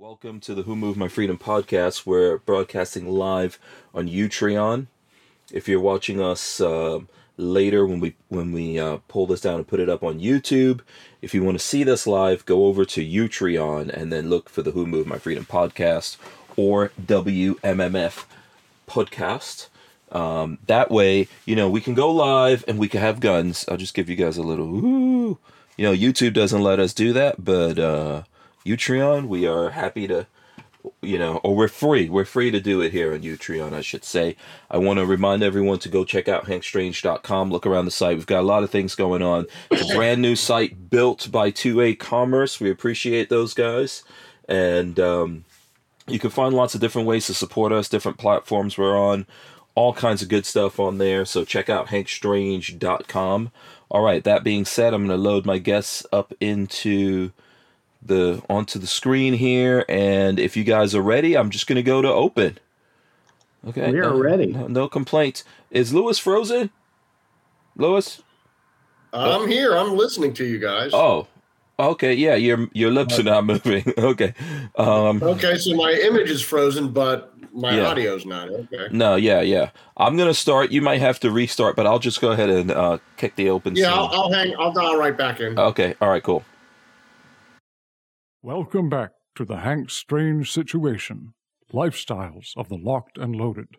Welcome to the Who Moved My Freedom podcast. We're broadcasting live on Utreon. If you're watching us uh, later when we when we uh, pull this down and put it up on YouTube, if you want to see this live, go over to Utreon and then look for the Who Moved My Freedom podcast or WMMF podcast. Um, that way, you know, we can go live and we can have guns. I'll just give you guys a little, ooh. You know, YouTube doesn't let us do that, but uh, Utreon, we are happy to, you know, or we're free. We're free to do it here on Utreon, I should say. I want to remind everyone to go check out hankstrange.com. Look around the site. We've got a lot of things going on. It's a brand new site built by 2A Commerce. We appreciate those guys. And um, you can find lots of different ways to support us, different platforms we're on, all kinds of good stuff on there. So check out hankstrange.com. All right, that being said, I'm going to load my guests up into the onto the screen here, and if you guys are ready, I'm just gonna go to open. Okay, we are no, ready. No, no, complaints. Is Lewis frozen? Lewis, I'm oh. here. I'm listening to you guys. Oh, okay. Yeah, your your lips are not moving. okay. Um, okay, so my image is frozen, but my yeah. audio's not. Okay. No, yeah, yeah. I'm gonna start. You might have to restart, but I'll just go ahead and uh, kick the open. Yeah, I'll, I'll hang. I'll dial right back in. Okay. All right. Cool. Welcome back to the Hank Strange Situation Lifestyles of the Locked and Loaded.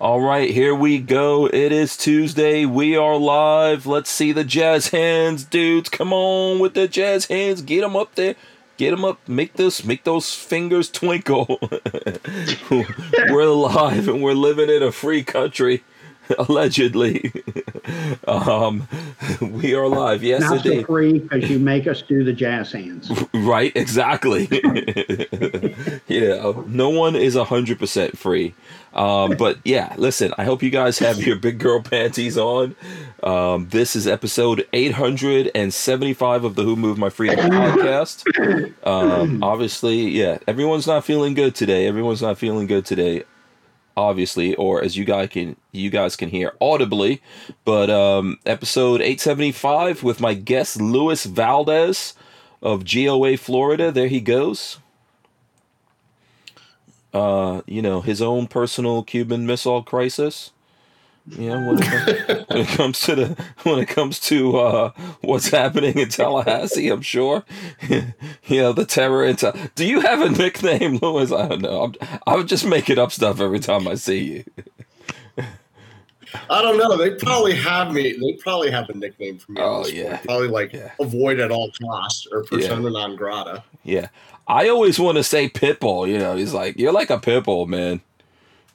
All right, here we go. It is Tuesday. We are live. Let's see the jazz hands, dudes. Come on with the jazz hands. Get them up there. Get them up. Make this. Make those fingers twinkle. we're live and we're living in a free country. allegedly. um, we are live. Yes, Not indeed. free because you make us do the jazz hands. Right, exactly. yeah, no one is hundred percent free. Um, but yeah, listen. I hope you guys have your big girl panties on. Um, this is episode eight hundred and seventy-five of the Who Moved My Freedom podcast. Um, obviously, yeah, everyone's not feeling good today. Everyone's not feeling good today obviously, or as you guys can you guys can hear audibly. But um, episode 875 with my guest Luis Valdes of GOA Florida. There he goes. Uh, you know his own personal Cuban Missile Crisis. Yeah, when it, when it comes to the when it comes to uh, what's happening in Tallahassee, I'm sure. you know the terror. Into, do you have a nickname, Lewis? I don't know. I'm, I'm just making up stuff every time I see you. I don't know. They probably have me. They probably have a nickname for me. Oh yeah. Point. Probably like yeah. avoid at all costs or persona yeah. non grata. Yeah. I always want to say pitbull. You know, he's like you're like a pitbull, man.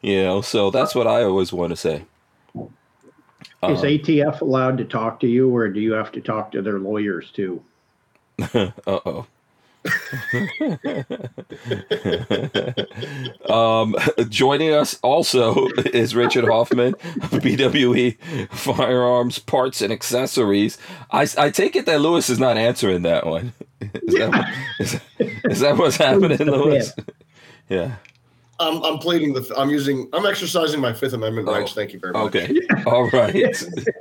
You know, so that's what I always want to say. Is um, ATF allowed to talk to you, or do you have to talk to their lawyers too? uh oh. um, joining us also is Richard Hoffman, BWE Firearms Parts and Accessories. I, I take it that Lewis is not answering that one. Is that, is, is that what's happening, Lewis? Yeah. I'm, I'm pleading the. I'm using. I'm exercising my Fifth Amendment rights. Oh, Thank you very much. Okay. All right.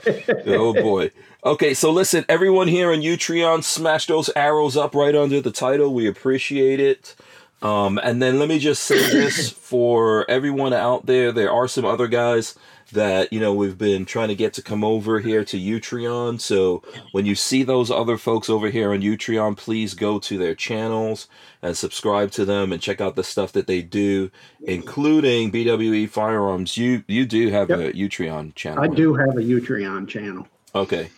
oh boy. Okay. So listen, everyone here in Utreon, smash those arrows up right under the title. We appreciate it. Um, and then let me just say this for everyone out there. There are some other guys that you know we've been trying to get to come over here to Utreon. So when you see those other folks over here on Utreon, please go to their channels and subscribe to them and check out the stuff that they do, including BWE Firearms. You you do have yep. a Utreon channel. I do have a Utreon channel. Okay,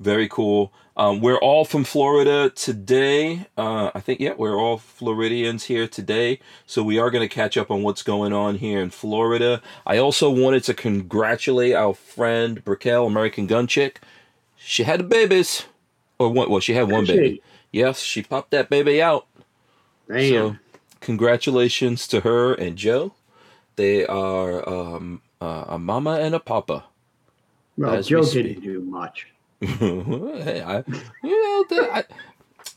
very cool. Um, we're all from Florida today. Uh, I think, yeah, we're all Floridians here today. So we are going to catch up on what's going on here in Florida. I also wanted to congratulate our friend Brickell, American Gun Chick. She had babies. Or one, well, she had one baby. Yes, she popped that baby out. Damn. So, congratulations to her and Joe they are um, uh, a mama and a papa. Well, Joe we didn't do much. hey, I, you know, I,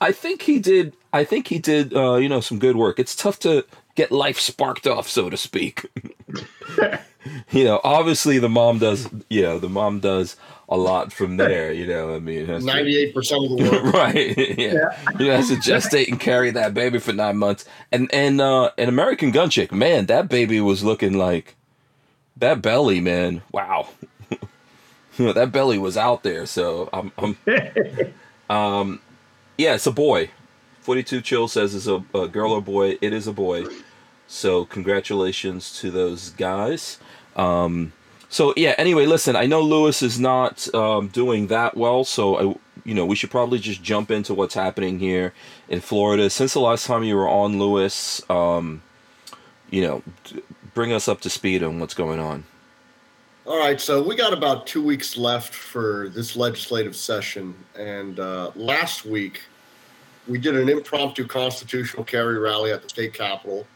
I think he did. I think he did. Uh, you know, some good work. It's tough to get life sparked off, so to speak. you know, obviously the mom does. You know, the mom does a lot from there. You know, I mean, Ninety-eight percent of the work. right? Yeah, you know, has to gestate and carry that baby for nine months. And and uh, an American Gun Chick, man, that baby was looking like that belly, man. Wow, that belly was out there. So I'm, I'm um, yeah, it's a boy. Forty-two Chill says it's a, a girl or boy. It is a boy. So congratulations to those guys. Um, so yeah. Anyway, listen. I know Lewis is not um, doing that well, so I, you know, we should probably just jump into what's happening here in Florida. Since the last time you were on, Lewis, um, you know, d- bring us up to speed on what's going on. All right, so we got about two weeks left for this legislative session, and uh, last week we did an impromptu constitutional carry rally at the state capitol.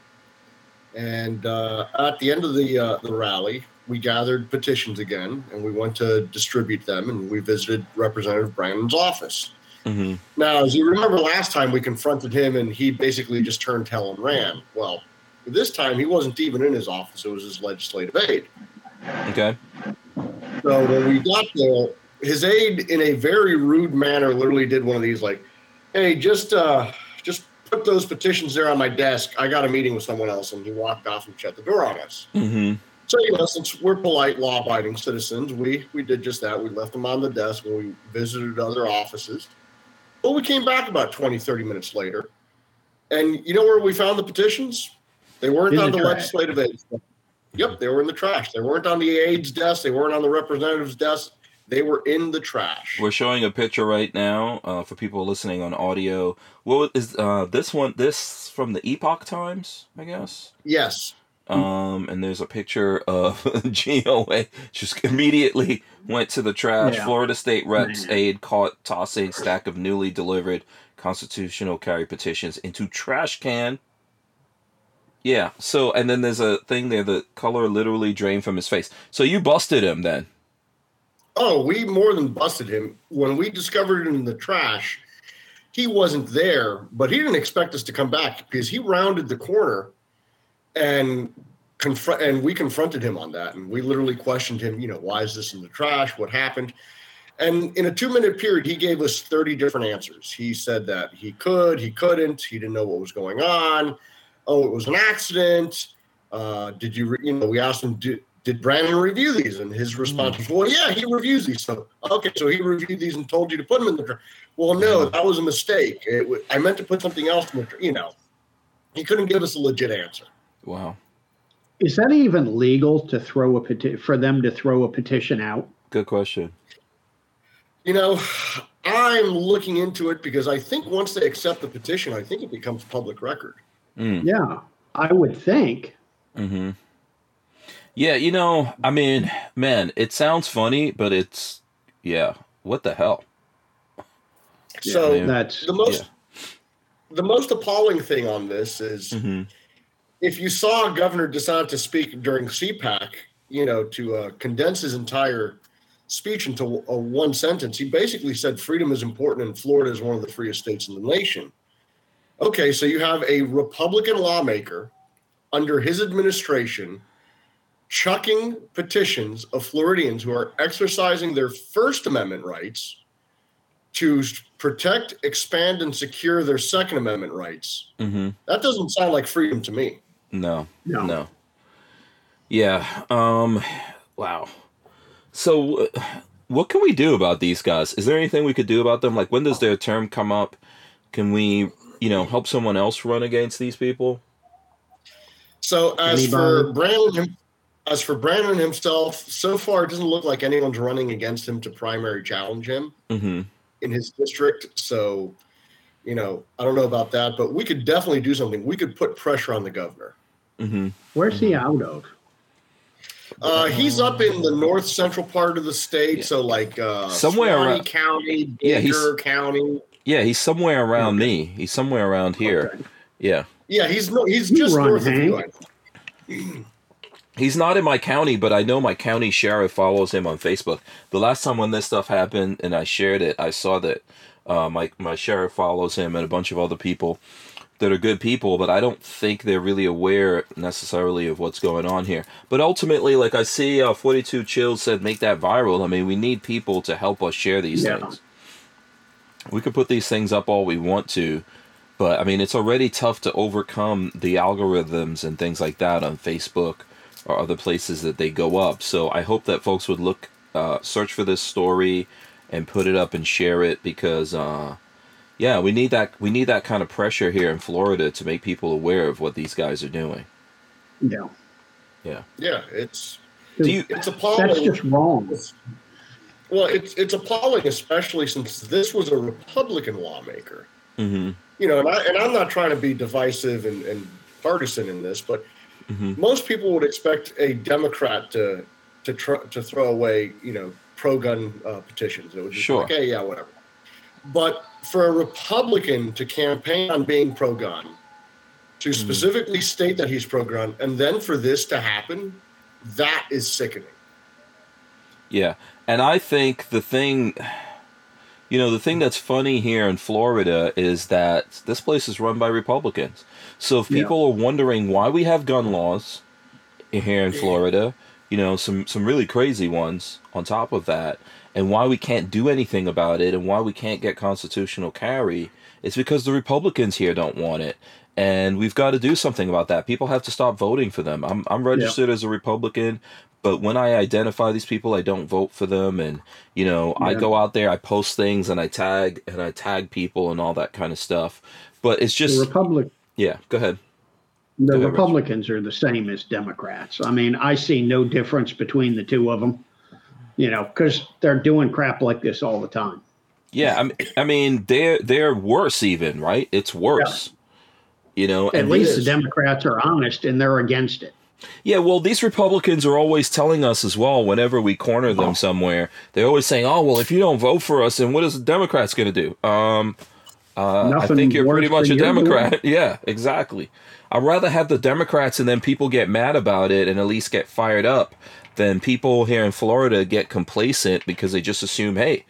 And uh, at the end of the uh, the rally, we gathered petitions again, and we went to distribute them, and we visited Representative Brannan's office. Mm-hmm. Now, as you remember, last time we confronted him, and he basically just turned tail and ran. Well, this time he wasn't even in his office; it was his legislative aide. Okay. So when we got there, his aide, in a very rude manner, literally did one of these, like, "Hey, just uh, just put those petitions there on my desk. I got a meeting with someone else," and he walked off and shut the door on us. Mm-hmm. So you know, since we're polite, law-abiding citizens, we we did just that. We left them on the desk when we visited other offices. But we came back about 20, 30 minutes later, and you know where we found the petitions? They weren't In on the the, legislative aides. Yep, they were in the trash. They weren't on the aide's desk. They weren't on the representative's desk. They were in the trash. We're showing a picture right now uh, for people listening on audio. What is uh, this one? This from the Epoch Times, I guess. Yes. Um, and there's a picture of GOA just immediately went to the trash. Yeah. Florida State Reps Man. aide caught tossing stack of newly delivered constitutional carry petitions into trash can. Yeah. So, and then there's a thing there. The color literally drained from his face. So you busted him then. Oh, we more than busted him. When we discovered him in the trash, he wasn't there, but he didn't expect us to come back because he rounded the corner and confront and we confronted him on that. And we literally questioned him, you know, why is this in the trash? What happened? And in a two minute period, he gave us 30 different answers. He said that he could, he couldn't, he didn't know what was going on. Oh, it was an accident. Uh, did you, re- you know, we asked him, did, did Brannan review these? And his response was, well, yeah, he reviews these. So, okay, so he reviewed these and told you to put them in the trash. Well, no, that was a mistake. It, w- I meant to put something else in the, tr- you know, he couldn't give us a legit answer. Wow. Is that even legal to throw a peti- for them to throw a petition out? Good question. You know, I'm looking into it because I think once they accept the petition, I think it becomes public record. Mm. Yeah, I would think. Mm-hmm. Yeah, you know, I mean, man, it sounds funny, but it's yeah. What the hell? so man. That's the most the most appalling thing on this is hmm if you saw Governor DeSantis speak during CPAC, you know, to uh, condense his entire speech into a one sentence, he basically said freedom is important and Florida is one of the freest states in the nation. Okay, so you have a Republican lawmaker under his administration chucking petitions of Floridians who are exercising their First Amendment rights to protect, expand, and secure their Second Amendment rights. hmm That doesn't sound like freedom to me. No, no. no. Yeah. Um. Wow. So, uh, what can we do about these guys? Is there anything we could do about them? Like, when does their term come up? Can we, you know, help someone else run against these people? So as for Brannan, as for Brannan himself, so far it doesn't look like anyone's running against him to primary challenge him Mm-hmm. in his district. So, you know, I don't know about that, but we could definitely do something. We could put pressure on the governor. Mm-hmm. Where's he out of? Uh, he's up in the north central part of the state, Yeah. so like uh, Somewhere Suwannee around- County, Yeah, County. Yeah, he's somewhere around me. He's somewhere around here. Okay. Yeah. Yeah, he's no, he's You just run, north of you. Hank. I think. He's not in my county, but I know my county sheriff follows him on Facebook. The last time when this stuff happened and I shared it, I saw that uh, my my sheriff follows him and a bunch of other people that are good people, but I don't think they're really aware necessarily of what's going on here. But ultimately, like I see, uh, 42 Chills said, make that viral. I mean, we need people to help us share these Yeah. things. We can put these things up all we want to, but I mean, it's already tough to overcome the algorithms and things like that on Facebook or other places that they go up. So I hope that folks would look, uh, search for this story and put it up and share it because, uh, yeah, we need that. We need that kind of pressure here in Florida to make people aware of what these guys are doing. Yeah. Yeah. Yeah, it's Do you? it's That's just wrong. Well, it's it's appalling, especially since this was a Republican lawmaker. hmm You know, and, I, and I'm not trying to be divisive and, and partisan in this, but hmm most people would expect a Democrat to to tr- to throw away, you know, pro-gun uh, petitions. It would just Sure. be like, hey, yeah, whatever. But for a Republican to campaign on being pro-gun, to Mm-hmm. specifically state that he's pro-gun, and then for this to happen, that is sickening. Yeah, and I think the thing, you know, the thing that's funny here in Florida is that this place is run by Republicans. So if Yeah. people are wondering why we have gun laws here in Florida, you know, some some really crazy ones on top of that, and why we can't do anything about it, and why we can't get constitutional carry, it's because the Republicans here don't want it. And we've got to do something about that. People have to stop voting for them. I'm I'm registered as a Republican, but when I identify these people, I don't vote for them. And you know, I go out there, I post things, and I tag and I tag people and all that kind of stuff. But it's The just Republic, yeah. Go ahead. the Go ahead, Rich. Republicans are the same as Democrats. I mean, I see no difference between the two of them. You know, because they're doing crap like this all the time. Yeah, I mean, I mean, they're they're worse even, right? It's worse. You know, At least the Democrats are honest and they're against it. Yeah, well, these Republicans are always telling us as well. Whenever we corner them somewhere, they're always saying, "Oh, well, if you don't vote for us, then what is the Democrats going to do?" Um, uh, I think you're pretty much a than you're doing. Democrat. yeah, exactly. I'd rather have the Democrats and then people get mad about it and at least get fired up than people here in Florida get complacent because they just assume, "Hey,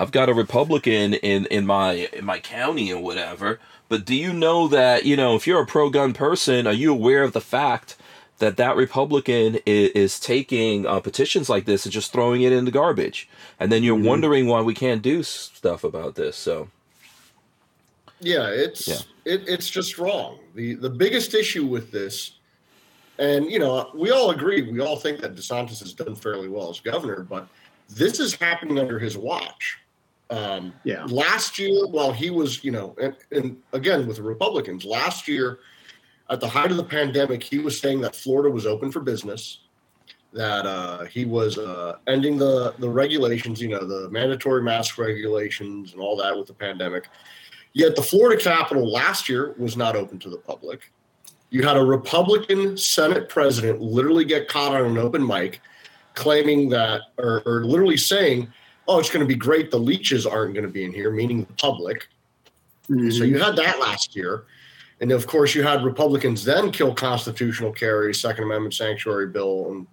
I've got a Republican in in my in my county or whatever." But do you know that you know if you're a pro-gun person, are you aware of the fact that that Republican is, is taking uh, petitions like this and just throwing it in the garbage, and then you're Mhm. wondering why we can't do stuff about this? So Yeah, it's Yeah. It, it's just wrong. the The biggest issue with this, and you know, we all agree, we all think that DeSantis has done fairly well as governor, but this is happening under his watch. Um, Yeah. last year, while he was, you know, and, and again with the Republicans, last year at the height of the pandemic, he was saying that Florida was open for business, that uh, he was uh, ending the the regulations, you know, the mandatory mask regulations and all that with the pandemic. Yet the Florida Capitol last year was not open to the public. You had a Republican Senate president literally get caught on an open mic claiming that, or, or literally saying, oh, it's going to be great. The leeches aren't going to be in here, meaning the public. So Mhm. you had that last year. And of course, you had Republicans then kill constitutional carry, Second Amendment sanctuary bill, and,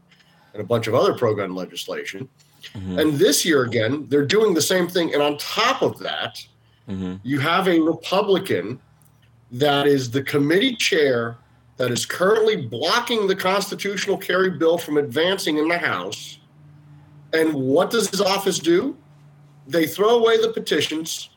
and a bunch of other pro gun legislation. mhm, And this year, again, they're doing the same thing. And on top of that, mhm. you have a Republican that is the committee chair that is currently blocking the constitutional carry bill from advancing in the House. And what does his office do? They throw away the petitions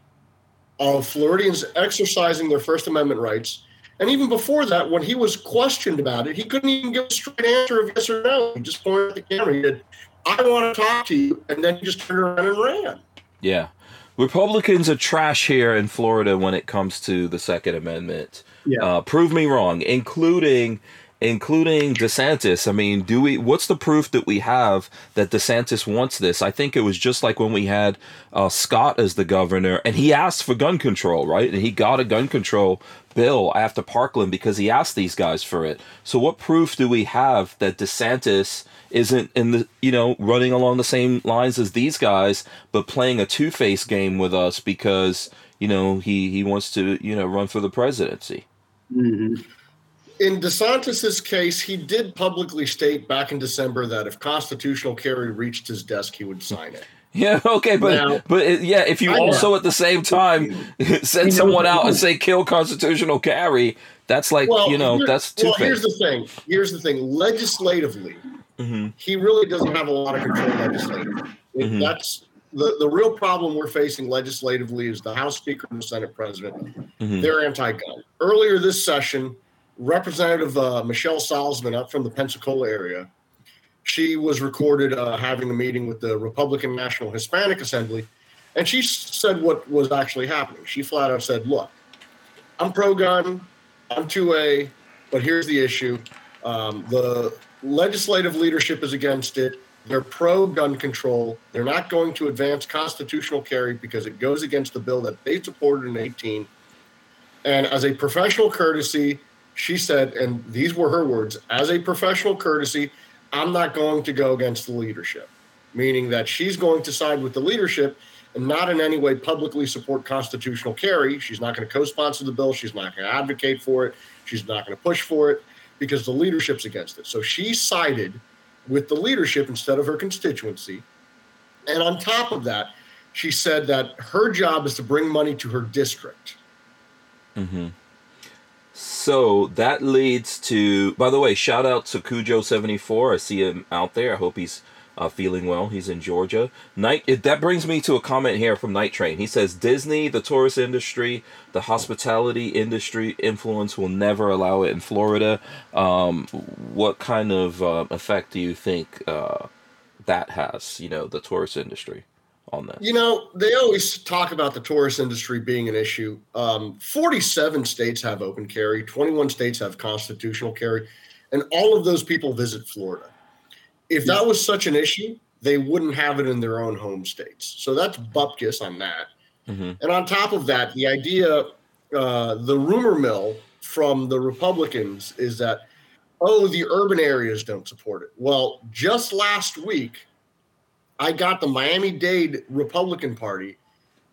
of Floridians exercising their First Amendment rights. And even before that, when he was questioned about it, he couldn't even give a straight answer of yes or no. He just pointed at the camera. He did, I want to talk to you. And then he just turned around and ran. yeah. Republicans are trash here in Florida when it comes to the Second Amendment. Yeah. Uh, prove me wrong, including including DeSantis. I mean, do we? What's the proof that we have that DeSantis wants this? I think it was just like when we had uh, Scott as the governor, and he asked for gun control, right? And he got a gun control bill after Parkland because he asked these guys for it. So, what proof do we have that DeSantis? isn't in the you know running along the same lines as these guys but playing a two-face game with us because you know he he wants to you know run for the presidency Mhm. In DeSantis's case, he did publicly state back in December that if constitutional carry reached his desk, he would sign it. Yeah, okay, but Now- but yeah, if you I know. also at the same time send someone out and say kill constitutional carry, that's like you know here- that's two well, here's the thing. Here's the thing. Legislatively, hmm he really doesn't have a lot of control legislatively. It- Mhm. That's the, the real problem we're facing legislatively is the House Speaker and the Senate President. hmm They're anti-gun. Earlier this session, Representative uh, Michelle Salzman up from the Pensacola area, she was recorded uh, having a meeting with the Republican National Hispanic Assembly, and she said what was actually happening. She flat out said, "Look, I'm pro-gun, I'm 2A, but here's the issue: um, the legislative leadership is against it. They're pro-gun control. They're not going to advance constitutional carry because it goes against the bill that they supported in 18." And as a professional courtesy, she said, and these were her words as a professional courtesy, I'm not going to go against the leadership, meaning that she's going to side with the leadership and not in any way publicly support constitutional carry. She's not going to co sponsor the bill. She's not going to advocate for it. She's not going to push for it because the leadership's against it. So she sided with the leadership instead of her constituency. And on top of that, she said that her job is to bring money to her district. hmm So that leads to. By the way, shout out to Cujo seventy four. I see him out there. I hope he's uh, feeling well. He's in Georgia. Night. It, that brings me to a comment here from Night Train. He says Disney, the tourist industry, the hospitality industry influence will never allow it in Florida. Um, what kind of uh, effect do you think uh, that has? You know, the tourist industry on that. You know, they always talk about the tourist industry being an issue. Um, 47 states have open carry, 21 states have constitutional carry, and all of those people visit Florida. If that was such an issue, they wouldn't have it in their own home states. So that's bupkis on that. hmm And on top of that, the idea, uh, the rumor mill from the Republicans is that, oh, the urban areas don't support it. Well, just last week, I got the Miami Dade Republican Party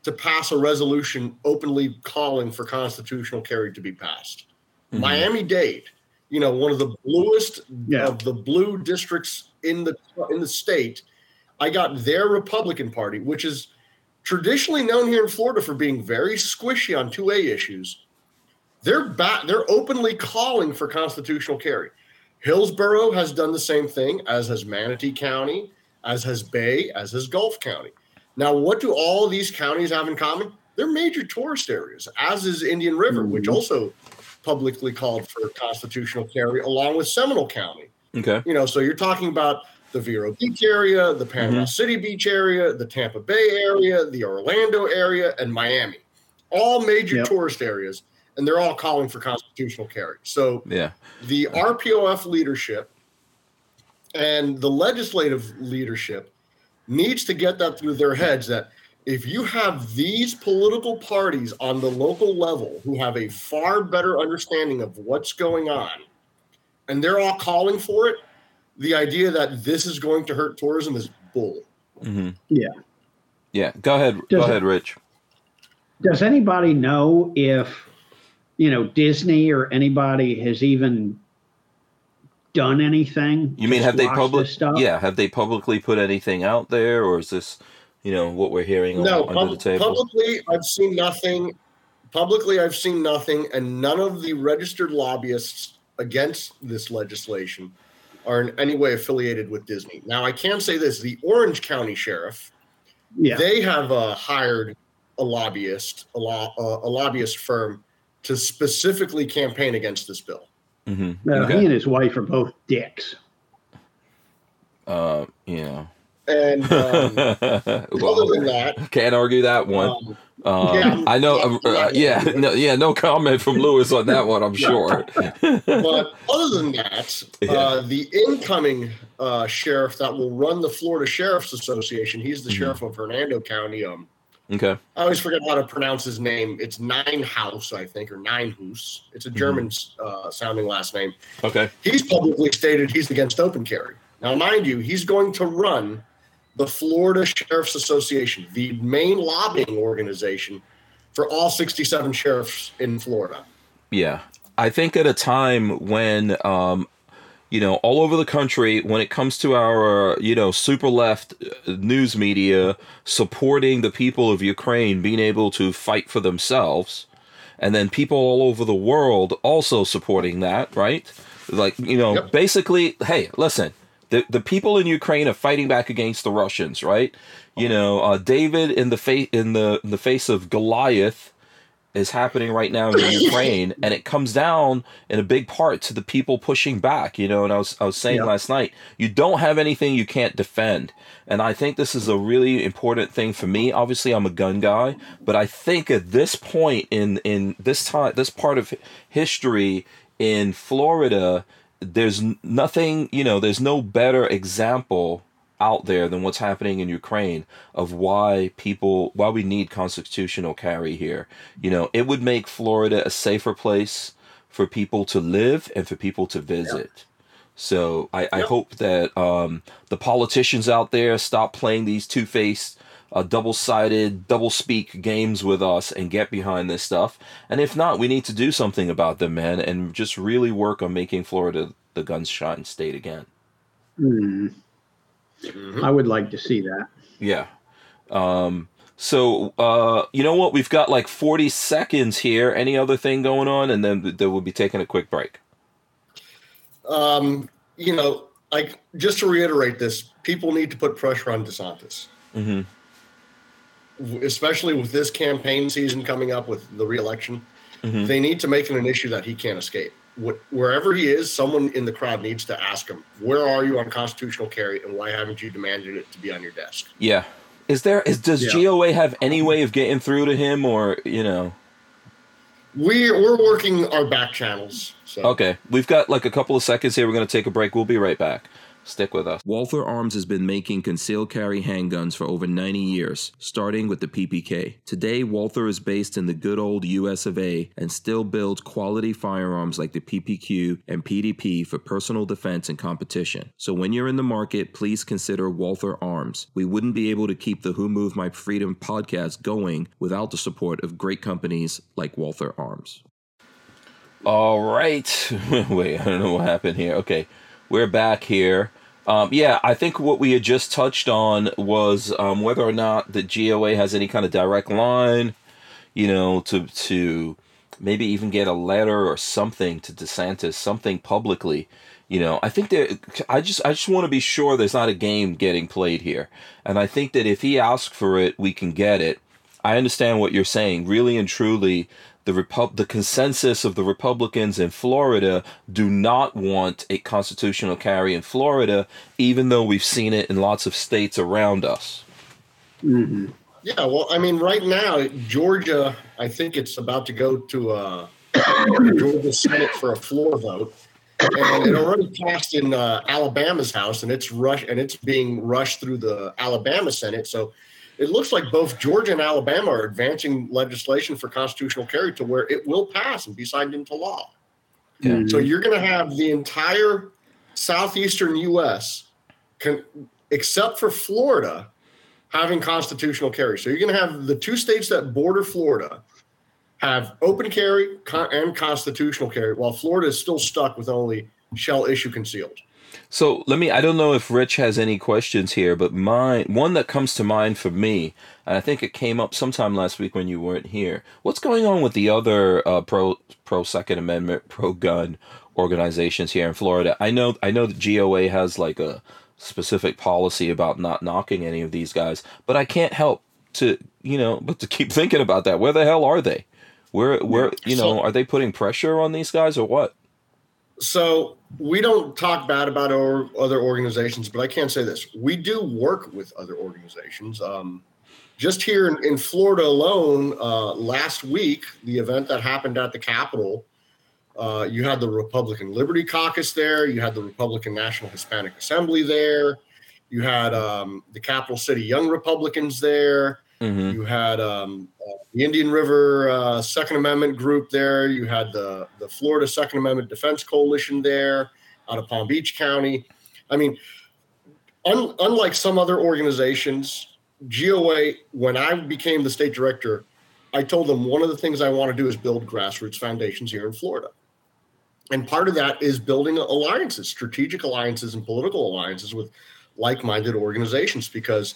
to pass a resolution openly calling for constitutional carry to be passed. Mhm. Miami Dade, you know, one of the bluest Yeah. of the blue districts in the in the state. I got their Republican Party, which is traditionally known here in Florida for being very squishy on 2A issues. They're back, they're openly calling for constitutional carry. Hillsborough has done the same thing, as has Manatee County, as has Bay, as has Gulf County. Now, what do all these counties have in common? They're major tourist areas, as is Indian River, which Mhm. also publicly called for constitutional carry, along with Seminole County. Okay. You know, so you're talking about the Vero Beach area, the Panama City Beach area, the Tampa Bay area, the Orlando area, and Miami. All major Yep. tourist areas, and they're all calling for constitutional carry. So Yeah. the RPOF leadership and the legislative leadership needs to get that through their heads that if you have these political parties on the local level who have a far better understanding of what's going on and they're all calling for it the idea that this is going to hurt tourism is bull hmm Yeah. Yeah. Go ahead. Go Does it- ahead, Rich. Does anybody know if, you know, Disney or anybody has even done anything? You mean have they squash public? stuff? Yeah, have they publicly put anything out there, or is this, you know, what we're hearing no on, pub- under the table? publicly i've seen nothing publicly i've seen nothing and none of the registered lobbyists against this legislation are in any way affiliated with disney now i can say this the orange county sheriff Yeah. they have uh, hired a lobbyist a, lo- uh, a lobbyist firm to specifically campaign against this bill hmm Uh, okay. He and his wife are both dicks. Uh, yeah. and um, other than that can't argue that one. um, Um, yeah, I know. yeah, Uh, uh, yeah. yeah, no, yeah, no comment from Lewis on that one. I'm sure. but other than that, Yeah. uh, the incoming uh, sheriff that will run the Florida Sheriff's Association, he's the Mhm. sheriff of Hernando County. Um, okay. I always forget how to pronounce his name. It's Nienhuis, I think, or Nienhuis. It's a Mhm. German uh, sounding last name. Okay. He's publicly stated he's against open carry. Now, mind you, he's going to run the Florida Sheriff's Association, the main lobbying organization for all 67 sheriffs in Florida. Yeah. I think at a time when um, you know, all over the country when it comes to our, you know, super left uh, news media supporting the people of Ukraine being able to fight for themselves, and then people all over the world also supporting that, right? Like, you know, yep. basically, hey, listen, the, the people in Ukraine are fighting back against the Russians, right? You know, uh, David in the face in the in the face of Goliath is happening right now in Ukraine, and it comes down in a big part to the people pushing back. You know, and I was I was saying yeah. last night, you don't have anything you can't defend, and I think this is a really important thing for me. Obviously, I'm a gun guy, but I think at this point in in this time, this part of history in Florida, there's nothing. You know, there's no better example out there than what's happening in Ukraine of why people why we need constitutional carry here. You know, it would make Florida a safer place for people to live and for people to visit. So I, I hope that um, the politicians out there stop playing these two faced, uh, double sided, double speak games with us and get behind this stuff. And if not, we need to do something about them, man, and just really work on making Florida the gunshine state again. Mm. Mm-hmm. I would like to see that. Yeah. Um, so uh, you know what? We've got like 40 seconds here. Any other thing going on, and then then we'll be taking a quick break. Um, you know, like just to reiterate this, people need to put pressure on DeSantis. Mm-hmm. Especially with this campaign season coming up with the reelection, mm-hmm. they need to make it an issue that he can't escape wherever he is, someone in the crowd needs to ask him, "Where are you on constitutional carry, and why haven't you demanded it to be on your desk?" Yeah, is there is does yeah. GOA have any way of getting through to him, or you know? We we're working our back channels. So. Okay, we've got like a couple of seconds here. We're going to take a break. We'll be right back. Stick with us. Walther Arms has been making concealed carry handguns for over 90 years, starting with the PPK. Today, Walther is based in the good old US of A and still builds quality firearms like the PPQ and PDP for personal defense and competition. So when you're in the market, please consider Walther Arms. We wouldn't be able to keep the Who Moved My Freedom podcast going without the support of great companies like Walther Arms. All right. Wait, I don't know what happened here. Okay, we're back here. Um, yeah, I think what we had just touched on was um, whether or not the GOA has any kind of direct line, you know, to to maybe even get a letter or something to DeSantis, something publicly. You know, I think that I just I just want to be sure there's not a game getting played here, and I think that if he asks for it, we can get it. I understand what you're saying. Really and truly, the Repu- the consensus of the Republicans in Florida do not want a constitutional carry in Florida, even though we've seen it in lots of states around us. Mm-hmm. Yeah, well, I mean, right now, Georgia, I think it's about to go to a Georgia Senate for a floor vote, and it already passed in uh, Alabama's House, and it's rush and it's being rushed through the Alabama Senate. So it looks like both Georgia and Alabama are advancing legislation for constitutional carry to where it will pass and be signed into law. Yeah. Mm-hmm. So you're going to have the entire southeastern U.S. Con- except for Florida having constitutional carry. So you're going to have the two states that border Florida have open carry and constitutional carry, while Florida is still stuck with only shall issue concealed. So let me. I don't know if Rich has any questions here, but mine one that comes to mind for me, and I think it came up sometime last week when you weren't here. What's going on with the other uh, pro pro Second Amendment, pro gun organizations here in Florida? I know I know that GOA has like a specific policy about not knocking any of these guys, but I can't help to you know but to keep thinking about that. Where the hell are they? Where where you know are they putting pressure on these guys or what? So we don't talk bad about our other organizations, but I can say this: we do work with other organizations. Um, just here in, in Florida alone, uh, last week, the event that happened at the Capitol, uh, you had the Republican Liberty Caucus there, you had the Republican National Hispanic Assembly there, you had um, the Capital City Young Republicans there, Mm-hmm. You had um, uh, the Indian River uh, Second Amendment group there. You had the the Florida Second Amendment Defense Coalition there out of Palm Beach County. I mean, un- unlike some other organizations, GOA, when I became the state director, I told them one of the things I want to do is build grassroots foundations here in Florida. And part of that is building alliances, strategic alliances, and political alliances with like minded organizations because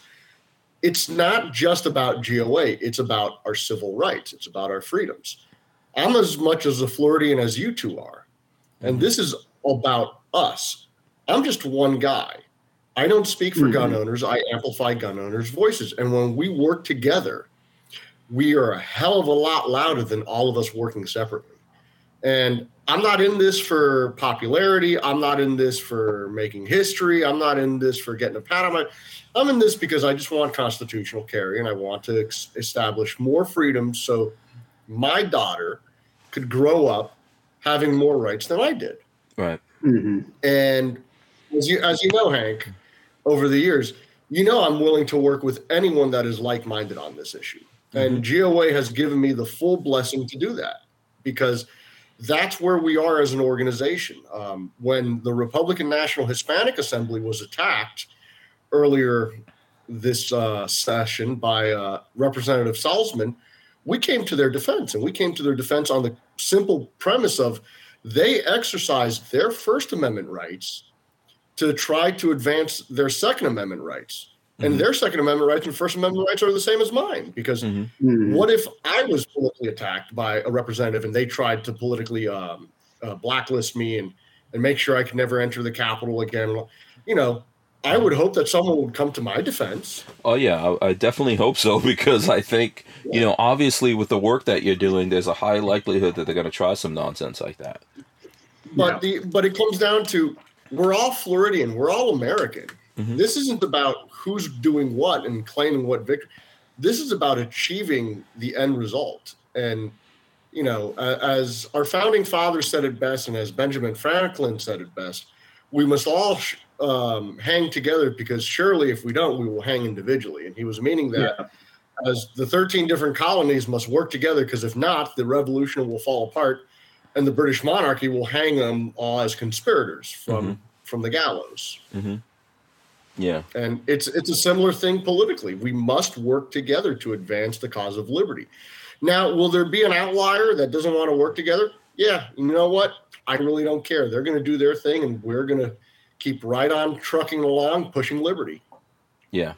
it's not just about GOA, it's about our civil rights, it's about our freedoms. I'm as much as a Floridian as you two are. And mm-hmm. this is about us. I'm just one guy. I don't speak for gun mm-hmm. owners, I amplify gun owners' voices. And when we work together, we are a hell of a lot louder than all of us working separately. And I'm not in this for popularity. I'm not in this for making history. I'm not in this for getting a pat on my. I'm in this because I just want constitutional carry and I want to ex- establish more freedom so my daughter could grow up having more rights than I did. Right. Mhm. And as you as you know, Hank, over the years, you know I'm willing to work with anyone that is like-minded on this issue. And GOA has given me the full blessing to do that because that's where we are as an organization. Um, when the Republican National Hispanic Assembly was attacked earlier this uh, session by uh, Representative Salzman, we came to their defense, and we came to their defense on the simple premise of they exercised their First Amendment rights to try to advance their Second Amendment rights. And Mhm. their Second Amendment rights and First Amendment rights are the same as mine because Mhm. Mhm. what if I was politically attacked by a representative and they tried to politically um, uh, blacklist me and and make sure I could never enter the Capitol again? You know, I would hope that someone would come to my defense. Oh yeah, I, I definitely hope so because I think you know, obviously, with the work that you're doing, there's a high likelihood that they're going to try some nonsense like that. But Yeah. the but it comes down to we're all Floridian, we're all American. Mhm. This isn't about who's doing what and claiming what victory. This is about achieving the end result. And you know, as our founding father said it best, and as Benjamin Franklin said it best, we must all sh- um, hang together because surely if we don't, we will hang individually. And he was meaning that as the 13 different colonies must work together because if not, the revolution will fall apart and the British monarchy will hang them all as conspirators from from the gallows. Yeah. And it's it's a similar thing politically. We must work together to advance the cause of liberty. Now, will there be an outlier that doesn't want to work together? Yeah, you know what? I really don't care. They're going to do their thing, and we're going to keep right on trucking along, pushing liberty. Yeah.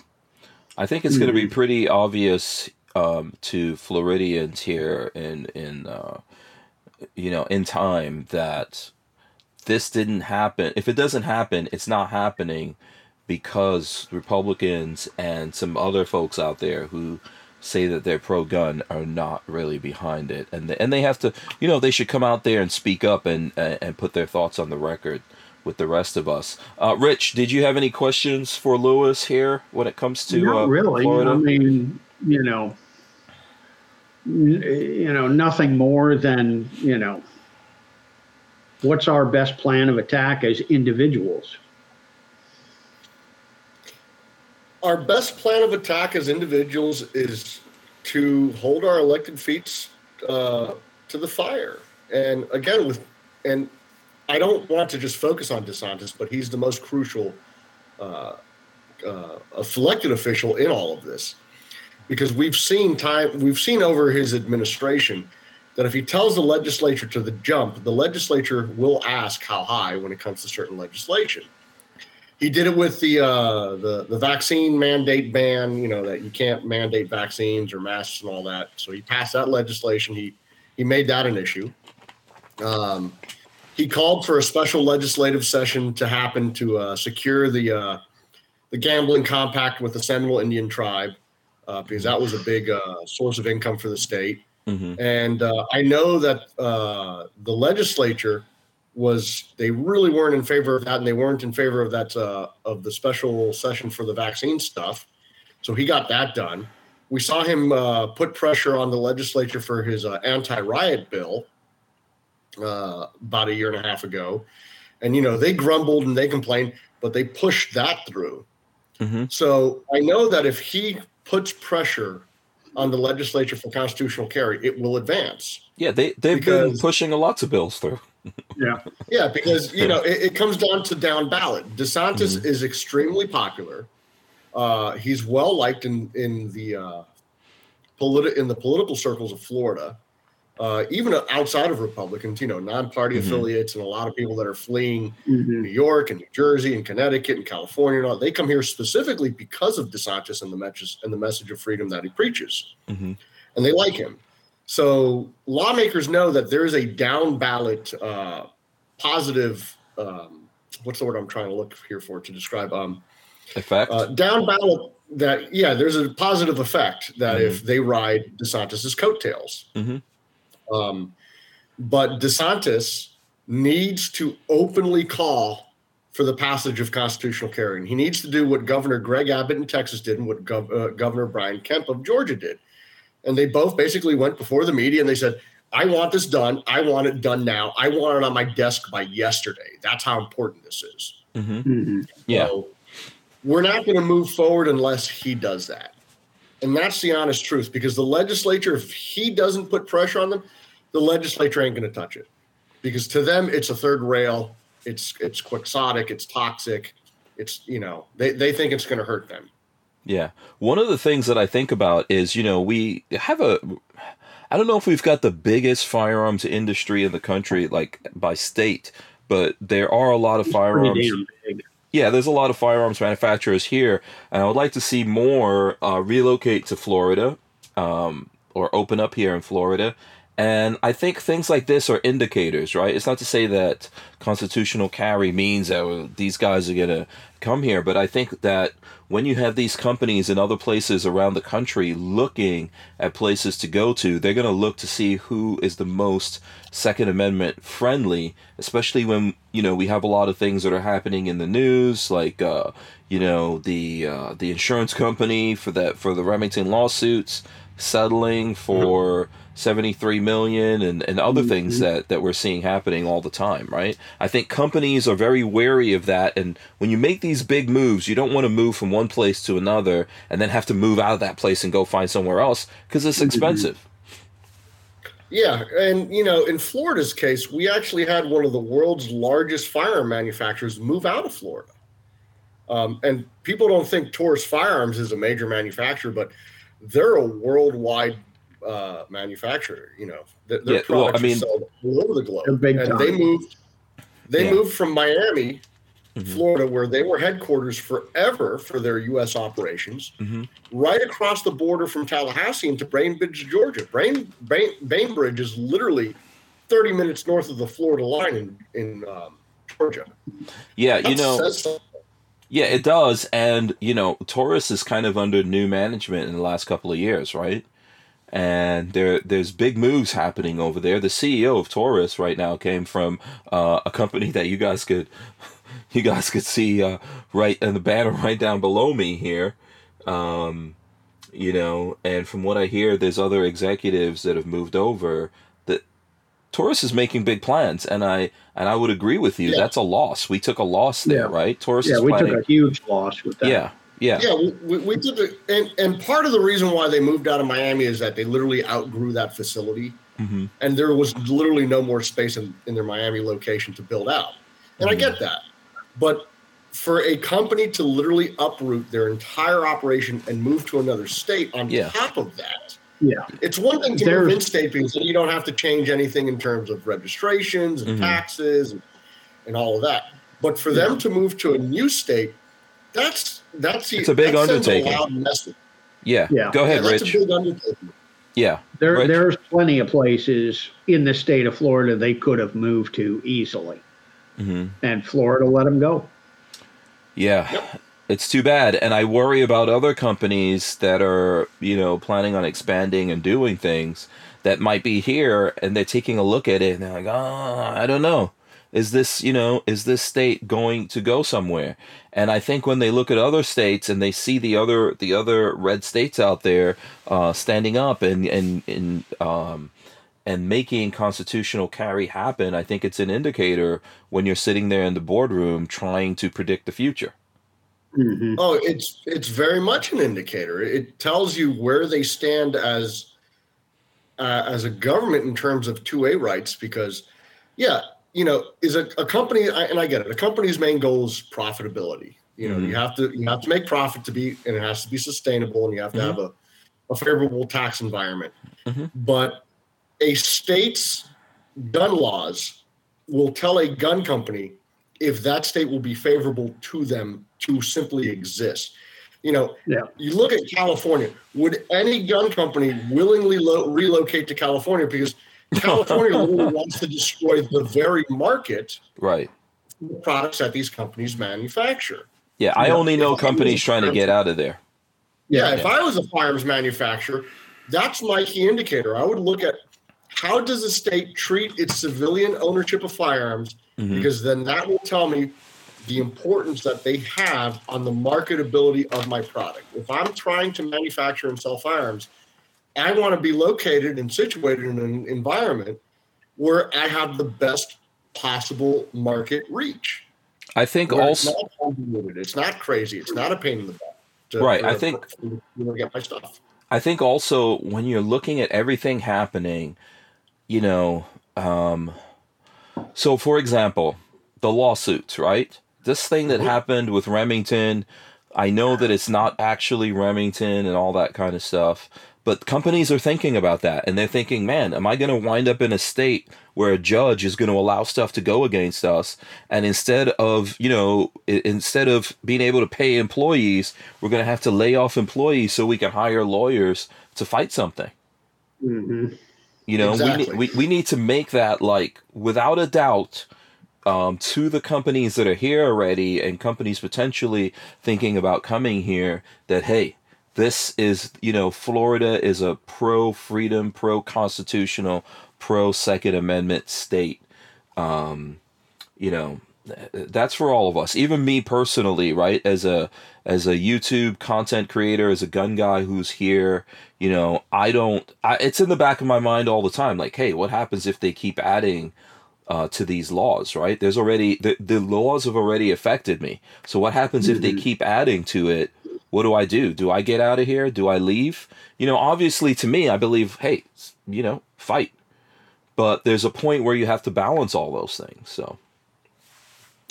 I think it's going to be pretty obvious um, to Floridians here in in uh, you know in time that this didn't happen. If it doesn't happen, it's not happening because Republicans and some other folks out there who say that they're pro-gun are not really behind it, and they, and they have to, you know, they should come out there and speak up and and and put their thoughts on the record with the rest of us. Uh, Rich, did you have any questions for Lewis here when it comes to Not uh, really. Florida? I mean, you know, n- you know, nothing more than you know. What's our best plan of attack as individuals? Our best plan of attack as individuals is to hold our elected feet uh, to the fire. And again, with and I don't want to just focus on DeSantis, but he's the most crucial uh, uh, elected official in all of this because we've seen time we've seen over his administration that if he tells the legislature to the jump, the legislature will ask how high when it comes to certain legislation. He did it with the uh, the the vaccine mandate ban. You know that you can't mandate vaccines or masks and all that. So he passed that legislation. He he made that an issue. Um, he called for a special legislative session to happen to uh, secure the uh, the gambling compact with the Seminole Indian tribe uh, because that was a big uh, source of income for the state. Mhm. And uh, I know that uh, the legislature was they really weren't in favor of that, and they weren't in favor of that uh, of the special session for the vaccine stuff. So he got that done. We saw him uh, put pressure on the legislature for his uh, anti-riot bill uh, about a year and a half ago, and you know they grumbled and they complained, but they pushed that through. Mhm. So I know that if he puts pressure on the legislature for constitutional carry, it will advance. Yeah, they they've been pushing lots of bills through. Yeah. Yeah, because you know it, it comes down to down ballot. DeSantis is extremely popular. Uh, he's well liked in in the uh, politi- in the political circles of Florida. uh, even outside of Republicans, you know, non-party Mhm. affiliates, and a lot of people that are fleeing Mhm. New York and New Jersey and Connecticut and California and all. They come here specifically because of DeSantis and the message and the message of freedom that he preaches, Mhm. and they like him. So lawmakers know that there is a down ballot uh, positive. Um, what's the word I'm trying to look here for to describe? Um, Effect. uh, down ballot that yeah, there's a positive effect that if they ride DeSantis's coattails. Mhm. Um, but DeSantis needs to openly call for the passage of constitutional carry. And he needs to do what Governor Greg Abbott in Texas did and what Gov- uh, Governor Brian Kemp of Georgia did. And they both basically went before the media and they said, I want this done. I want it done now. I want it on my desk by yesterday. That's how important this is. hmm Mhm. Yeah. So we're not going to move forward unless he does that. And that's the honest truth because the legislature, if he doesn't put pressure on them, the legislature ain't going to touch it. Because to them, it's a third rail. It's it's quixotic. It's toxic. It's you know they they think it's going to hurt them. Yeah. One of the things that I think about is, you know, we have a I don't know if we've got the biggest firearms industry in the country like by state, but there are a lot of Pretty firearms yeah, there's a lot of firearms manufacturers here, and I would like to see more uh, relocate to Florida um, or open up here in Florida. And I think things like this are indicators, right? It's not to say that constitutional carry means that these guys are going to come here, but I think that when you have these companies in other places around the country looking at places to go to, they're going to look to see who is the most Second Amendment friendly, especially when you know we have a lot of things that are happening in the news, like uh, you know the uh, the insurance company for that for the Remington lawsuits settling for 73 million and, and other things that, that we're seeing happening all the time, right? I think companies are very wary of that. And when you make these big moves, you don't want to move from one place to another and then have to move out of that place and go find somewhere else because it's expensive. Yeah, and you know, in Florida's case, we actually had one of the world's largest firearm manufacturers move out of Florida. Um, and people don't think Taurus Firearms is a major manufacturer, but they're a worldwide uh, manufacturer. You know, Their- their Yeah, well, I products mean- are sold all over the globe. They're and they moved. They Yeah. moved from Miami, Mhm. Florida, where they were headquarters forever for their U.S. operations, Mhm. right across the border from Tallahassee into Bainbridge, Georgia. Bain, Bain, Bainbridge is literally 30 minutes north of the Florida line in, in um, Georgia. Yeah, you know, says yeah, it does. And, you know, Taurus is kind of under new management in the last couple of years, right? And there, there's big moves happening over there. The CEO of Taurus right now came from uh, a company that you guys could, you guys could see uh, right in the banner right down below me here. Um, you know, and from what I hear, there's other executives that have moved over. That Taurus is making big plans, and I and I would agree with you. Yeah. That's a loss. We took a loss there, Yeah. right? Taurus Yeah, is we planning. took a huge loss with that. yeah, yeah, Yeah, we, we, we did the, and, and part of the reason why they moved out of Miami is that they literally outgrew that facility. hmm and there was literally no more space in, in their Miami location to build out. And I get that. But for a company to literally uproot their entire operation and move to another state on Yeah. top of that, Yeah. it's one thing to There's- move in state because then you don't have to change anything in terms of registrations and Mhm. taxes and, and all of that. But for them to move to a new state, that's that's It's a big undertaking. loud message. yeah. Yeah. Go ahead, Yeah, that's Rich. a big undertaking. Yeah, There, Rich? there's plenty of places in the state of Florida they could have moved to easily, hmm and Florida let them go. yeah. It's too bad, and I worry about other companies that are, you know, planning on expanding and doing things that might be here, and they're taking a look at it, and they're like, "Ah, I don't know. Is this, you know, is this state going to go somewhere?" And I think when they look at other states and they see the other the other red states out there uh, standing up and and and um, and making constitutional carry happen, I think it's an indicator when you're sitting there in the boardroom trying to predict the future. hmm Oh, it's it's very much an indicator. It tells you where they stand as uh, as a government in terms of two A rights. Because, yeah, you know, is a, a company, and I get it. A company's main goal is profitability. You know, Mhm. you have to you have to make profit to be, and it has to be sustainable, and you have to Mhm. have a, a favorable tax environment. Mhm. But a state's gun laws will tell a gun company if that state will be favorable to them to simply exist. You know, Yeah. you look at California. Would any gun company willingly lo- relocate to California because California wants to destroy the very market Right. the products that these companies manufacture? Yeah, I Yeah. only know companies trying to get out of there. Yeah, if I was a firearms manufacturer, that's my key indicator. I would look at how does the state treat its civilian ownership of firearms, Mhm. because then that will tell me the importance that they have on the marketability of my product. If I'm trying to manufacture and sell firearms, I want to be located and situated in an environment where I have the best possible market reach. I think also it's not it's not crazy, it's not a pain in the butt. to- Right, I think- you know, get my stuff. I think also when you're looking at everything happening, you know, um, so for example, the lawsuits, right? This thing that Mhm. happened with Remington, I know that it's not actually Remington and all that kind of stuff, but companies are thinking about that and they're thinking, man, am I going to wind up in a state where a judge is going to allow stuff to go against us and instead of, you know, instead of being able to pay employees, we're going to have to lay off employees so we can hire lawyers to fight something. hmm You know, Exactly. we, need, we we need to make that like without a doubt um, to the companies that are here already and companies potentially thinking about coming here that hey, this is you know Florida is a pro freedom, pro constitutional, pro Second Amendment state. Um, you know, that's for all of us. Even me personally, right? As a as a YouTube content creator, as a gun guy who's here, you know, I don't. I, it's in the back of my mind all the time. Like, hey, what happens if they keep adding uh, to these laws? Right? There's already the the laws have already affected me. So what happens if they Mhm. keep adding to it? What do I do? Do I get out of here? Do I leave? You know, obviously, to me, I believe, hey, you know, fight. But there's a point where you have to balance all those things. So.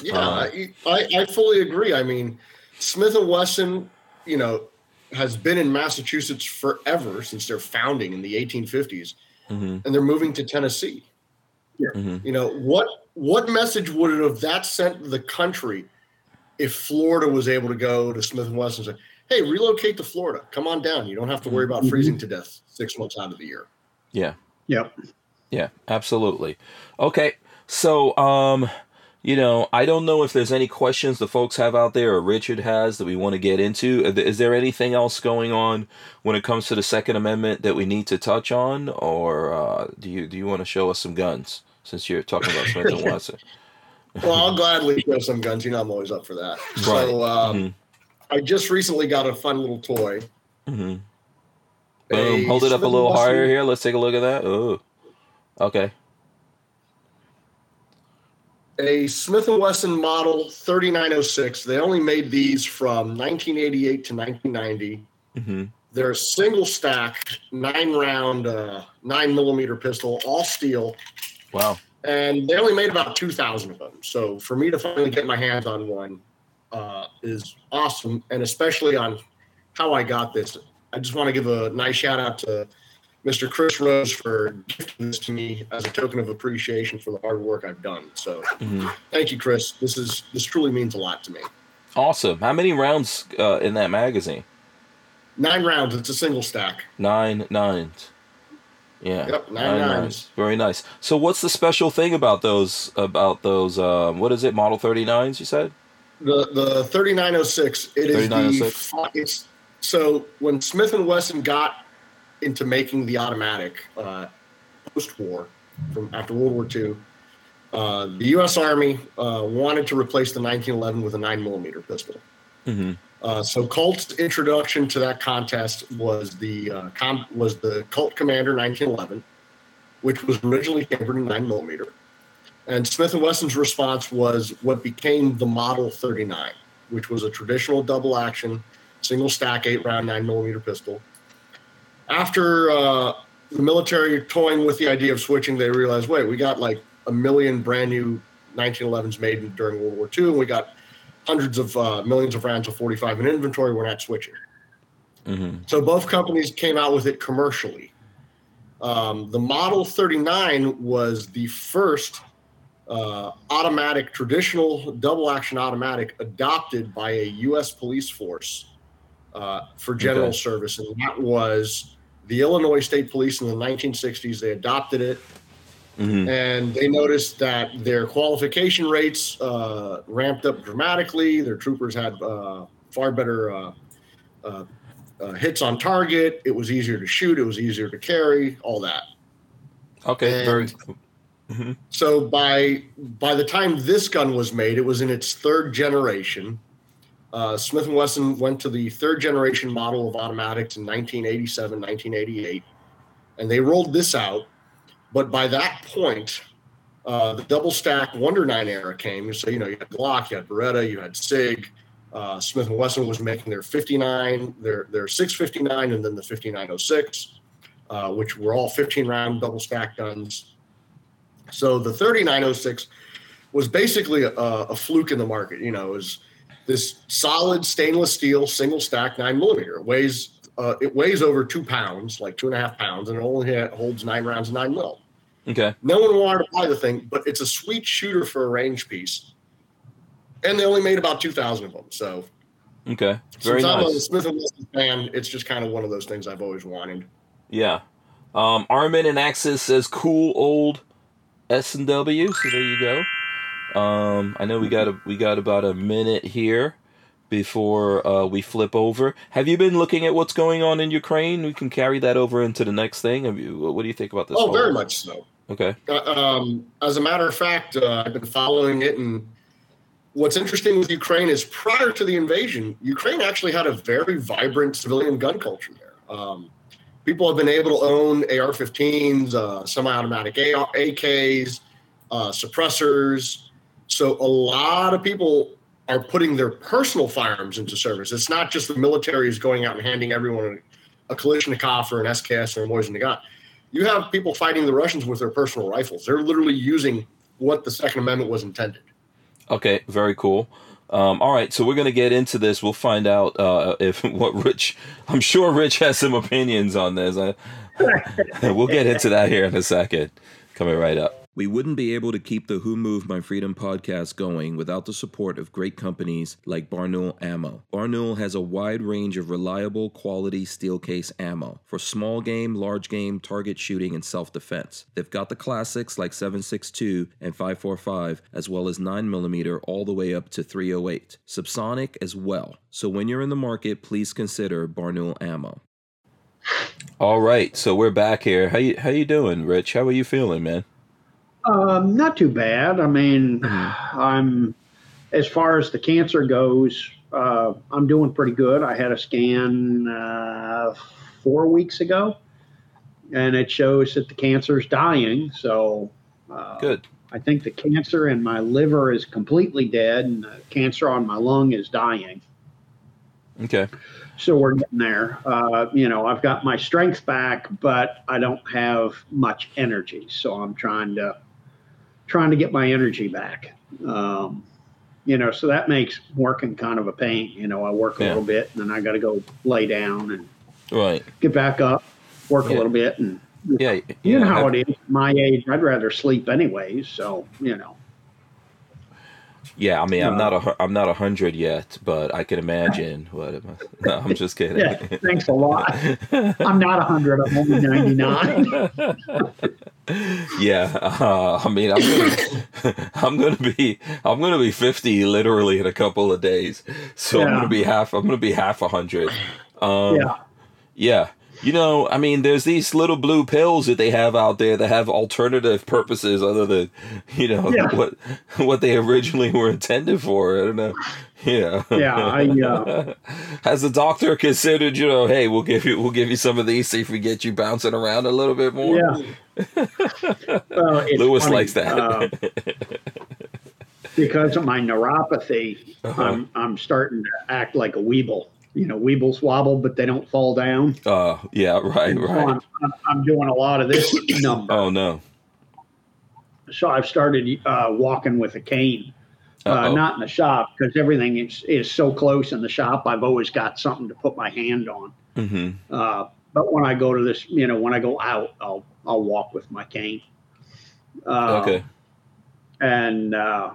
Yeah, Uh, I, I fully agree. I mean, Smith and Wesson, you know, has been in Massachusetts forever since their founding in the 1850s, hmm and they're moving to Tennessee. hmm You know what what message would it have that sent the country if Florida was able to go to Smith and Wesson and say, "Hey, relocate to Florida. Come on down. You don't have to worry about Mhm. freezing to death six months out of the year." Yeah. Yep. Yeah, absolutely. Okay, so um, you know, I don't know if there's any questions the folks have out there or Richard has that we want to get into. Is is there anything else going on when it comes to the Second Amendment that we need to touch on, or uh, do you do you want to show us some guns since you're talking about Smith and Wesson? Well, I'll gladly show some guns. You know, I'm always up for that. Right. So um, Mhm. I just recently got a fun little toy. Mhm. Boom! Hold it up a little and higher here. Let's take a look at that. Oh, okay. a Smith & Wesson model 3906. They only made these from 1988 to 1990. hmm They're a single stack, nine round, uh, nine millimeter pistol, all steel, Wow. and they only made about 2,000 of them. So for me to finally get my hands on one uh, is awesome, and especially on how I got this. I just want to give a nice shout out to Mr. Chris Rose for gifting this to me as a token of appreciation for the hard work I've done. So hmm Thank you, Chris. This is this truly means a lot to me. Awesome. How many rounds uh, in that magazine? Nine rounds. It's a single stack. Nine nines. Yeah. Yep, nine nines. Very nice. So what's the special thing about those about those um, what is it, model 39s you said? The the thirty nine oh six. It is the 3906. fi- it's so when Smith and Wesson got into making the automatic uh, post war from after World War II. Uh, the U.S. Army uh, wanted to replace the 1911 with a nine millimeter pistol. Mm-hmm. Uh, so Colt's introduction to that contest was the uh, com- was the Colt Commander 1911, which was originally chambered in nine millimeter, and Smith and Wesson's response was what became the Model 39, which was a traditional double action, single stack eight round nine millimeter pistol. After uh, the military toying with the idea of switching, they realized, wait, we got like a million brand new 1911s made during World War II, and we got hundreds of uh, millions of rounds of 45 in inventory. We're not switching. Mm-hmm. So both companies came out with it commercially. Um, the Model 39 was the first uh, automatic, traditional double action automatic adopted by a U.S. police force uh, for general Okay. service, and that was the Illinois State Police in the 1960s. They adopted it, hmm and they noticed that their qualification rates uh, ramped up dramatically. Their troopers had uh, far better uh, uh, uh, hits on target. It was easier to shoot. It was easier to carry. All that. Okay, And- very. Mhm. So by by the time this gun was made, it was in its third generation. Uh, Smith Wesson went to the third generation model of automatics in 1987, 1988, and they rolled this out. But by that point, uh, the double stack Wonder Nine era came. So you know you had Glock, you had Beretta, you had Sig. Uh, Smith Wesson was making their 59, their their 659, and then the 5906, uh, which were all 15 round double stack guns. So the 3906 was basically a, a fluke in the market. You know, it was this solid stainless steel single stack nine millimeter. It weighs uh, it weighs over two pounds, like two and a half pounds, and it only holds nine rounds of nine mil. Okay. No one wanted to buy the thing, but it's a sweet shooter for a range piece. And they only made about two thousand of them. So Okay. Very since I'm a. Smith and Wesson fan, it's just kind of one of those things I've always wanted. Yeah. Um, Armin and Axis says cool old S and W. So there you go. Um, I know we got a, we got about a minute here before uh, we flip over. Have you been looking at what's going on in Ukraine? We can carry that over into the next thing. Have you, what do you think about this? Oh, very much so. Okay. Uh, um, as a matter of fact, uh, I've been following it, and what's interesting with Ukraine is prior to the invasion, Ukraine actually had a very vibrant civilian gun culture there. Um, people have been able to own AR-15s, uh, semi-automatic AR, AKs, uh, suppressors. So a lot of people are putting their personal firearms into service. It's not just the military is going out and handing everyone a, Kalashnikov or an SKS or a Mosin Nagant you have people fighting the Russians with their personal rifles. They're literally using what the Second Amendment was intended. Okay, very cool. Um, all right, so we're gonna get into this. We'll find out uh, if what Rich. I'm sure Rich has some opinions on this. I, we'll get into that here in a second. Coming right up. We wouldn't be able to keep the Who Moved My Freedom podcast going without the support of great companies like Barnaul Ammo. Barnaul has a wide range of reliable, quality steel case ammo for small game, large game, target shooting, and self defense. They've got the classics like 7.62 and 5.45, as well as 9mm all the way up to 308. Subsonic as well. So when you're in the market, please consider Barnaul Ammo. All right, so we're back here. How you how you doing, Rich? How are you feeling, man? Um, not too bad. I mean. I'm as far as the cancer goes, uh, I'm doing pretty good. I had a scan uh, four weeks ago, and it shows that the cancer is dying. So, uh, Good. I think the cancer in my liver is completely dead, and the cancer on my lung is dying. Okay. So we're getting there. Uh, you know, I've got my strength back, but I don't have much energy. So I'm trying to trying to get my energy back. Um, you know, so that makes working kind of a pain. You know, I work a Yeah. little bit, and then I got to go lay down and Right. get back up, work Yeah. a little bit, and Yeah. you know how I- it is. My age, I'd rather sleep anyways. So you know, Yeah. I mean, I'm Uh, not a hu- I'm not a hundred yet, but I can imagine what. It must, no, I'm just kidding. yeah. Thanks a lot. I'm not a hundred. I'm only ninety nine. yeah. Uh, I mean, I'm gonna, I'm gonna be I'm gonna be 50 literally in a couple of days, so I'm gonna be half I'm gonna be half a hundred. Um, yeah. Yeah. You know, I mean, there's these little blue pills that they have out there that have alternative purposes other than, you know, Yeah. what what they originally were intended for. I don't know. Yeah. Yeah, I, uh, Has the doctor considered, you know, hey, we'll give you we'll give you some of these, see if we get you bouncing around a little bit more. Yeah. Well, Lewis funny, likes that. uh, because of my neuropathy, Uh-huh. I'm I'm starting to act like a weeble. You know, weebles wobble, but they don't fall down. Uh, yeah, right, so right. I'm, I'm, I'm doing a lot of this number. Oh no. So I've started uh, walking with a cane. Uh, not in the shop because everything is, is so close in the shop. I've always got something to put my hand on. Mm-hmm. But when I go to this, you know, when I go out, I'll I'll walk with my cane. Uh, okay. And uh,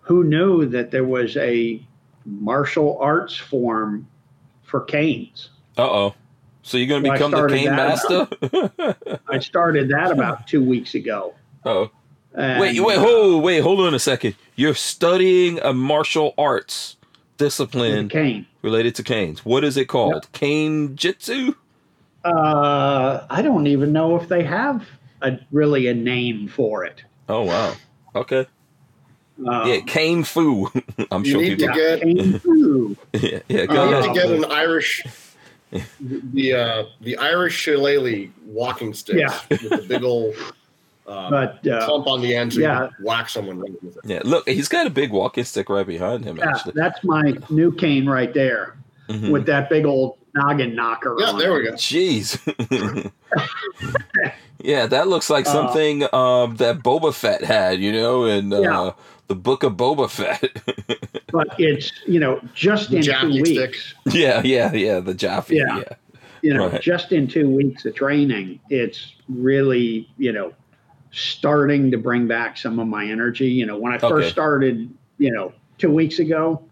who knew that there was a martial arts form for canes? Uh oh. So you're gonna I become the cane master? I started that about two weeks ago. oh. Wait, wait, uh, hold, wait, hold on a second. You're studying a martial arts discipline cane. related to canes. What is it called? Cane jitsu? Uh, I don't even know if they have a really a name for it. Oh wow. Okay. Um, Yeah, cane foo. I'm You sure need people. to get cane foo. yeah, yeah, you go need ahead. to get an Irish the uh the Irish shillelagh walking stick Yeah. with the big old uh, but uh, clump on the end so yeah. whack someone right with it. Yeah, look, he's got a big walking stick right behind him. yeah, Actually, that's my new cane right there Mhm. with that big old noggin knocker. Yeah, on there it. we go. Jeez. yeah, that looks like Uh, something um, that Boba Fett had, you know, in uh, Yeah. the Book of Boba Fett. But it's you know just in two Japanese weeks. stick. yeah, yeah, yeah, the Jaffe. Yeah. Yeah. You know, Right. just in two weeks of training, it's really you know starting to bring back some of my energy. You know, when I first Okay. started, you know, two weeks ago,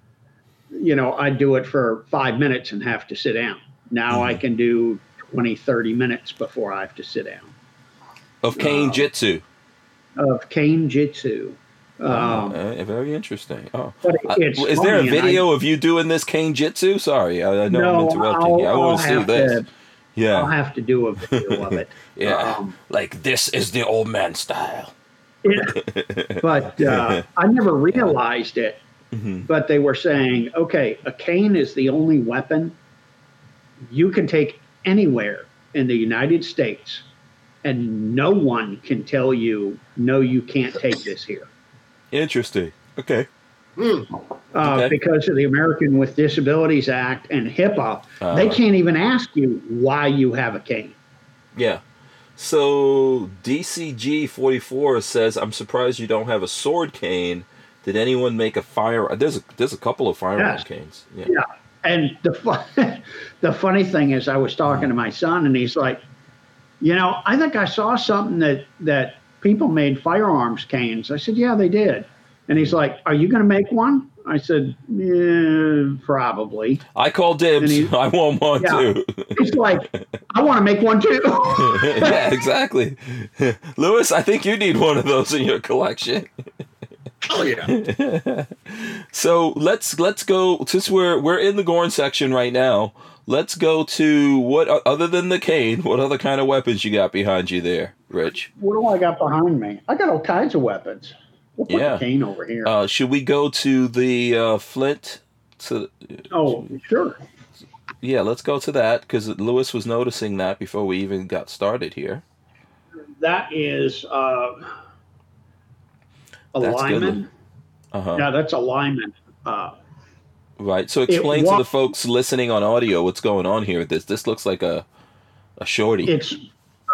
you know, I'd do it for five minutes and have to sit down. Now Mm-hmm. I can do 20, 30 minutes before I have to sit down. Of cane Uh, jitsu. Of cane jitsu. Um, Uh, very interesting. Oh. is there a and I- video of you doing this cane jitsu? Sorry, I, I know I'm interrupting you. I I'll- want I'll to see this. to- yeah, I'll have to do a video of it. yeah. Um, like this is the old man style. but uh, I never realized it. Mhm. But they were saying, okay, a cane is the only weapon you can take anywhere in the United States, and no one can tell you, no, you can't take this here. Interesting. Okay. Hmm. Uh, Okay. Because of the American with Disabilities Act and HIPAA, they Uh. can't even ask you why you have a cane. Yeah. So DCG forty four says, "I'm surprised you don't have a sword cane. Did anyone make a fire? There's a there's a couple of firearm Yes. canes. Yeah. Yeah. And the fu- the funny thing is, I was talking to my son, and he's like, you know, I think I saw something that that people made firearms canes. I said, yeah, they did. And he's like, are you going to make one? I said, yeah, probably. I call dibs. He- I want one Yeah. too. He's like, I want to make one too. yeah, exactly. Lewis, I think you need one of those in your collection. Hell yeah. So let's let's go since we're we're in the Gorn section right now. Let's go to what other than the cane. What other kind of weapons you got behind you there, Rich? what do I got behind me? I got all kinds of weapons. We'll put Yeah. the cane over here. Uh, should we go to the uh, flint? To oh, sure. yeah, let's go to that because Lewis was noticing that before we even got started here. That is uh, a That's Lyman. Uh huh. Yeah, that's a Lyman. Uh, Right. So explain to the folks listening on audio what's going on here. This this looks like a a shorty. It's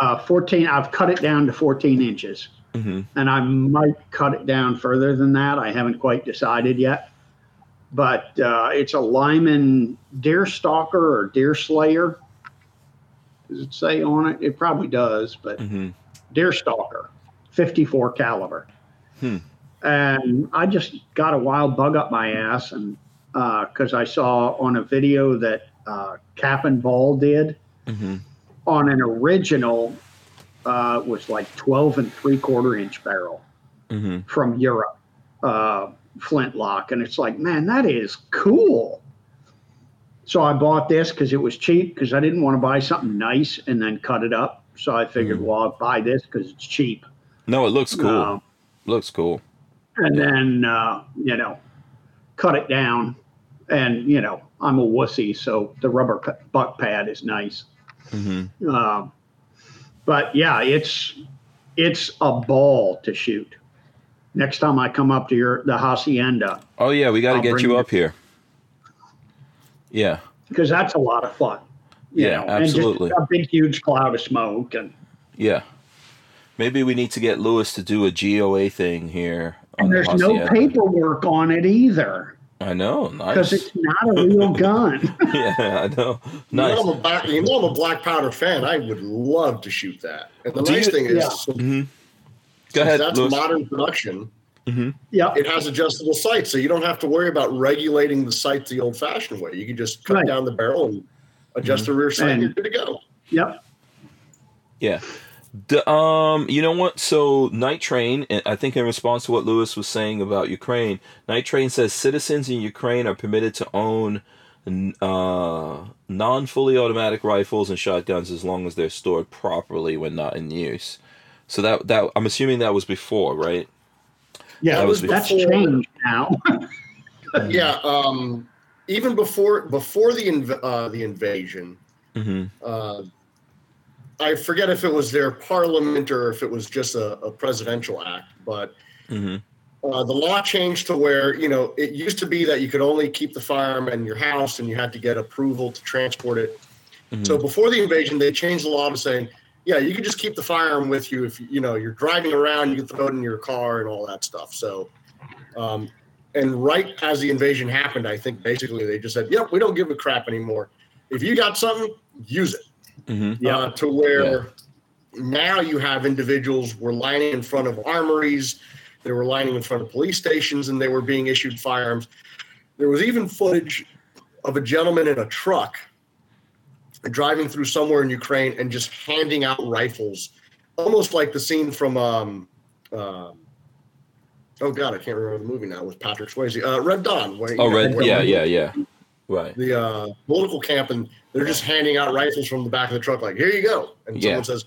uh, 14. I've cut it down to 14 inches, hmm and I might cut it down further than that. I haven't quite decided yet. But uh, it's a Lyman deer stalker or deer slayer. Does it say on it? It probably does, but hmm deer stalker, 54 caliber. Hmm. And I just got a wild bug up my ass, and because I saw on a video that uh, Cap and Ball did hmm on an original uh, was like 12 and three quarter inch barrel hmm from Europe, uh, flintlock. And it's like, man, that is cool. So I bought this because it was cheap because I didn't want to buy something nice and then cut it up. So I figured, Mhm. well, I'll buy this because it's cheap. No, it looks cool. Uh, looks cool. and then, uh, you know, cut it down. And, you know, I'm a wussy, so the rubber buck pad is nice. hmm Um, but yeah, it's it's a ball to shoot. Next time I come up to your the hacienda, Oh yeah, we got to get you up here. Yeah. because that's a lot of fun. you Yeah, know, absolutely. a big, huge cloud of smoke, and Yeah. Maybe we need to get Lewis to do a GOA thing here. on and the there's no paperwork on it either. I know, because nice. it's not a real gun. yeah, I know, You nice. know, I'm a black, you know I'm a black powder fan. I would love to shoot that. And the Do nice you- thing is, Yeah. so- hmm Go ahead, that's Lewis. modern production. yeah, It has adjustable sights, so you don't have to worry about regulating the sights the old-fashioned way. You can just cut Right. down the barrel and adjust the rear sight, and And- you're good to go. yep. Yeah. The, um, you know what? So Night Train, and I think in response to what Lewis was saying about Ukraine, Night Train says citizens in Ukraine are permitted to own uh, non-fully automatic rifles and shotguns as long as they're stored properly when not in use. So that that I'm assuming that was before, right? Yeah, That was that's before- changed now. Yeah. Um, even before before the inv- uh, the invasion, Mm-hmm. uh, I forget if it was their parliament or if it was just a, a presidential act, but Mm-hmm. uh, the law changed to where you know it used to be that you could only keep the firearm in your house and you had to get approval to transport it. Mm-hmm. So before the invasion, they changed the law to saying, yeah, you can just keep the firearm with you if you know you're driving around, you can throw it in your car and all that stuff. So, um, and right as the invasion happened, I think basically they just said, yep, we don't give a crap anymore. If you got something, use it. Mm-hmm. Yeah. Uh, to where now you have individuals were lining in front of armories, they were lining in front of police stations, and they were being issued firearms. There was even footage of a gentleman in a truck driving through somewhere in Ukraine and just handing out rifles, almost like the scene from um, um oh god, I can't remember the movie now with Patrick Swayze, uh, Red Dawn. Where, Oh, red. where Yeah, the- yeah, yeah. Right. the uh, political camp and they're just handing out rifles from the back of the truck, like, here you go. And Yeah. someone says,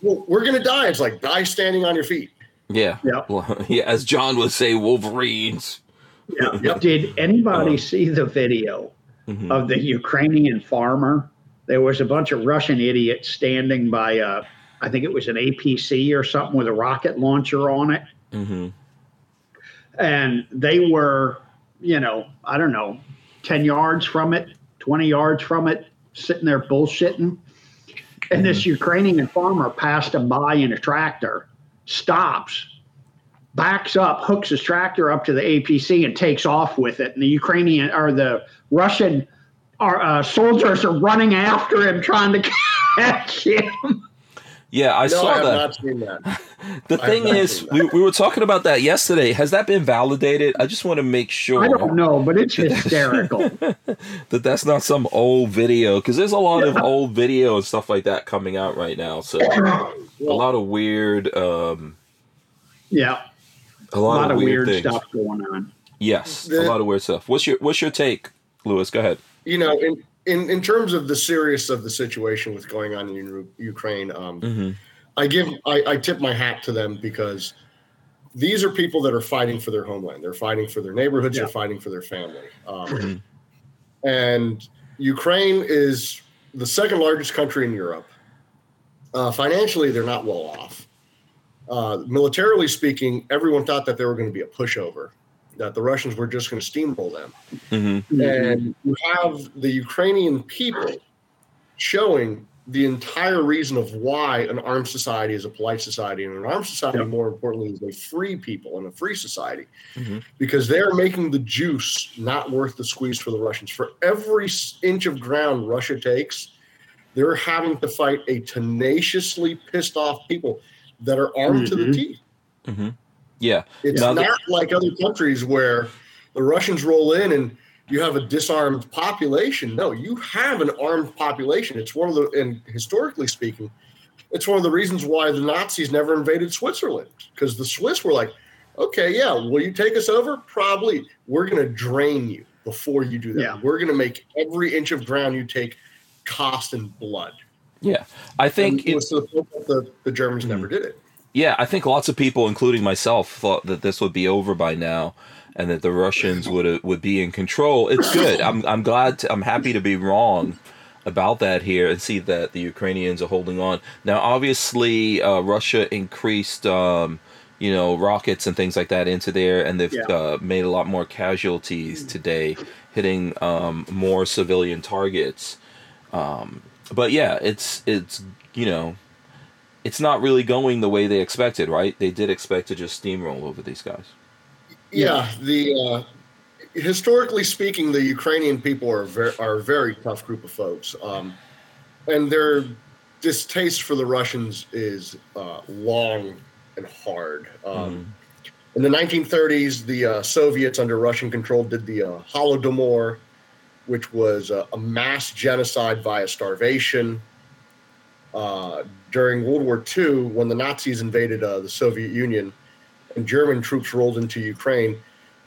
Well, we're gonna die. It's like die standing on your feet. Yeah. Yeah. Well, yeah. As John would say, Wolverines. Yeah. Yep. Did anybody Uh-huh. see the video Mhm. of the Ukrainian farmer? There was a bunch of Russian idiots standing by a, I think it was an APC or something with a rocket launcher on it. Mm-hmm. And they were, you know, I don't know, 10 yards from it, 20 yards from it, sitting there bullshitting. And this Ukrainian farmer passed him by in a tractor, stops, backs up, hooks his tractor up to the APC, and takes off with it. And the Ukrainian or the Russian are, uh, soldiers are running after him, trying to catch him. Yeah, I no, saw I have that. not seen that. The I've thing is, we, we were talking about that yesterday. Has that been validated? I just want to make sure I don't know, but it's hysterical. that that's not some old video because there's a lot of old video and stuff like that coming out right now. So a lot of weird, um, yeah, a a lot, lot, of weird, things. stuff going on. Yes, a lot of weird stuff. What's your What's your take, Lewis? Go ahead. You know, in, in in terms of the serious of the situation with going on in Ukraine, um, Mm-hmm. I give I, I tip my hat to them because these are people that are fighting for their homeland. They're fighting for their neighborhoods. Yeah. They're fighting for their family. Um, Mhm. And Ukraine is the second largest country in Europe. Uh, financially, they're not well off. Uh, militarily speaking, everyone thought that they were going to be a pushover, that the Russians were just going to steamroll them Mm-hmm. and you have the Ukrainian people showing the entire reason of why an armed society is a polite society, and an armed society, Yeah. more importantly, is a free people and a free society, Mhm. because they're making the juice not worth the squeeze for the Russians. For every inch of ground Russia takes, they're having to fight a tenaciously pissed off people that are armed to the Mhm. teeth. Mm-hmm. Yeah. It's Now not like other countries where the Russians roll in and you have a disarmed population. No, you have an armed population. It's one of the, and historically speaking, it's one of the reasons why the Nazis never invaded Switzerland because the Swiss were like, okay, yeah, will you take us over? Probably. We're going to drain you before you do that. Yeah. We're going to make every inch of ground you take cost in blood. Yeah. I think And it was to the point that the, the Germans Mhm. never did it. Yeah, I think lots of people, including myself, thought that this would be over by now, and that the Russians would would be in control. It's good. I'm I'm glad. To, I'm happy to be wrong about that here and see that the Ukrainians are holding on. Now, obviously, uh, Russia increased, um, you know, rockets and things like that into there, and they've Yeah. uh, made a lot more casualties today, hitting um, more civilian targets. Um, but yeah, it's it's you know it's not really going the way they expected, right? They did expect to just steamroll over these guys. Yeah, the uh, historically speaking, the Ukrainian people are very, are a very tough group of folks, um, and their distaste for the Russians is uh, long and hard. Um, In the 1930s, the uh, Soviets under Russian control did the uh, Holodomor, which was uh, a mass genocide via starvation. Uh, during World War II, when the Nazis invaded uh, the Soviet Union and German troops rolled into Ukraine,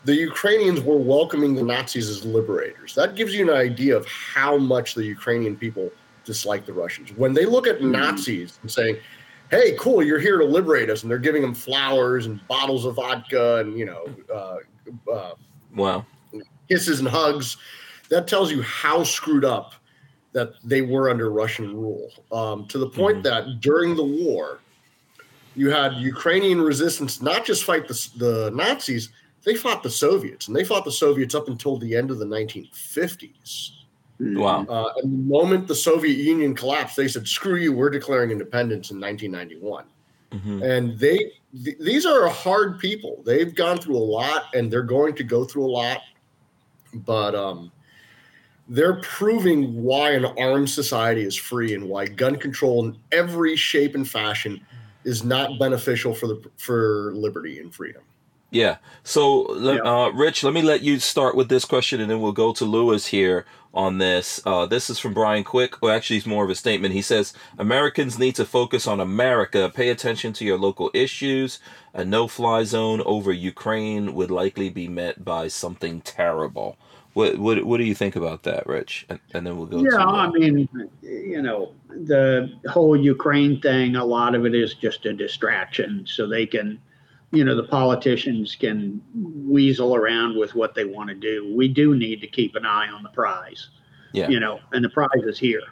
the Ukrainians were welcoming the Nazis as liberators. That gives you an idea of how much the Ukrainian people dislike the Russians. When they look at Nazis and saying, "Hey, cool, you're here to liberate us," and they're giving them flowers and bottles of vodka and you know uh, uh, Wow. kisses and hugs, that tells you how screwed up that they were under Russian rule. Um, to the point that during the war, you had Ukrainian resistance not just fight the, the Nazis, they fought the Soviets, and they fought the Soviets up until the end of the 1950s. Wow. Uh, and the moment the Soviet Union collapsed, they said, "Screw you! We're declaring independence in 1991." Mhm. And they, th- these are hard people. They've gone through a lot, and they're going to go through a lot. But um, they're proving why an armed society is free and why gun control in every shape and fashion is not beneficial for the for liberty and freedom. Yeah. So, Yeah. Uh, Rich, let me let you start with this question, and then we'll go to Lewis here on this. Uh, this is from Brian Quick. Well, actually, it's more of a statement. He says Americans need to focus on America. Pay attention to your local issues. A no-fly zone over Ukraine would likely be met by something terrible. What what what do you think about that, Rich? And, and then we'll go. Yeah, uh, I mean, you know, the whole Ukraine thing, a lot of it is just a distraction so they can, you know, the politicians can weasel around with what they want to do. We do need to keep an eye on the prize, yeah. you know, and the prize is here.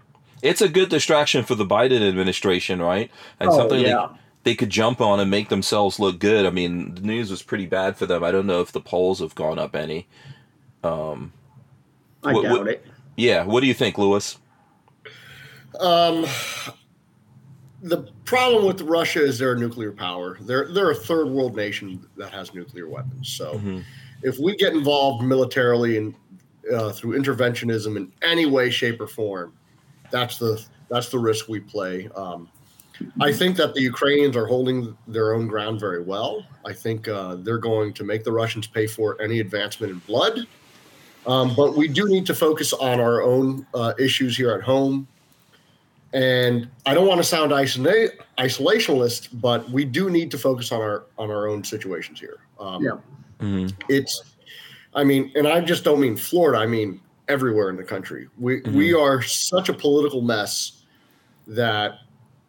It's a good distraction for the Biden administration, right? And Oh, something they- they could jump on and make themselves look good. I mean, the news was pretty bad for them. I don't know if the polls have gone up any. Um, I What- doubt what- it. yeah, what do you think, Lewis? Um, the problem with Russia is they're a nuclear power. They're they're a third world nation that has nuclear weapons. So Mhm. if we get involved militarily and uh, through interventionism in any way, shape, or form, that's the that's the risk we play. Um, I think that the Ukrainians are holding their own ground very well. I think uh, they're going to make the Russians pay for any advancement in blood. Um, but we do need to focus on our own uh, issues here at home. And I don't want to sound isola- isolationist, but we do need to focus on our on our own situations here. Um, Yeah. Mhm. it's i mean and i just don't mean florida i mean everywhere in the country we we are such a political mess that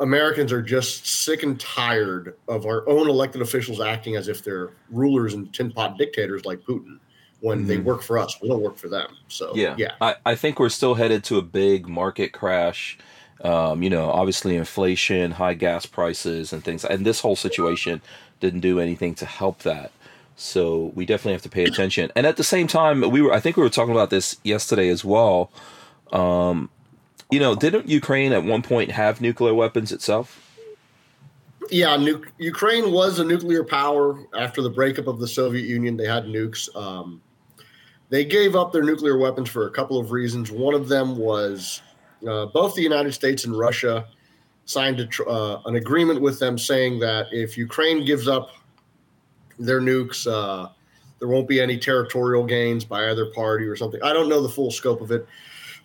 americans are just sick and tired of our own elected officials acting as if they're rulers and tin pot dictators like putin when they Mhm. work for us we don't work for them so Yeah, yeah I, I think we're still headed to a big market crash. Um, you know, obviously inflation, high gas prices, and things, and this whole situation didn't do anything to help that. So we definitely have to pay attention. And at the same time, we were I think we were talking about this yesterday as well. Um, you know, didn't Ukraine at one point have nuclear weapons itself? yeah nu- ukraine was a nuclear power after the breakup of the soviet union they had nukes um, they gave up their nuclear weapons for a couple of reasons. One of them was uh, both the united states and russia signed a tr- uh, an agreement with them saying that if ukraine gives up their nukes uh, there won't be any territorial gains by either party or something. I don't know the full scope of it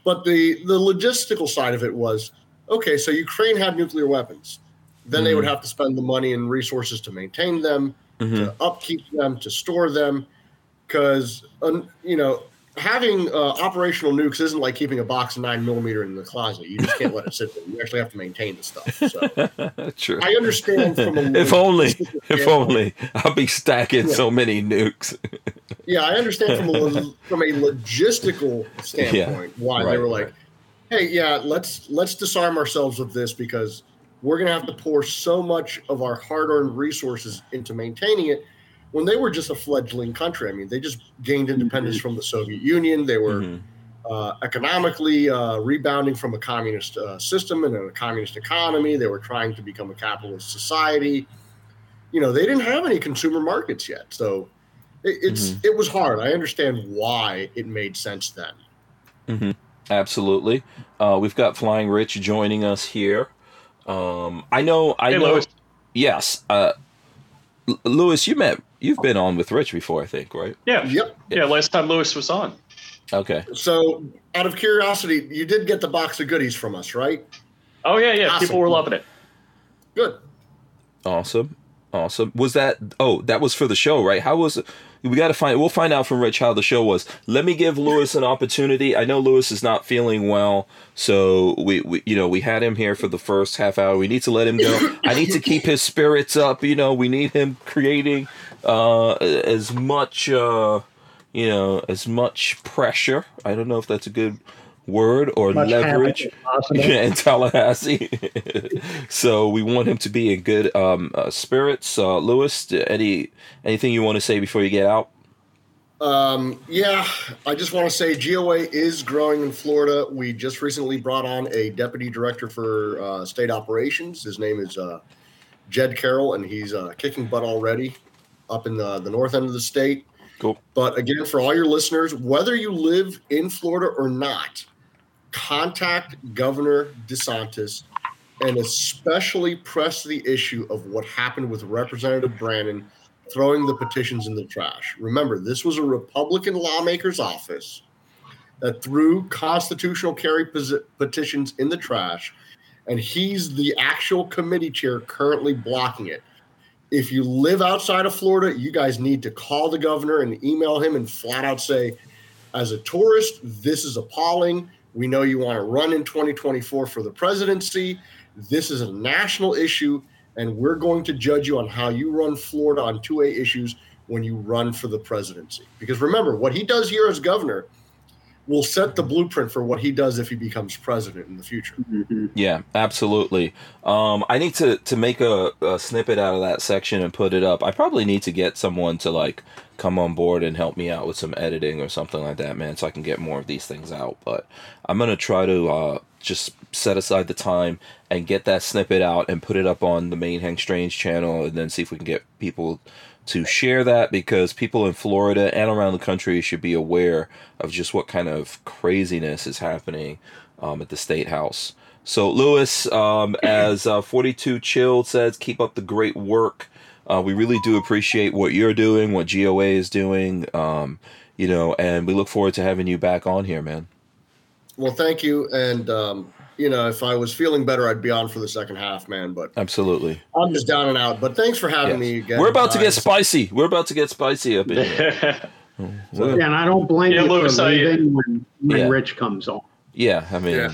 but the the logistical side of it was okay so ukraine had nuclear weapons. Then they would have to spend the money and resources to maintain them, Mhm. to upkeep them, to store them, because um, you know having uh, operational nukes isn't like keeping a box of nine millimeter in the closet. You just can't let it sit there. You actually have to maintain the stuff. So True. I understand from a If only, logistical if standpoint- only, I'll be stacking Yeah. so many nukes. Yeah, I understand from a from a logistical standpoint why Right, they were like, right. "Hey, yeah, let's let's disarm ourselves of this because we're going to have to pour so much of our hard-earned resources into maintaining it." When they were just a fledgling country, I mean, they just gained independence from the Soviet Union. They were Mhm. uh, economically uh, rebounding from a communist uh, system and a communist economy. They were trying to become a capitalist society. You know, they didn't have any consumer markets yet, so It, it's it was hard. I understand why it made sense then. hmm Absolutely. Uh, we've got Flying Rich joining us here. Um, I know. I Hey, know. Lewis. Yes. Uh, L- Lewis, you met. You've been on with Rich before, I think, right? Yeah. Yep. Yeah. Last time Lewis was on. Okay. So, out of curiosity, you did get the box of goodies from us, right? Oh yeah, yeah. Awesome. People were loving it. Good. Awesome. Awesome. Was that? Oh, that was for the show, right? How was? it? We got to find. We'll find out from Rich how the show was. Let me give Lewis an opportunity. I know Lewis is not feeling well, so we, we, you know, we had him here for the first half hour. We need to let him go. I need to keep his spirits up. You know, we need him creating uh, as much, uh, you know, as much pressure. I don't know if that's a good word or Much leverage havoc as possible. in Tallahassee. so we want him to be in good um, uh, spirits. Uh, Lewis, any anything you want to say before you get out? Um, yeah, I just want to say GOA is growing in Florida. We just recently brought on a deputy director for uh, state operations. His name is uh, Jed Carroll, and he's uh, kicking butt already up in the, the north end of the state. Cool. But again, for all your listeners, whether you live in Florida or not, contact Governor DeSantis and especially press the issue of what happened with Representative Brannan throwing the petitions in the trash. Remember, this was a Republican lawmaker's office that threw constitutional carry petitions in the trash, and he's the actual committee chair currently blocking it. If you live outside of Florida, you guys need to call the governor and email him and flat out say, as a tourist, this is appalling. We know you want to run in 2024 for the presidency. This is a national issue, and we're going to judge you on how you run Florida on 2A issues when you run for the presidency. Because remember, what he does here as governor will set the blueprint for what he does if he becomes president in the future. Mhm. Yeah, absolutely. Um, I need to to make a, a snippet out of that section and put it up. I probably need to get someone to like come on board and help me out with some editing or something like that, man, so I can get more of these things out. But I'm gonna try to uh, just set aside the time and get that snippet out and put it up on the main Hank Strange channel, and then see if we can get people to share that because people in Florida and around the country should be aware of just what kind of craziness is happening um, at the state house. So, Lewis, um, as uh, 42 Chilled says, keep up the great work. Uh, we really do appreciate what you're doing, what GOA is doing, um, you know, and we look forward to having you back on here, man. Well, thank you. And, um, you know, if I was feeling better, I'd be on for the second half, man. But Absolutely. I'm just down and out. But thanks for having Yes. me again. We're about to get spicy. We're about to get spicy up in here. yeah, Yeah, and I don't blame Yeah, you Lewis, for I- leaving when, when Yeah. Rich comes on. Yeah, I mean, Yeah.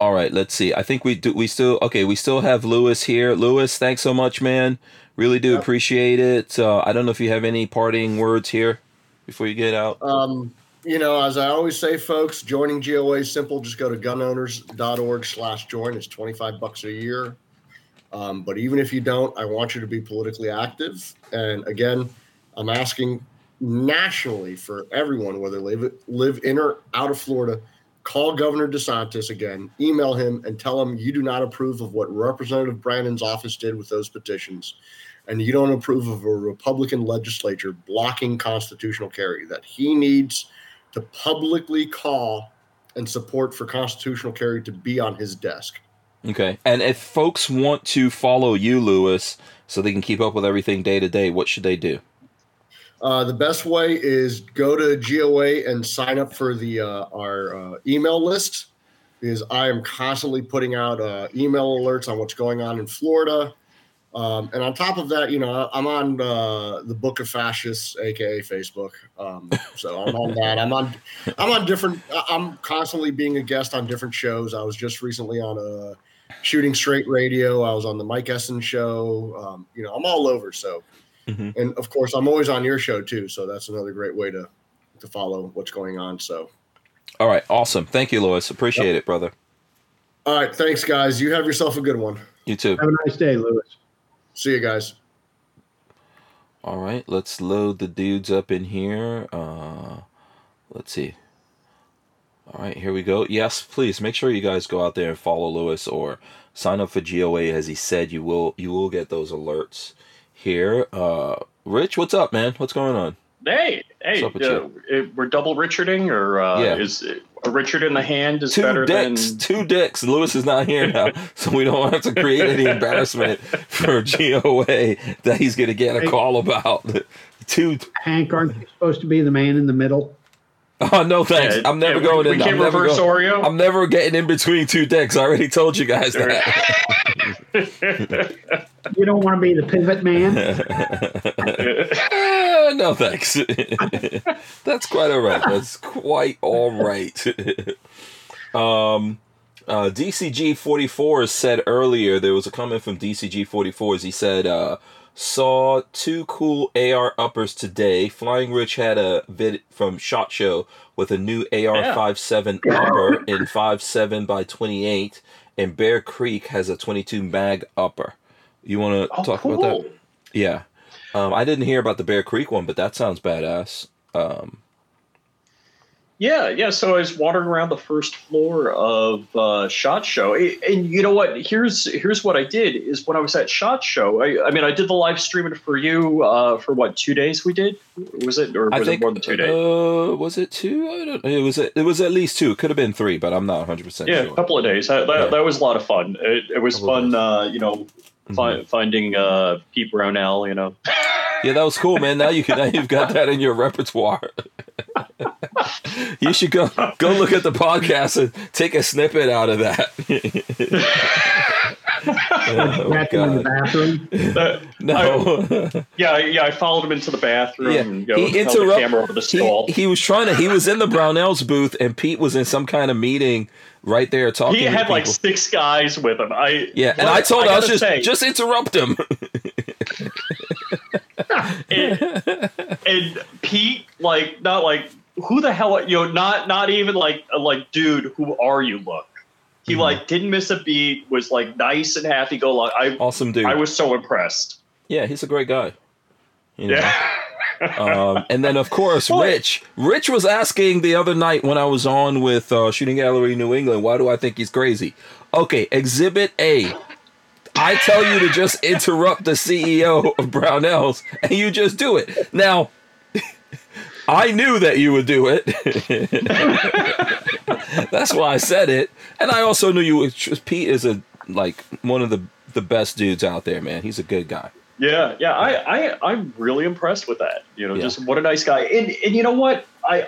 All right, let's see. I think we do. We still okay. We still have Lewis here. Lewis, thanks so much, man. Really do Yep. appreciate it. Uh, I don't know if you have any parting words here before you get out. Um, you know, as I always say, folks, joining GOA is simple. Just go to gunowners.org slash join. It's 25 bucks a year. Um, but even if you don't, I want you to be politically active. And again, I'm asking nationally for everyone, whether they live, live in or out of Florida, call Governor DeSantis again, email him and tell him you do not approve of what Representative Brannan's office did with those petitions. And you don't approve of a Republican legislature blocking constitutional carry, that he needs to publicly call and support for constitutional carry to be on his desk. Okay. And if folks want to follow you, Lewis, so they can keep up with everything day to day, what should they do? Uh, the best way is go to GOA and sign up for the uh, our uh, email list because I am constantly putting out uh, email alerts on what's going on in Florida. Um, and on top of that, you know, I'm on uh, the Book of Fascists, aka Facebook. Um, so I'm on that. I'm on. I'm on different. I'm constantly being a guest on different shows. I was just recently on a Shooting Straight Radio. I was on the Mike Essen show. Um, you know, I'm all over. So and of course i'm always on your show too so that's another great way to to follow what's going on so All right, awesome. Thank you, Lewis. Appreciate it, brother. All right, thanks, guys. You have yourself a good one. You too. Have a nice day, Lewis. See you guys. All right, let's load the dudes up in here. Uh, let's see. All right, here we go. Yes, please make sure you guys go out there and follow Lewis or sign up for GOA as he said you will you will get those alerts here. Uh, Rich, what's up, man? What's going on? Hey, hey, What's up with uh, we're double Richarding, or uh, Yeah. is it- a Richard in the hand is Two better dicks, than two dicks. Lewis is not here now, so we don't have to create any embarrassment for GOA that he's going to get a call about. Two Hank, aren't you supposed to be the man in the middle? Oh no, thanks. Yeah, I'm never yeah, going we, in. We I'm can't never reverse going- Oreo. I'm never getting in between two decks. I already told you guys that. You don't want to be the pivot man? Eh, no thanks. That's quite all right. That's quite all right. um, uh, DCG 44 said earlier there was a comment from DCG 44. as He said, uh, "Saw two cool AR uppers today. Flying Rich had a vid from Shot Show with a new AR 57 upper in 57 by 28, and Bear Creek has a 22 mag upper. You want to oh, talk cool. about that? Yeah. Um, I didn't hear about the Bear Creek one, but that sounds badass. Um, Yeah, yeah. So I was wandering around the first floor of uh, Shot Show, and you know what? Here's here's what I did is when I was at Shot Show. I, I mean, I did the live streaming for you uh, for what two days we did? Was it or was think it more than two days? Uh, was it two? I don't. It was. It was at least two. It could have been three, but I'm not 100 percent yeah, sure. a couple of days. That, that, Yeah. that was a lot of fun. It, it was fun. Uh, you know, fi- Mhm. finding uh, Pete Brownell. You know. Yeah, that was cool, man. Now you can. Now you've got that in your repertoire. you should go go look at the podcast and take a snippet out of that. oh, Back in the bathroom. That- No. yeah, yeah. I followed him into the bathroom. Yeah, and, you know, he held the camera over the he, he was trying to. He was in the Brownells booth, and Pete was in some kind of meeting right there talking. He had like six guys with him. I Yeah, and I told him I was just say, just interrupt him. and, and Pete, like, not like who the hell, you know, not not even like like, dude, who are you? Look, he Mhm. like didn't miss a beat. Was like nice and happy go lucky. I awesome dude. I was so impressed. yeah, he's a great guy. You know? Yeah. Um, and then of course Rich. Rich was asking the other night when I was on with uh, Shooting Gallery New England, why do I think he's crazy? Okay, Exhibit A. I tell you to just interrupt the CEO of Brownells, and you just do it. Now, I knew that you would do it. That's why I said it, and I also knew you. Would, Pete is a like one of the the best dudes out there, man. He's a good guy. Yeah, yeah, I, I, I'm really impressed with that. You know, Yeah. just what a nice guy. And and you know what, I,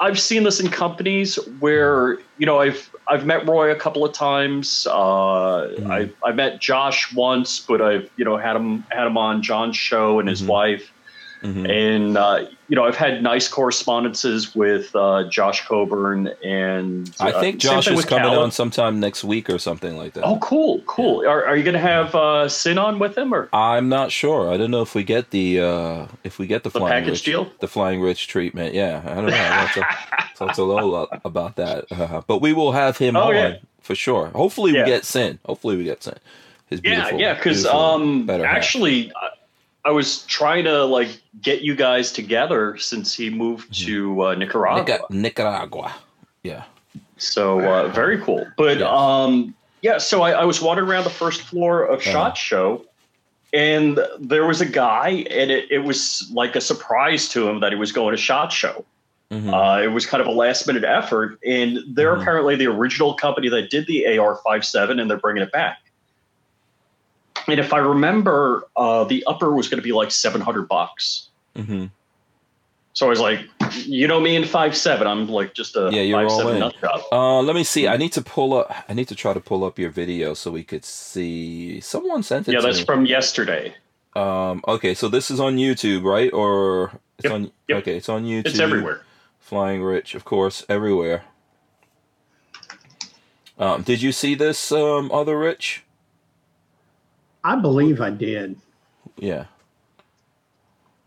I've seen this in companies where you know I've I've met Roy a couple of times. Uh, Mhm. I I met Josh once, but I've you know had him had him on John's show and his Mhm. wife, Mhm. and uh, you know I've had nice correspondences with uh, Josh Coburn and I uh, think Josh is coming Callum. on sometime next week or something like that. Oh, cool, cool. Are, are you going to have uh, Sin on with him or? I'm not sure. I don't know if we get the uh if we get the, The flying package rich, deal? the flying rich treatment. Yeah, I don't know. Have to talk to Lola about that. Uh, but we will have him Oh, on yeah. for sure. Hopefully Yeah. we get Sin. Hopefully we get Sin. His Yeah, beautiful, yeah, because um, actually, I, was trying to like get you guys together since he moved Mm-hmm. to uh, Nicaragua. Nica- Nicaragua. Yeah. So uh, very cool. But Yes. um, yeah, so I, I was wandering around the first floor of Uh-huh. Shot Show, and there was a guy, and it, it was like a surprise to him that he was going to Shot Show. Mhm. Uh, it was kind of a last minute effort, and they're Mhm. apparently the original company that did the AR-57, and they're bringing it back. And if I remember, uh, the upper was going to be like seven hundred bucks. Mhm. So I was like, you know me in five seven, I'm like just a Yeah, you're five all seven in. Uh, let me see. I need to pull up. I need to try to pull up your video so we could see. Someone sent it Yeah, that's me. from yesterday. Um, okay, so this is on YouTube, right? Or it's Yep, on. yep. Okay, it's on YouTube. It's everywhere. Flying Rich, of course, everywhere. Um, did you see this um, other Rich? I believe I did. Yeah.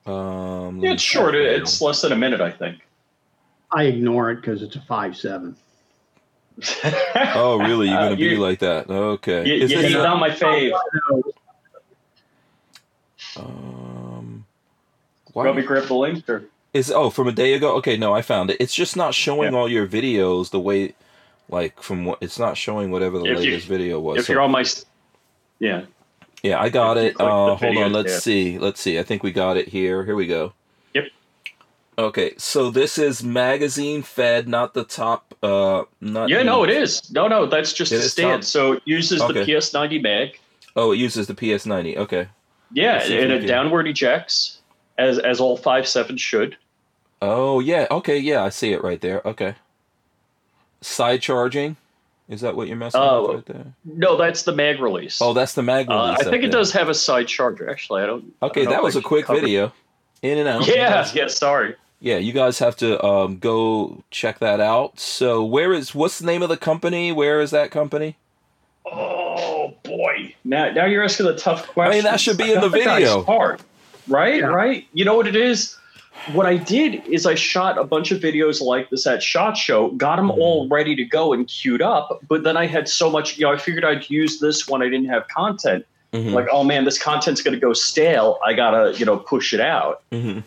Um, let Yeah, it's short. check It's less than a minute, I think. I ignore it because it's a five seven. Oh, really? You're gonna be You- like that? Okay. You, Is you this hit a- my fave. um, Want me why to grab the link or? is oh from a day ago? Okay, no, I found it. It's just not showing all your videos the way, like from what it's not showing whatever the If you- latest video was. If So- you're on my, yeah, yeah, I got it. Uh, hold on, let's tab. see. Let's see. I think we got it here. Here we go. Yep. Okay, so this is magazine fed, not the top. Uh, not yeah, no, it is. No, no, that's just It a stand. top? So it uses Okay. the PS90 mag. Oh, it uses the PS90. Okay. Yeah, Let's see if and it downward ejects as as all five seven should. Oh yeah. Okay. Yeah, I see it right there. Okay. Side charging. Is that what you're messing Oh, with right there? No, that's the mag release. Oh, that's the mag Uh, release. I think it there. does have a side charger. Actually, I don't. I Okay, don't that was a quick covered- video. In and out. Yeah, yeah. Sorry. Yeah, you guys have to um, go check that out. So, where is what's the name of the company? Where is that company? Oh boy! Now, now you're asking the tough question. I mean, that should be in the video. Part, right? Yeah. Right. You know what it is? What I did is I shot a bunch of videos like this at Shot Show, got them Mm-hmm. all ready to go and queued up. But then I had so much, you know, I figured I'd use this when I didn't have content. Mhm. Like, oh man, this content's going to go stale. I gotta, you know, push it out. Mhm.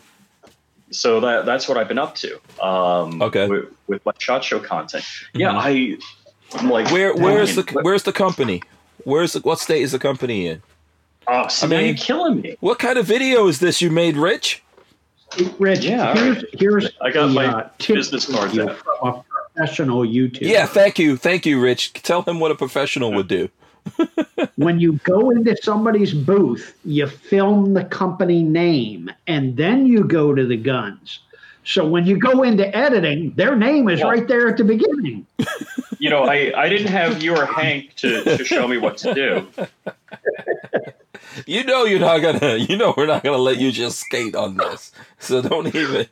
So that that's what I've been up to. Um, Okay. With, with my Shot Show content. Yeah, I. I'm like, Where where's the "Dang, where's the company? Where's the, what state is the company in? Oh, see, I now mean- you're killing me. What kind of video is this you made, Rich? Rich, Yeah, all here's, here's I got the, my uh, tip business for cards you from a professional YouTuber. Yeah, thank you, thank you, Rich. Tell him what a professional would do. when you go into somebody's booth, you film the company name and then you go to the guns. So when you go into editing, their name is Well- right there at the beginning. You know, I, I didn't have you or Hank to, to show me what to do. You know you're not gonna. You know we're not gonna let you just skate on this. So don't even.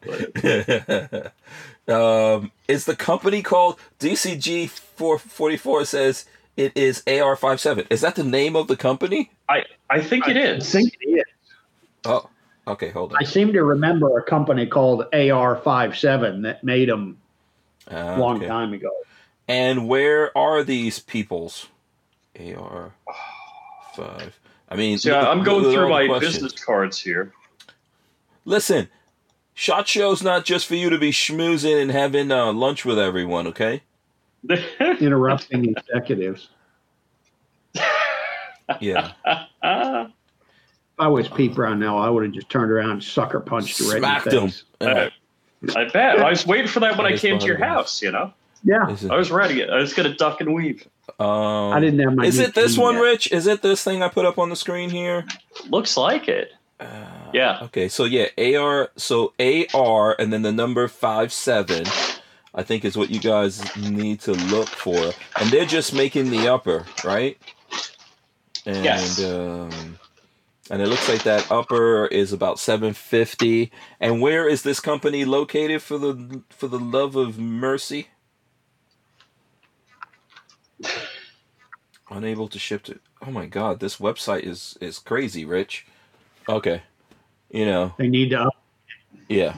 um, is the company called DCG four forty four? Says it is AR 57 Is that the name of the company? I, I think it I is. think it is. Oh, okay. Hold on. I seem to remember a company called AR57 that made them a long okay. time ago. And where are these peoples? AR five. I mean, So look I'm going look through my questions. business cards here. Listen, Shot Show's not just for you to be schmoozing and having uh, lunch with everyone, okay? Interrupting executives. Yeah. Ah, If I was Pete Brownell, I would have just turned around and sucker punched her right Smacked in the him. face. Uh, I bet. I was waiting for that when That I came to your house, you know? Yeah, it, I was ready. I was going to duck and weave. um, I didn't have my. Is it this one, yet. Rich? Is it this thing I put up on the screen here? Looks like it. Uh, Yeah. Okay, so yeah, AR. So AR and then the number five seven. I think is what you guys need to look for, and they're just making the upper, right? And Yes. um, and it looks like that upper is about seven fifty. And where is this company located for the for the love of mercy? Unable to ship to. Oh my God, this website is is crazy, Rich. Okay, you know, They need to. Up, yeah.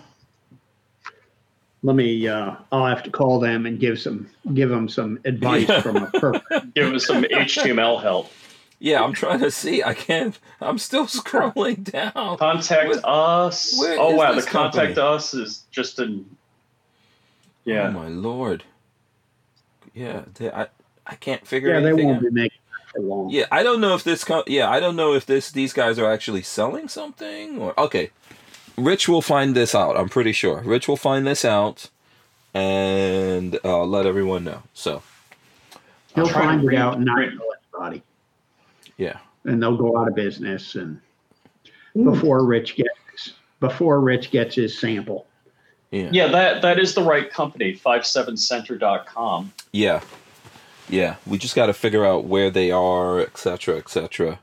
let me. Uh, I'll have to call them and give some give them some advice Yeah. from a perfect. Give them some HTML help. Yeah, I'm trying to see. I can't. I'm still scrolling down. Contact Where- us. where oh wow, the this contact company? us is just an Yeah. Oh my lord. Yeah, they, I I can't figure Yeah, they won't out. be making it long. Yeah, I don't know if this. Co- yeah, I don't know if this. These guys are actually selling something or okay. Rich will find this out. I'm pretty sure. Rich will find this out, and uh, let everyone know. So He'll I'm find it out and not read- tell anybody, yeah, and they'll go out of business. And before Rich gets before Rich gets his sample, yeah, Yeah, that that is the right company, 57center.com. yeah, yeah. We just got to figure out where they are, etc., etc.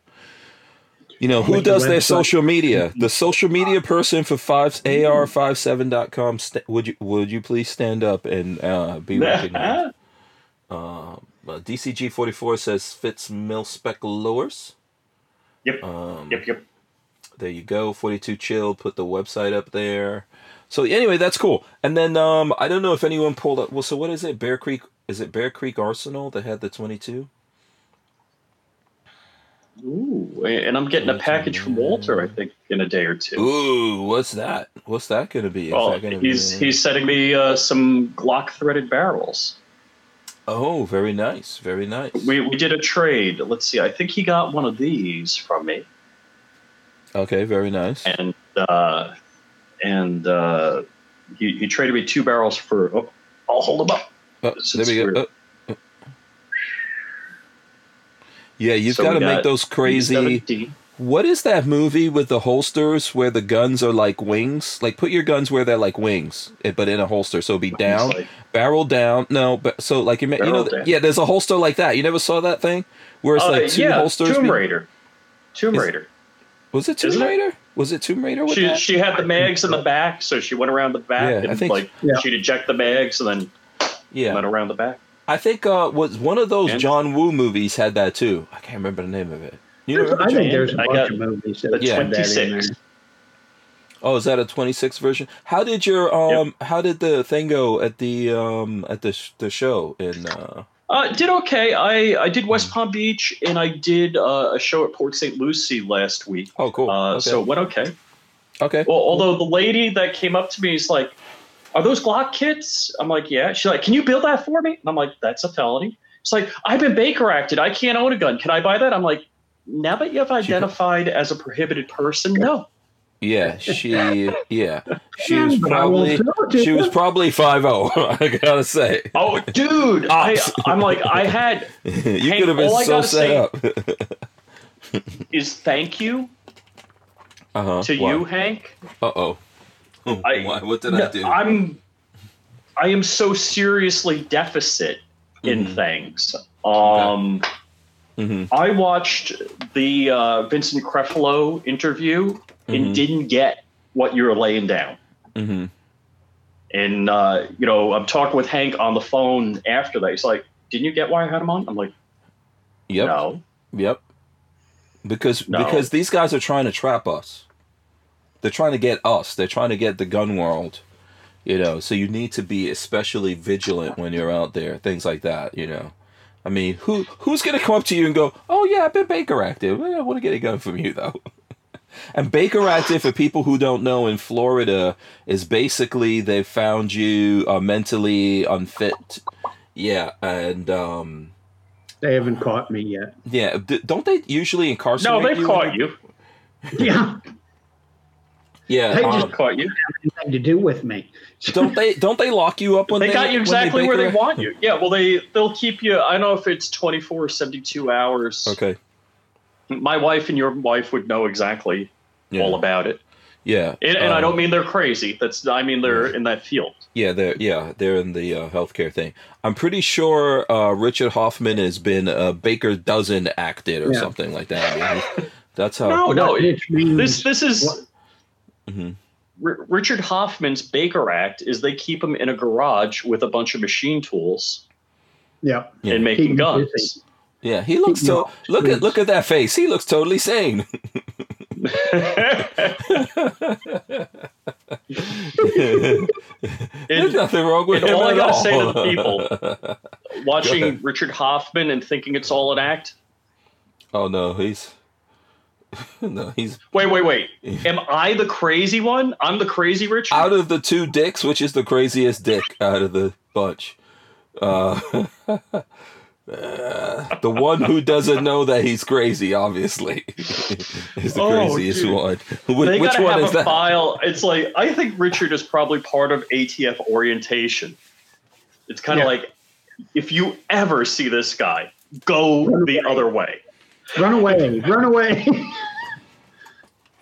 You know who does their social media? The social media person for five ar57.com. St- would you would you please stand up and uh, be recognized? Uh, DCG44 says fits mil spec lowers. Yep. Um, Yep, yep. there you go. 42 Chill put the website up there. So anyway, that's cool. And then um, I don't know if anyone pulled up. Well, so what is it? Bear Creek? Is it Bear Creek Arsenal that had the 22? Ooh, and I'm getting a package from Walter, I think, in a day or two. Ooh, what's that? What's that going to be? Is Well, that gonna he's be- he's sending me uh, some Glock threaded barrels. Oh, very nice. Very nice. We we did a trade. Let's see. I think he got one of these from me, Okay, very nice. and uh, and uh, he he traded me two barrels for. Oh, I'll hold them up. Oh, there is we go. Oh, oh. Yeah, you've So got to make those crazy. E17. What is that movie with the holsters where the guns are like wings? Like put your guns where they're like wings, eh, but in a holster, so be down, like- barrel down. No, but so like you, you know, down. yeah. There's a holster like that. You never saw that thing where it's Uh, like two yeah, holsters. Tomb Raider. Tomb Is- Raider. Was it Tomb Isn't it? Raider? Was it Tomb Raider with She that? she had the mags in the back, so she went around the back Yeah, I and think- like Yeah. she'd eject the mags and then yeah, went around the back. I think uh was one of those And- John Woo movies had that too. I can't remember the name of it. You know? I think there's a I bunch got of movies that Yeah. that in there. 26. Oh, is that a 26 version? How did your um how did the thing go at the um at the sh- the show in uh Uh, did okay. I, I did. West Palm Beach and I did uh, a show at Port St. Lucie last week. Oh, cool. Uh, okay. So it went okay. okay. Well, although the lady that came up to me is like, "Are those Glock kits?" I'm like, "Yeah." She's like, "Can you build that for me?" And I'm like, "That's a felony." She's like, "I've been Baker acted. I can't own a gun. Can I buy that?" I'm like, "Now that you've identified as a prohibited person, no." Yeah, she yeah. She was I probably she was probably 50, I got to say. Oh, dude, I I'm like, I had you Hank, could have been so gotta set up. is thank you uh-huh. to you, Hank. I- Why? What did No, I do? I'm I am so seriously deficit in Mhm. things. Um Mhm. I watched the uh, Vincent Creflo interview Mhm. and didn't get what you were laying down. Mhm. And uh, you know, I'm talking with Hank on the phone after that. He's like, "Didn't you get why I had him on?" I'm like, Yep. "No." Yep. Because No. because these guys are trying to trap us. They're trying to get us. They're trying to get the gun world. You know, so you need to be especially vigilant when you're out there. Things like that, you know. I mean, who who's gonna come up to you and go, "Oh yeah, I've been Baker active. I want to get a gun from you though." and Baker active, for people who don't know, in Florida, is basically they found you uh, mentally unfit. Yeah, and um, They haven't caught me yet. yeah, d- don't they usually incarcerate? No, they've you caught you. Yeah, Yeah, They um, just- They've caught you. nothing to do with me. don't they don't they lock you up when They they, got you when exactly where they want you. Yeah, well, they they'll keep you. I don't know if it's 24 or 72 hours. Okay. My wife and your wife would know exactly Yeah. all about it. yeah. And, and I um, don't mean they're crazy. That's I mean they're in that field. Yeah, they're yeah they're in the uh, healthcare thing. I'm pretty sure uh, Richard Hoffman has been a Baker dozen acted or Yeah. something like that. I mean, that's how. No, no. it- means This this is What- Mhm. R- Richard Hoffman's Baker Act is they keep him in a garage with a bunch of machine tools yeah. Yeah. and making Keep guns. Yeah, he looks Keep so. you Look at look at that face. He looks totally sane. There's nothing wrong with and him all I gotta all. say to the people- watching. Richard Hoffman and thinking it's all an act. oh no, he's no, he's Wait, wait, wait. Am I the crazy one? I'm the crazy Richard. out of the two dicks, which is the craziest dick out of the bunch? Uh, uh, the one who doesn't know that he's crazy, obviously, is the Oh, craziest dude. one. Wh- they which gotta one have is a that? file. It's like I think Richard is probably part of ATF orientation. It's kind of Yeah. like if you ever see this guy, go the other way. Run away! Run away!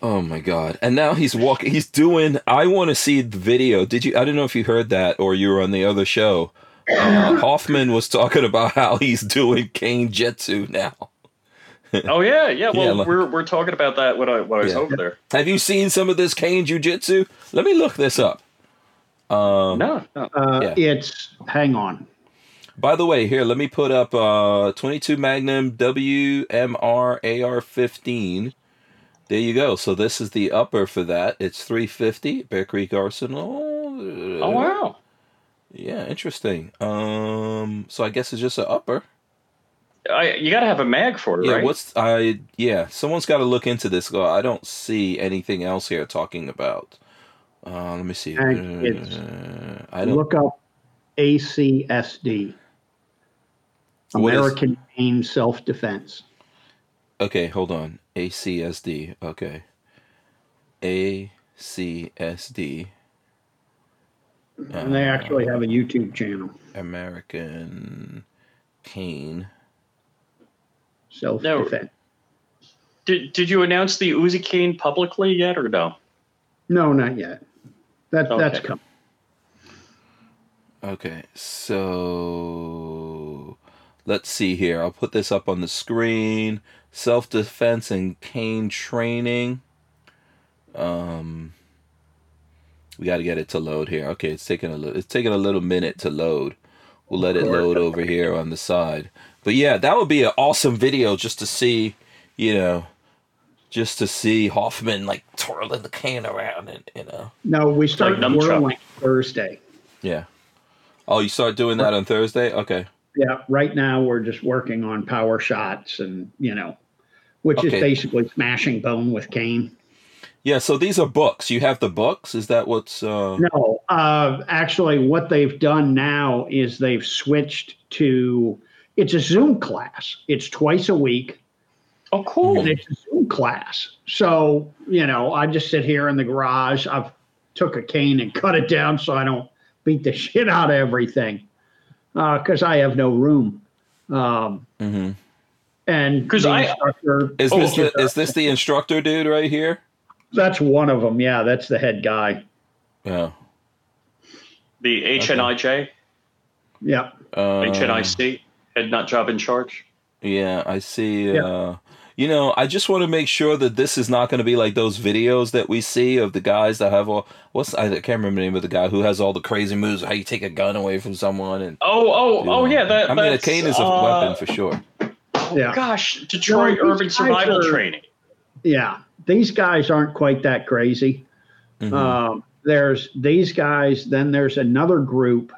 Oh my god! And now he's walking. He's doing. I want to see the video. Did you? I don't know if you heard that or you were on the other show. Uh, Hoffman was talking about how he's doing cane jitsu now. Oh yeah, yeah. Well, Yeah, look. we're we're talking about that when I when I was Yeah. over there. Have you seen some of this cane jujitsu? Let me look this up. Um, No, no. Uh, Yeah. It's hang on. By the way, here let me put up uh 22 Magnum WMR AR 15. There you go. So this is the upper for that. It's 350 Bear Creek Arsenal. Oh wow. Yeah, interesting. Um, so I guess it's just an upper. I, you got to have a mag for it, Yeah, right? what's I? Yeah, someone's got to look into this. Go. I don't see anything else here talking about. Uh, let me see. And Uh, I don't. Look up ACSD, What is- American Cane Self Defense. Okay, hold on. ACSD. Okay. ACSD. And they actually have a YouTube channel, American Cane. Self Defense. Did, did you announce the Uzi Cane publicly yet or no? No, not yet. That that's coming. Okay, so let's see here. I'll put this up on the screen. Self defense and cane training. Um, we got to get it to load here. Okay, it's taking a little. It's taking a little minute to load. We'll let it load over here on the side. But yeah, that would be an awesome video just to see, you know, just to see Hoffman like twirling the cane around and you know. No, we start Like nunchuck. whirling Thursday. Yeah. Oh, you start doing that on Thursday? Okay. Yeah, right now we're just working on power shots and you know, which Okay. is basically smashing bone with cane. Yeah, so these are books. You have the books. Is that what's? Uh... No, uh, actually, what they've done now is they've switched to it's a Zoom class. It's twice a week, Oh, cool. and it's a Zoom class. So you know, I just sit here in the garage. I've took a cane and cut it down so I don't beat the shit out of everything because I have no room. Um, mhm. and 'Cause the I- instructor Is Oh, this the, is this the instructor dude right here? That's one of them. Yeah, that's the head guy. Yeah. The HNIJ, Yeah. Uh, HNIC, head nut job in charge. Yeah, I see. Yeah. Uh, you know, I just want to make sure that this is not going to be like those videos that we see of the guys that have all. What's I can't remember the name of the guy who has all the crazy moves. How you take a gun away from someone and. Oh, oh, oh, yeah. That, I mean, a cane is a uh, weapon for sure. Yeah. Gosh, Detroit No, Urban Survival are- Training. Yeah. These guys aren't quite that crazy. Mhm. Um, there's these guys, then there's another group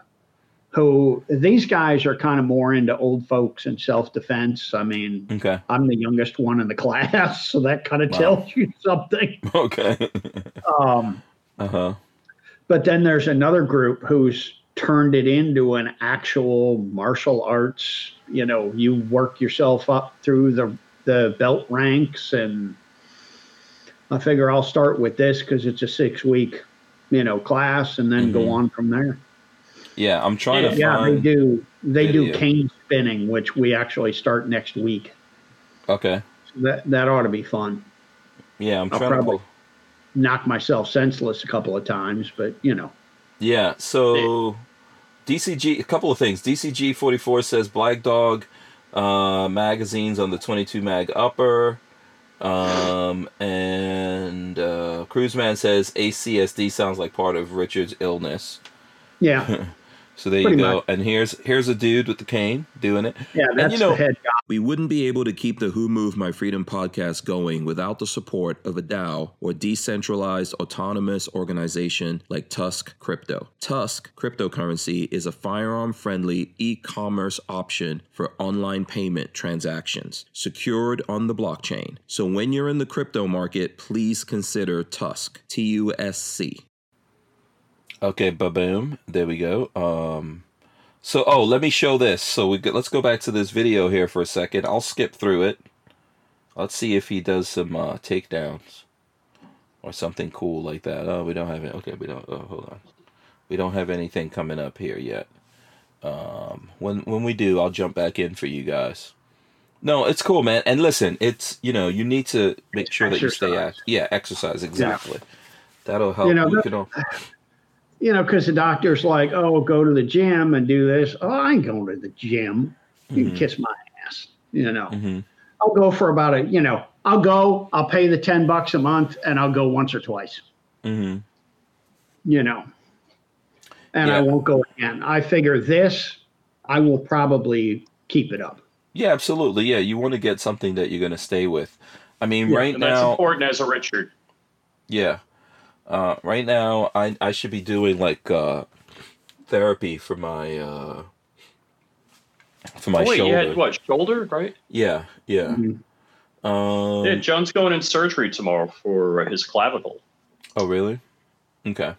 who these guys are kind of more into old folks and self defense. I mean, okay. I'm the youngest one in the class, so that kind of Wow. tells you something. Okay. Um, uh huh. but then there's another group who's turned it into an actual martial arts you know you work yourself up through the the belt ranks and i figure i'll start with this because it's a six week you know class and then go Mhm. on from there Yeah, I'm trying to yeah they do they do cane spinning which we actually start next week Okay. so that that ought to be fun Yeah, I'm I'll trying to probably- pull. knock myself senseless a couple of times but you know Yeah, so DCG, a couple of things. DCG 44 says Black Dog uh, magazines on the 22 mag upper. Um, and uh, Cruiseman says ACSD sounds like part of Richard's illness. yeah So there Pretty you go. much. And here's here's a dude with the cane doing it. yeah that's you know- the head guy We wouldn't be able to keep the Who Moved My Freedom podcast going without the support of a DAO or decentralized autonomous organization like TUSC Crypto. TUSC cryptocurrency is a firearm friendly e commerce option for online payment transactions secured on the blockchain. So when you're in the crypto market, please consider TUSC, T U S C. Okay, ba-boom. There we go. Um, so, oh, let me show this. So we go, let's go back to this video here for a second. I'll skip through it. Let's see if he does some uh, takedowns or something cool like that. Oh, we don't have it. Okay, we don't. Oh, hold on. We don't have anything coming up here yet. Um, when when we do, I'll jump back in for you guys. No, it's cool, man. And listen, it's you know you need to make sure that you stay Exercise. active. Yeah, exercise exactly. That'll help. You know, we that- can all, you know, because the doctor's like, oh, go to the gym and do this. Oh, I ain't going to the gym. You can Mhm. kiss my ass. You know, Mhm. I'll go for about a, you know, I'll go, I'll pay the 10 bucks a month and I'll go once or twice, Mhm. you know, and I won't go again. I figure this, I will probably keep it up. Yeah, absolutely. Yeah, you want to get something that you're going to stay with. I mean, Yeah, right And that's now, important as a Richard. yeah. Uh, right now, I I should be doing like uh, therapy for my uh, for my oh, wait, shoulder. you had what shoulder, right? Yeah, yeah. Mhm. Um, yeah, John's going in surgery tomorrow for his clavicle. Oh, really? Okay.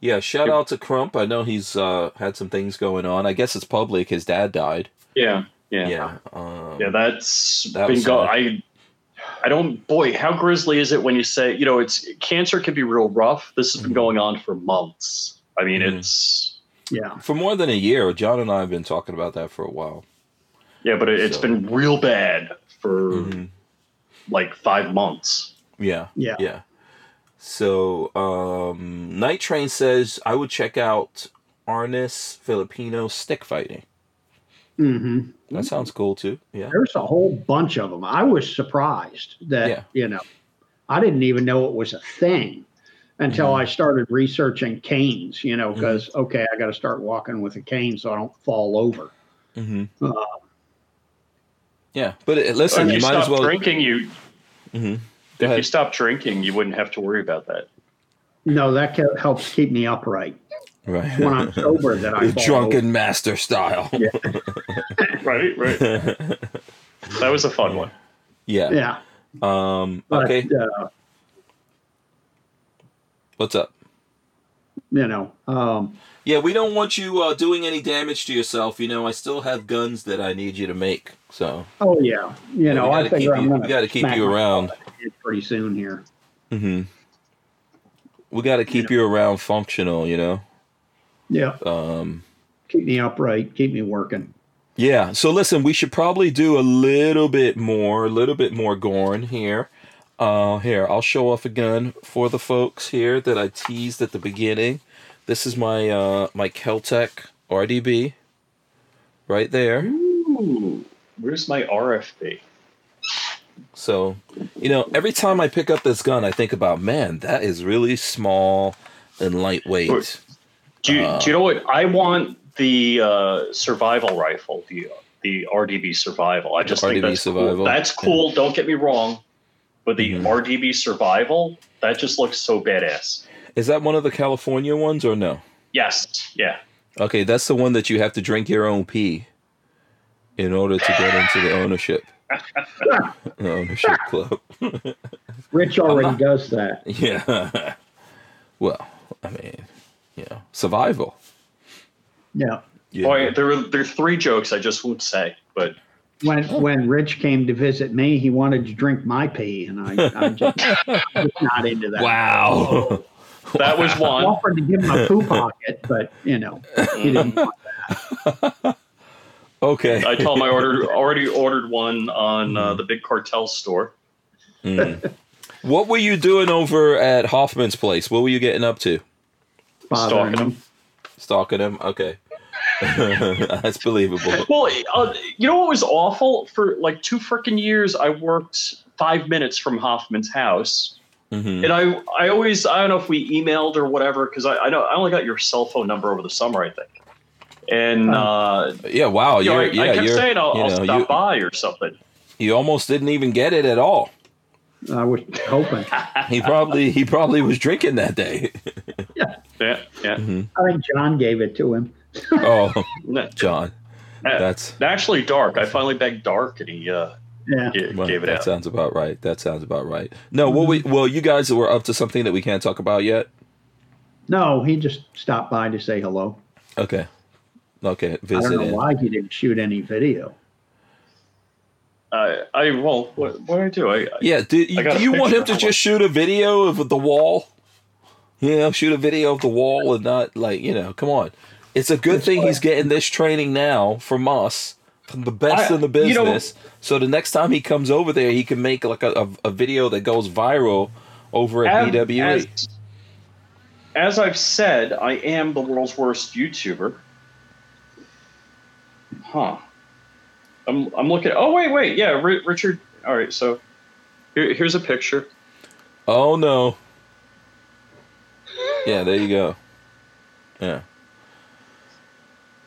Yeah, shout out to Crump. I know he's uh, had some things going on. I guess it's public. His dad died. Yeah, yeah, Yeah. Um, yeah. That's That been was go. I, I don't. Boy, how grisly is it when you say you know it's cancer can be real rough. This has been Mhm. going on for months. I mean, Mhm. it's Yeah. For more than a year. John and I have been talking about that for a while. yeah, but it, it's So- been real bad for Mhm. like five months. Yeah. Yeah. Yeah. So, um, Night Train says I would check out Arnis Filipino stick fighting. hmm That sounds cool too. Yeah. There's a whole bunch of them. I was surprised that, Yeah. you know, I didn't even know it was a thing until Mhm. I started researching canes, you know, because, okay, I got to start walking with a cane so I don't fall over. hmm Uh, Yeah. But uh, listen, you you might as well. drinking, you Mhm. Go if you stop drinking, you wouldn't have to worry about that. no, that ke- helps keep me upright. Right. When I'm sober, that I fall Drunken master style. Right, right. That was a fun one. yeah. Yeah. Um. But, Okay. uh, What's up? you know, um, Yeah, we don't want you uh, doing any damage to yourself. You know, I still have guns that I need you to make. So oh, yeah. You know, I gotta keep figure I'm you, going we gotta keep you around. pretty soon here. Mm-hmm. We got to keep you around functional. You know. Yeah. Um. Keep me upright. Keep me working. Yeah. So listen, we should probably do a little bit more, a little bit more Gorn here. Uh, here, I'll show off a gun for the folks here that I teased at the beginning. This is my uh my Keltec RDB, right there. Ooh, where's my RFB? So, you know, every time I pick up this gun, I think about, man, that is really small and lightweight. Do you, Uh, do you know what I want? The uh, survival rifle, the the RDB survival. I just think RDB that's survival, Cool. That's cool. Don't get me wrong, but the Mhm. RDB survival that just looks so badass. Is that one of the California ones or no? Yes, yeah. Okay, that's the one that you have to drink your own pee in order to get into the ownership. the ownership club. Rich already not- does that. Yeah. Well, I mean, you know, survival. Yeah. Yeah. Boy, there were there are three jokes I just won't say, but When when Rich came to visit me, he wanted to drink my pee, and I, I'm just, just not into that. Wow. that was I one. offered to give him a poo pocket, but you know, he didn't want that. okay. I told him I ordered already ordered one on uh, the big cartel store. Mm. What were you doing over at Hoffman's place? What were you getting up to? bothering Stalking him. him. Stalking him? Okay. That's believable. Well, uh, you know what was awful? For like two freaking years, I worked five minutes from Hoffman's house, hmm and I I always I don't know if we emailed or whatever because I I know I only got your cell phone number over the summer I think, and uh, Yeah, wow. you know, I, You're, yeah, I kept saying I'll, you I'll stop you, by or something. you almost didn't even get it at all. I was hoping. He probably he probably was drinking that day. Yeah, yeah. Mhm. I think John gave it to him. Oh, John, uh, that's actually dark. I finally begged Dark, and he uh, Yeah. g- well, gave it out. that out. sounds about right. That sounds about right. No, well, we well, you guys were up to something that we can't talk about yet. No, he just stopped by to say hello. Okay, okay, I don't know in. why he didn't shoot any video. Uh, I well, what what did I do? I, I Yeah, do you, I got do you want him to just shoot a video of the wall? You know, shoot a video of the wall and not like you know. Come on, it's a good thing he's getting this training now from us, from the best I- in the you know- business. so the next time he comes over there, he can make like a, a, a video that goes viral over at. As- BWE. As, as I've said, I am the world's worst YouTuber. Huh. I'm, I'm looking. Oh, wait, wait. Yeah, Ri- Richard. All right, so here, here's a picture. Oh no. Yeah, there you go. Yeah.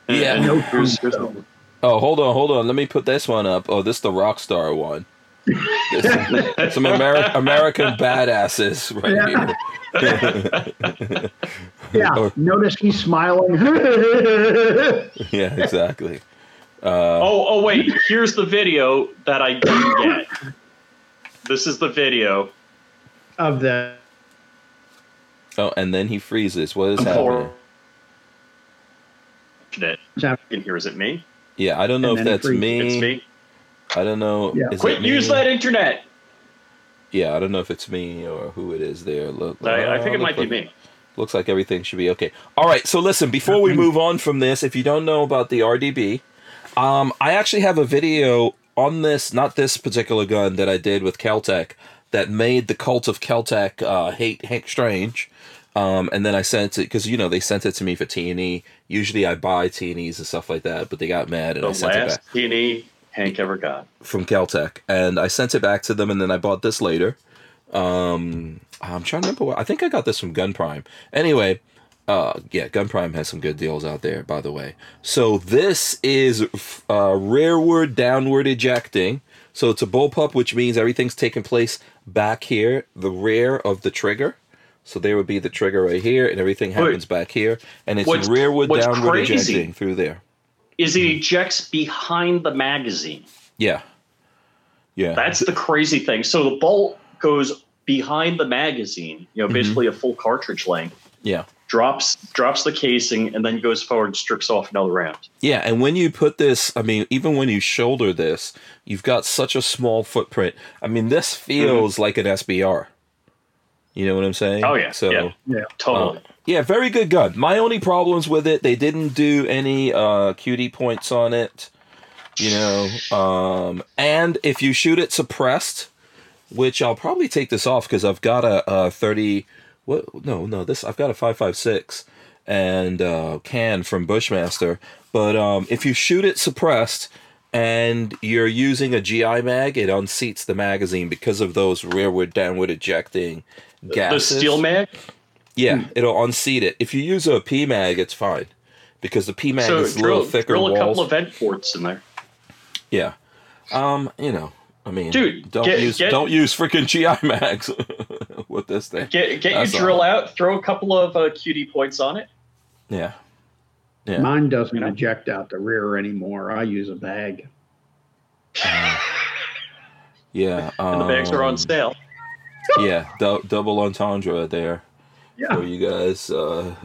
And- Yeah. and No here's, here's. Oh, hold on, hold on. Let me put this one up. Oh, this is the Rockstar one. This- some Ameri- American badasses right here. Yeah. Or- Notice he's smiling. yeah, exactly. Uh, oh, oh, wait. Here's the video that I didn't get. This is the video. of the Oh, and then he freezes. What is for happening? It. You can hear. Is it me? Yeah, I don't know And if that's me. It's me. I don't know. Yeah. Is Quit use that internet. Yeah, I don't know if it's me or who it is there. Look, I, I think it look might be me. Looks like everything should be okay. All right, so listen, before we move on from this, if you don't know about the RDB, um, I actually have a video on this, not this particular gun that I did with Keltec that made the cult of Keltec uh, hate Hank Strange. Um, and then I sent it because you know they sent it to me for T and E. Usually I buy T and stuff like that, but they got mad and The I sent it back last T&E Hank ever got. from Keltec, and I sent it back to them, and then I bought this later. Um, I'm trying to remember. What, I think I got this from Gun Prime. Anyway, uh, yeah, Gun Prime has some good deals out there, by the way. So this is uh, rearward downward ejecting. So it's a bullpup, which means everything's taking place back here, the rear of the trigger. So there would be the trigger right here, and everything happens back here, and it's What's- rearward downward crazy- ejecting through there. Is it ejects behind the magazine? Yeah, yeah. That's the crazy thing. So the bolt goes behind the magazine, you know, Mhm. basically a full cartridge length, yeah. drops drops the casing, and then goes forward and strips off another round. Yeah, and when you put this, I mean, even when you shoulder this, you've got such a small footprint. I mean, this feels like an SBR. You know what I'm saying? Oh, yeah, So, yeah. yeah. Totally. uh, yeah, very good gun. My only problems with it, they didn't do any uh, QD points on it. You know, um, and if you shoot it suppressed, which I'll probably take this off because I've got a, a 30. What? No, no. This I've got a 556 and uh, can from Bushmaster. But um, if you shoot it suppressed and you're using a GI mag, it unseats the magazine because of those rearward downward ejecting gases. the steel mag. Yeah, it'll unseat it. If you use a P mag, it's fine because the P mag So is a little thicker drill a walls. couple of vent ports in there. yeah, um, you know, I mean, Dude, don't get- use get- don't use freaking GI mags with this thing. Get get That's your drill all. out, throw a couple of uh, QD points on it. Yeah, yeah. Mine doesn't You know? eject out the rear anymore. I use a bag. Yeah, And the bags are on um, sale. Yeah, dou- double entendre there Yeah. for you guys. Uh,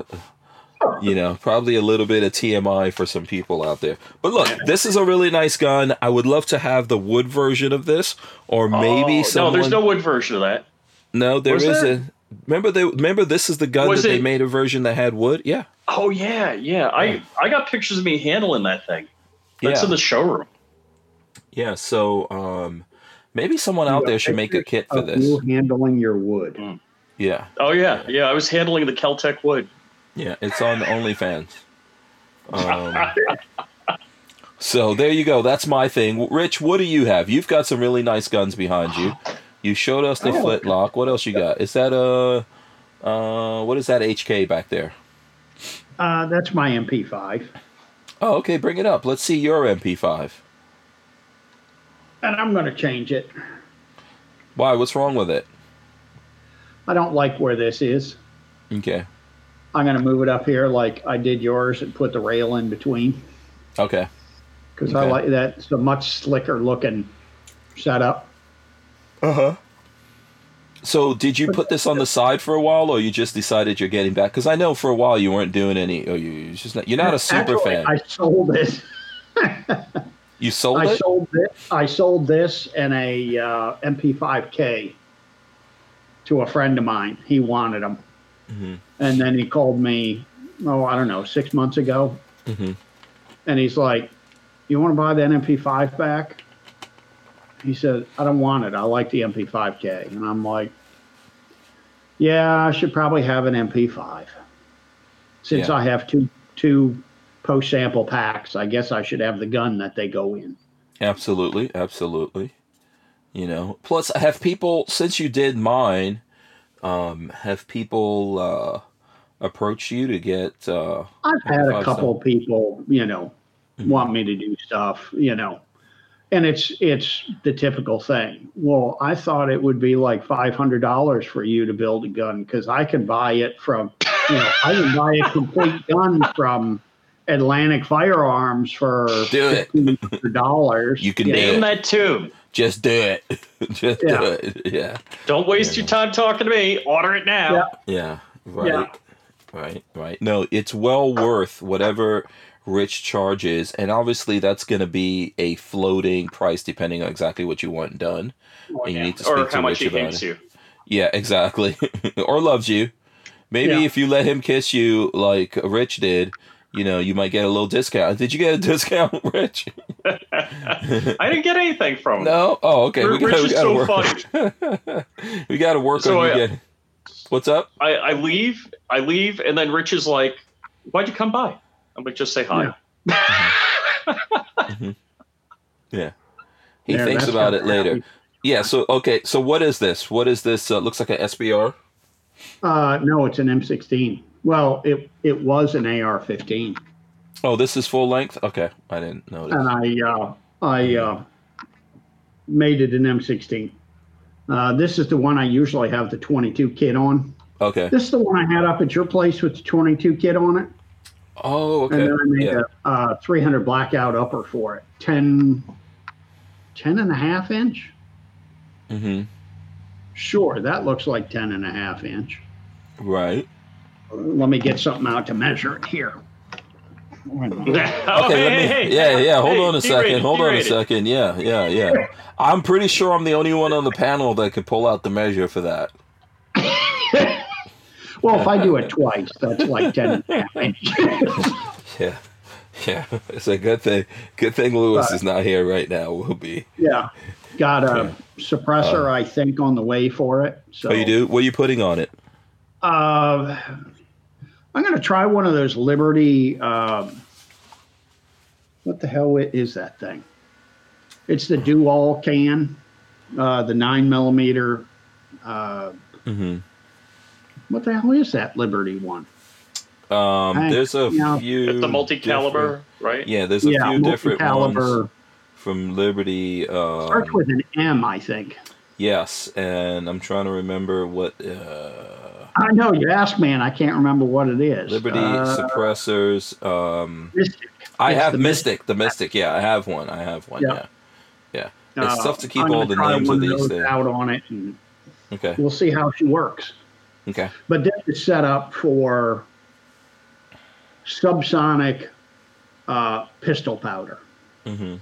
you know, probably a little bit of TMI for some people out there. But look, this is a really nice gun. I would love to have the wood version of this, or maybe Oh, someone. no, there's no wood version of that. No, there Was is there? a. Remember they remember this is the gun Was that they made a version that had wood. Yeah, Oh yeah, yeah. I I got pictures of me handling that thing. That's yeah, in the showroom. yeah. So um, maybe someone out there should make a kit for this. you handling your wood. Yeah, Oh yeah, yeah. I was handling the Keltec wood. yeah. It's on OnlyFans. Um, so there you go. That's my thing. Rich, what do you have? You've got some really nice guns behind you. You showed us the Oh. flintlock. What else you got? Is that a uh, what is that HK back there? Uh, that's my MP5. Oh, okay. Bring it up. Let's see your MP5. And I'm going to change it. Why? What's wrong with it? I don't like where this is. Okay. I'm going to move it up here like I did yours and put the rail in between Okay. because I like that. It's a much slicker looking setup. Uh huh. So, did you put this on the side for a while, or you just decided you're getting back? Because I know for a while you weren't doing any. Or you you're just not, you're not a super Actually, fan. I sold it. you sold I it. sold it. I sold this and a uh, MP5K to a friend of mine. He wanted them, hmm and then he called me. Oh, I don't know, six months ago, hmm and he's like, "You want to buy that MP5 back?" He said, "I don't want it. I like the MP5K," and I'm like, "Yeah, I should probably have an MP5 since Yeah. I have two two post sample packs. I guess I should have the gun that they go in." Absolutely, absolutely. You know. Plus, have people since you did mine, um, have people uh, approached you to get? Uh, I've had a couple of people, you know, Mhm. want me to do stuff, you know. And it's it's the typical thing. Well, I thought it would be like five hundred dollars for you to build a gun because I can buy it from, you know, I can buy a complete gun from Atlantic Firearms for Do it. fifteen hundred dollars. You can know. do Name it. that tune. Just do it. Just Yeah. do it. Yeah. Don't waste your time talking to me. Order it now. Yeah. Yeah. Right. Yeah. Right. Right. No, it's well worth whatever Rich charges, and obviously that's going to be a floating price depending on exactly what you want done. And you need to speak Or to how much he hates it. you. Yeah, exactly. or loves you. Maybe Yeah. if you let him kiss you like Rich did, you know, you might get a little discount. Did you get a discount, Rich? I didn't get anything from him. No. Oh, okay. Rich gotta- is gotta so work. funny. we got to work So, on you uh, getting. What's up? I, I leave, I leave, and then Rich is like, "Why'd you come by?" I'm like, "Just say hi." Yeah. He There, thinks about it later. happen. Yeah. So okay. So what is this? What is this? Uh, looks like an SBR. Uh, no, it's an M16. Well, it it was an AR-15, Oh, this is full length. Okay, I didn't notice. and I uh, I uh, made it an M16. Uh, this is the one I usually have the 22 kit on. Okay. This is the one I had up at your place with the 22 kit on it, Oh, okay. and then I made Yeah. a uh, 300 blackout upper for it, 10, 10 and a half inch. Mm-hmm. Sure, that looks like 10 and a half inch. Right. Let me get something out to measure it here. Wait. Oh, Okay. hey, let me. hey, hey. yeah. Yeah. Hold Hey, on a D-rated, second. Hold on a D-rated. second. Yeah. Yeah. Yeah. I'm pretty sure I'm the only one on the panel that could pull out the measure for that. Well, if I do it twice, that's like 10 and a half inches. Yeah. Yeah. It's a good thing. Good thing Lewis Right. is not here right now. We'll be. yeah. Got a suppressor, I think, on the way for it. So Oh, you do? What are you putting on it? Uh, I'm going to try one of those Liberty. Um, what the hell is that thing? It's the do all can, uh, the nine millimeter. Uh, Mm-hmm. What the hell is that Liberty one? Um, I- there's a yeah. few. It's the multi-caliber, right? Yeah, there's a yeah, few different multi-caliber. ones from Liberty. Starts Um, with an M, I think. yes, and I'm trying to remember what uh, I know you asked me, and I can't remember what it is. Liberty Uh, suppressors. Um, Mystic. I It's have the Mystic. The Mystic. Yeah, I have one. I have one. Yeah. Yeah. Yeah. It's Uh, tough to keep I'm all the try names one of these those things. out on it, and Okay. we'll see how she works. Okay. But this is set up for subsonic uh, pistol powder hmm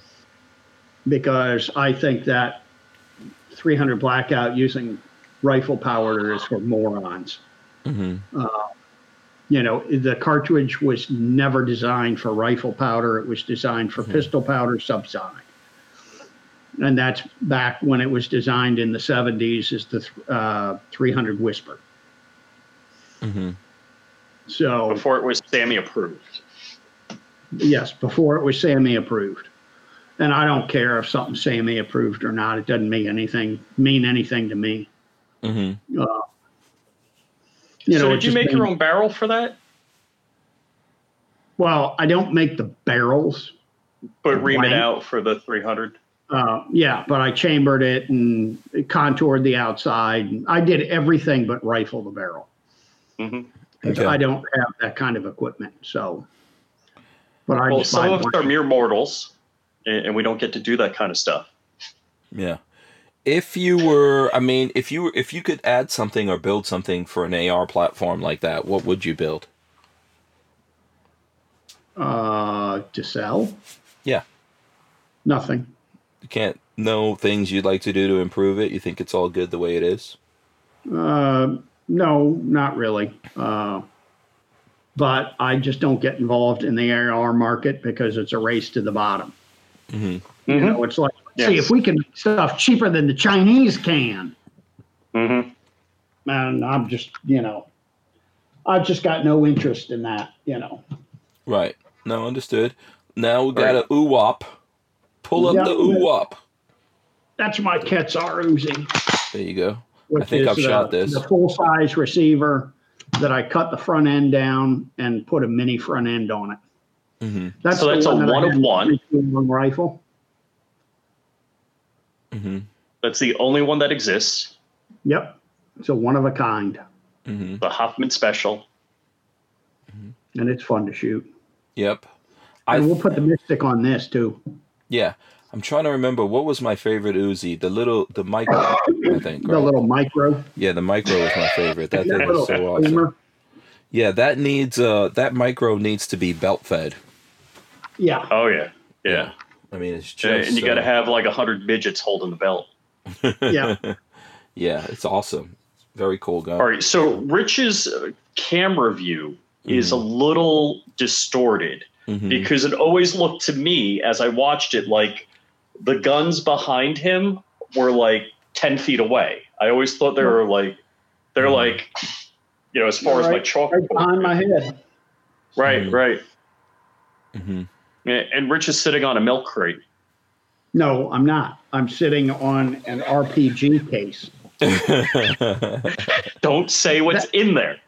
because I think that 300 blackout using rifle powder is for morons. hmm You know, the cartridge was never designed for rifle powder, it was designed for pistol powder subsonic. And that's back when it was designed in the 70s as the uh, 300 Whisper. Hmm So, Before it was SAAMI approved. yes, before it was SAAMI approved. And I don't care if something's SAAMI approved or not. It doesn't mean anything mean anything to me. hmm Uh, you so know, did you just make your own barrel for that? Well, I don't make the barrels. But ream it out for the 300? Uh, yeah, but I chambered it and contoured the outside. I did everything but rifle the barrel. Hmm 'Cause Okay. I don't have that kind of equipment. So, but I Well, just some of us are mere mortals, and, and we don't get to do that kind of stuff. Yeah. If you were, I mean, if you were, if you could add something or build something for an AR platform like that, what would you build? uh, to sell. Yeah. Nothing. You can't know things you'd like to do to improve it. You think it's all good the way it is. Uh, no, not really. Uh, but I just don't get involved in the AR market because it's a race to the bottom. hmm You know, it's like, see if we can make stuff cheaper than the Chinese can. hmm And I'm just, you know, I've just got no interest in that, you know. Right. No, understood. Now we got Right. a UWAP. Pull up Yeah. the UWAP. That's my Quetzar Uzi. There you go. Which think is I've the, shot this. The full size receiver that I cut the front end down and put a mini front end on it. hmm That's So the that's a that one of one. rifle. Mm-hmm. That's the only one that exists. Yep. It's a one of a kind. Mm-hmm. The Huffman Special. and it's fun to shoot. Yep. And I we'll put the mystic on this too. yeah. I'm trying to remember what was my favorite Uzi. The little the micro, I think. The little micro. Yeah, the micro was my favorite. That that thing little was so awesome. streamer. Yeah, that needs uh that micro needs to be belt fed. Yeah. Oh yeah, yeah. I mean, it's just and you got to uh, have like a hundred midgets holding the belt. Yeah. yeah, it's awesome. Very cool gun. All right, so Rich's uh, camera view is a little distorted Mhm. because it always looked to me as I watched it like the guns behind him were like ten feet away. I always thought they were like they're Mhm. like you know as far as my Right- chalk. Right behind my head. Right, Mhm. right. Mhm. Yeah, And Rich is sitting on a milk crate. No, I'm not. I'm sitting on an RPG case. Don't say what's in there.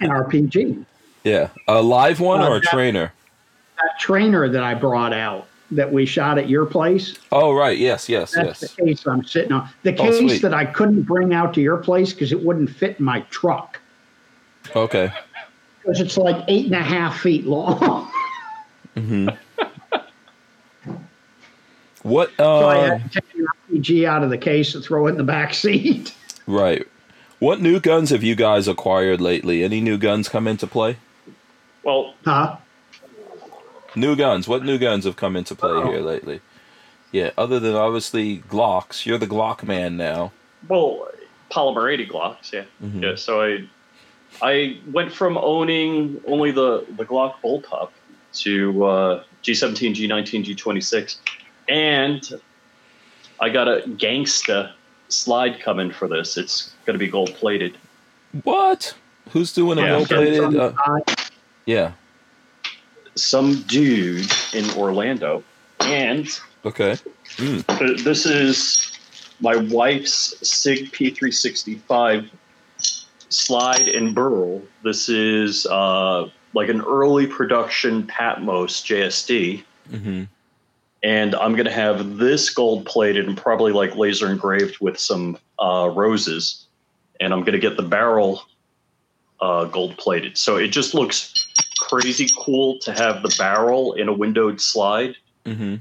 An RPG. yeah, a live one Uh, or a that- trainer? That trainer that I brought out that we shot at your place. Oh, right. Yes, yes, That's yes. the case I'm sitting on. The Oh, case sweet. that I couldn't bring out to your place because it wouldn't fit in my truck. Okay. Because it's like eight and a half feet long. Mm hmm What? so I Uh, had to take an RPG out of the case and throw it in the back seat. right. What new guns have you guys acquired lately? Any new guns come into play? Well, Huh? New guns. What new guns have come into play Oh. here lately? Yeah, other than obviously Glocks. You're the Glock man now. well, polymer 80 Glocks, yeah. Mhm. Yeah, so I I went from owning only the the Glock bullpup to uh, G17, G19, G26, and I got a Gangsta slide coming for this. It's going to be gold plated. What? Who's doing a Yeah. gold plated? Uh, yeah. Some dude in Orlando, and Okay. th- this is my wife's Sig P365 slide and burl. This is uh, like an early production Patmos JSD. hmm and I'm going to have this gold plated and probably like laser engraved with some uh, roses, and I'm going to get the barrel uh, gold plated. So it just looks crazy cool to have the barrel in a windowed slide hmm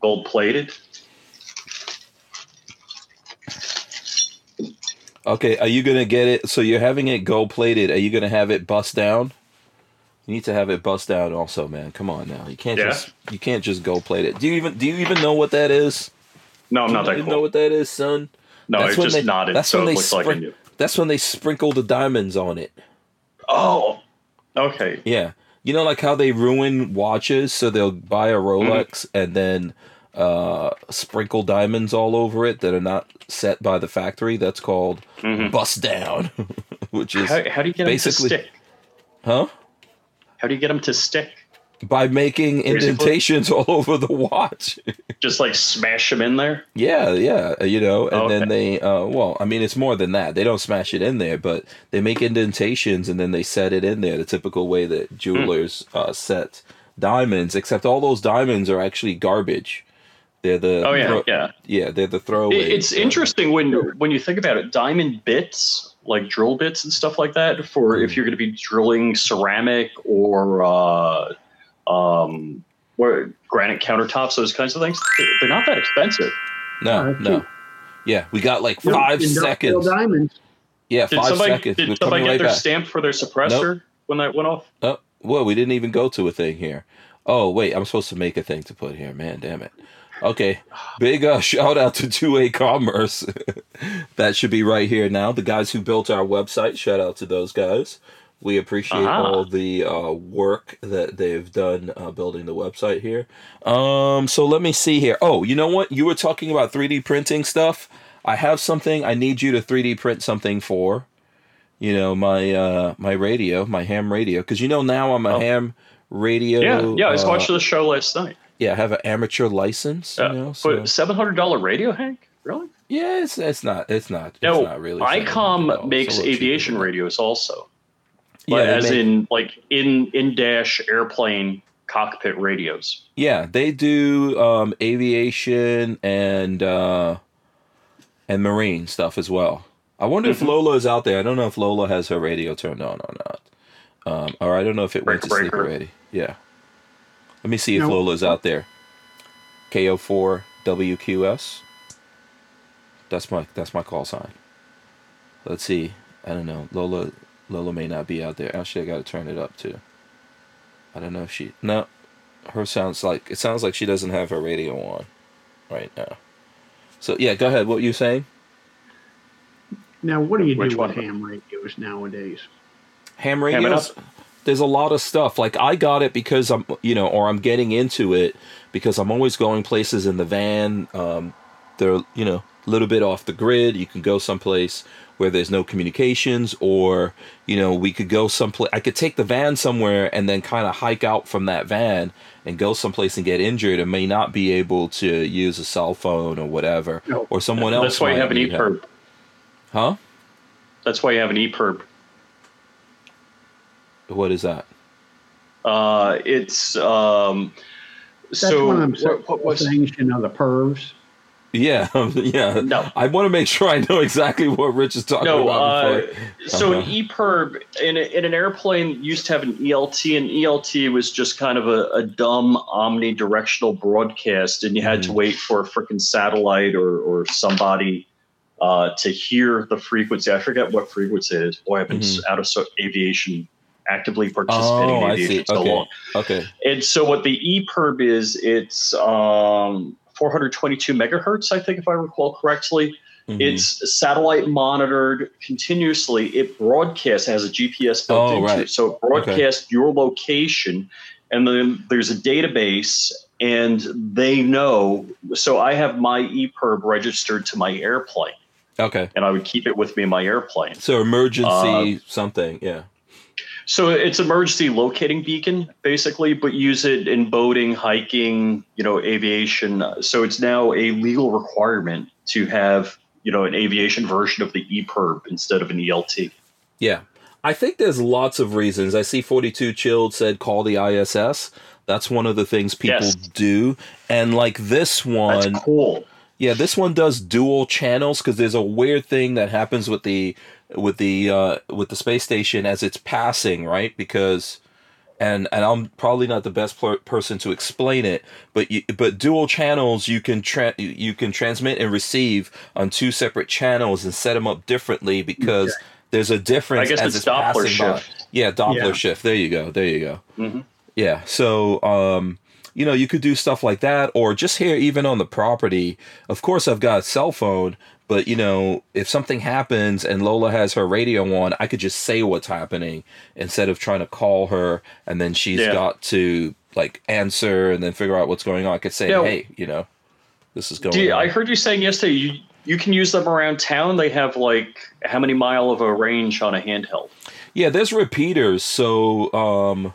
gold plated. Okay. Are you gonna get it? So you're having it gold plated. Are you gonna have it bust down? You need to have it bust down also, man. Come on now. You can't Yeah. just you can't just gold plate it. Do you even do you even know what that is? No, I'm not that you cool. know what that is, son? no, that's it just they- nodded, that's so when it they looks like That's when they sprinkle the diamonds on it. Oh, okay. Yeah. You know, like how they ruin watches, so they'll buy a Rolex and then uh, sprinkle diamonds all over it that are not set by the factory. That's called Mhm. bust down, which is How, how do you get them to basically- stick? huh? How do you get them to stick? By making Basically. indentations all over the watch. Just like smash them in there? yeah, yeah, you know, and then they, uh, well, I mean, it's more than that. They don't smash it in there, but they make indentations and then they set it in there the typical way that jewelers uh, set diamonds. Except all those diamonds are actually garbage. They're the Oh yeah, throw- yeah. yeah, they're the throwaway. It's uh, interesting when when you think about it. Diamond bits, like drill bits and stuff like that, for Mm. if you're going to be drilling ceramic or uh, um, where granite countertops, those kinds of things. They're not that expensive. No, Uh, no. Yeah, we got like five Industrial seconds. diamonds. Yeah, Did five somebody seconds. We're did somebody get right their back. stamp for their suppressor when that went off? Oh, well, we didn't even go to a thing here. Oh, wait, I'm supposed to make a thing to put here. Man, damn it. Okay, big uh, shout out to 2A Commerce. that should be right here now. The guys who built our website, shout out to those guys. We appreciate Uh-huh. all the uh, work that they've done uh, building the website here. Um, so let me see here. Oh, you know what? You were talking about 3D printing stuff. I have something I need you to 3D print something for. You know my uh, my radio, my ham radio, because you know now I'm a Oh. ham radio. Yeah, yeah. I was uh, watching the show last night. Yeah, I have an amateur license. Uh, you know, so but seven hundred dollar radio, Hank? Really? yeah, it's it's not it's not it's No, not really. ICOM makes a little cheaper aviation radios also. Yeah, as make- in like in in dash airplane cockpit radios. Yeah, they do um, aviation and uh, and marine stuff as well. I wonder if Mhm. Lola is out there. I don't know if Lola has her radio turned on or not. Um, or I don't know if it went to Breaker, sleep already. Yeah. Let me see if No. Lola's out there. KO4 WQS. That's my that's my call sign. Let's see. I don't know. Lola Lola may not be out there. Actually, I got to turn it up too. I don't know if she no. Her sounds like it sounds like she doesn't have her radio on right now. So yeah, go ahead. What were you saying? Now, what do you Which do with ham radios nowadays? Ham Ham radios. up. There's a lot of stuff. Like I got it because I'm, you know, or I'm getting into it because I'm always going places in the van. Um, they're, you know, a little bit off the grid. You can go someplace where there's no communications, or you know, we could go someplace. I could take the van somewhere and then kind of hike out from that van and go someplace and get injured and may not be able to use a cell phone or whatever, No. or someone else. That's why you have an need help. Huh? That's why you have an E EPIRB. What is that? Uh, it's um, That's so one of them what, what was things, you know, the pervs. Yeah, yeah. no I want to make sure I know exactly what Rich is talking no about. uh, so an Uh-huh. EPIRB in, a, in an airplane used to have an ELT and ELT was just kind of a, a dumb omnidirectional broadcast and you had to Mhm. wait for a freaking satellite or, or somebody uh, to hear the frequency I forget what frequency it is boy I've been s out of so- aviation actively participating Mm-hmm. Oh, in aviation so Okay. long okay. And so what the EPIRB is, it's um, 422 megahertz, I think, if I recall correctly. Mhm. It's satellite monitored continuously. It broadcasts, it has a GPS built Oh, into right. it. So it broadcasts your location, and then there's a database, and they know. So I have my EPIRB registered to my airplane, okay. and I would keep it with me in my airplane. So emergency Uh, something. Yeah. So it's emergency locating beacon, basically, but use it in boating, hiking, you know, aviation. So it's now a legal requirement to have, you know, an aviation version of the EPIRB instead of an ELT. Yeah. I think there's lots of reasons. I see 42 Chilled said call the ISS. That's one of the things people Yes. do. And like this That's one, cool. Yeah, this one does dual channels because there's a weird thing that happens with the with the uh, with the space station as it's passing, right? Because and and I'm probably not the best per- person to explain it, but you, but dual channels you can tra- you can transmit and receive on two separate channels and set them up differently because there's a difference I guess as it's it's, Doppler passing by. shift. Yeah, Doppler Yeah. shift. There you go. There you go. Mhm. Yeah. So, um, you know, you could do stuff like that, or just here, even on the property. Of course, I've got a cell phone, but you know, if something happens and Lola has her radio on, I could just say what's happening instead of trying to call her and then she's Yeah. got to like answer and then figure out what's going on. I could say, Yeah. hey, you know, this is going you- on. I heard you saying yesterday you, you can use them around town. They have like how many mile of a range on a handheld? Yeah, there's repeaters. So, um,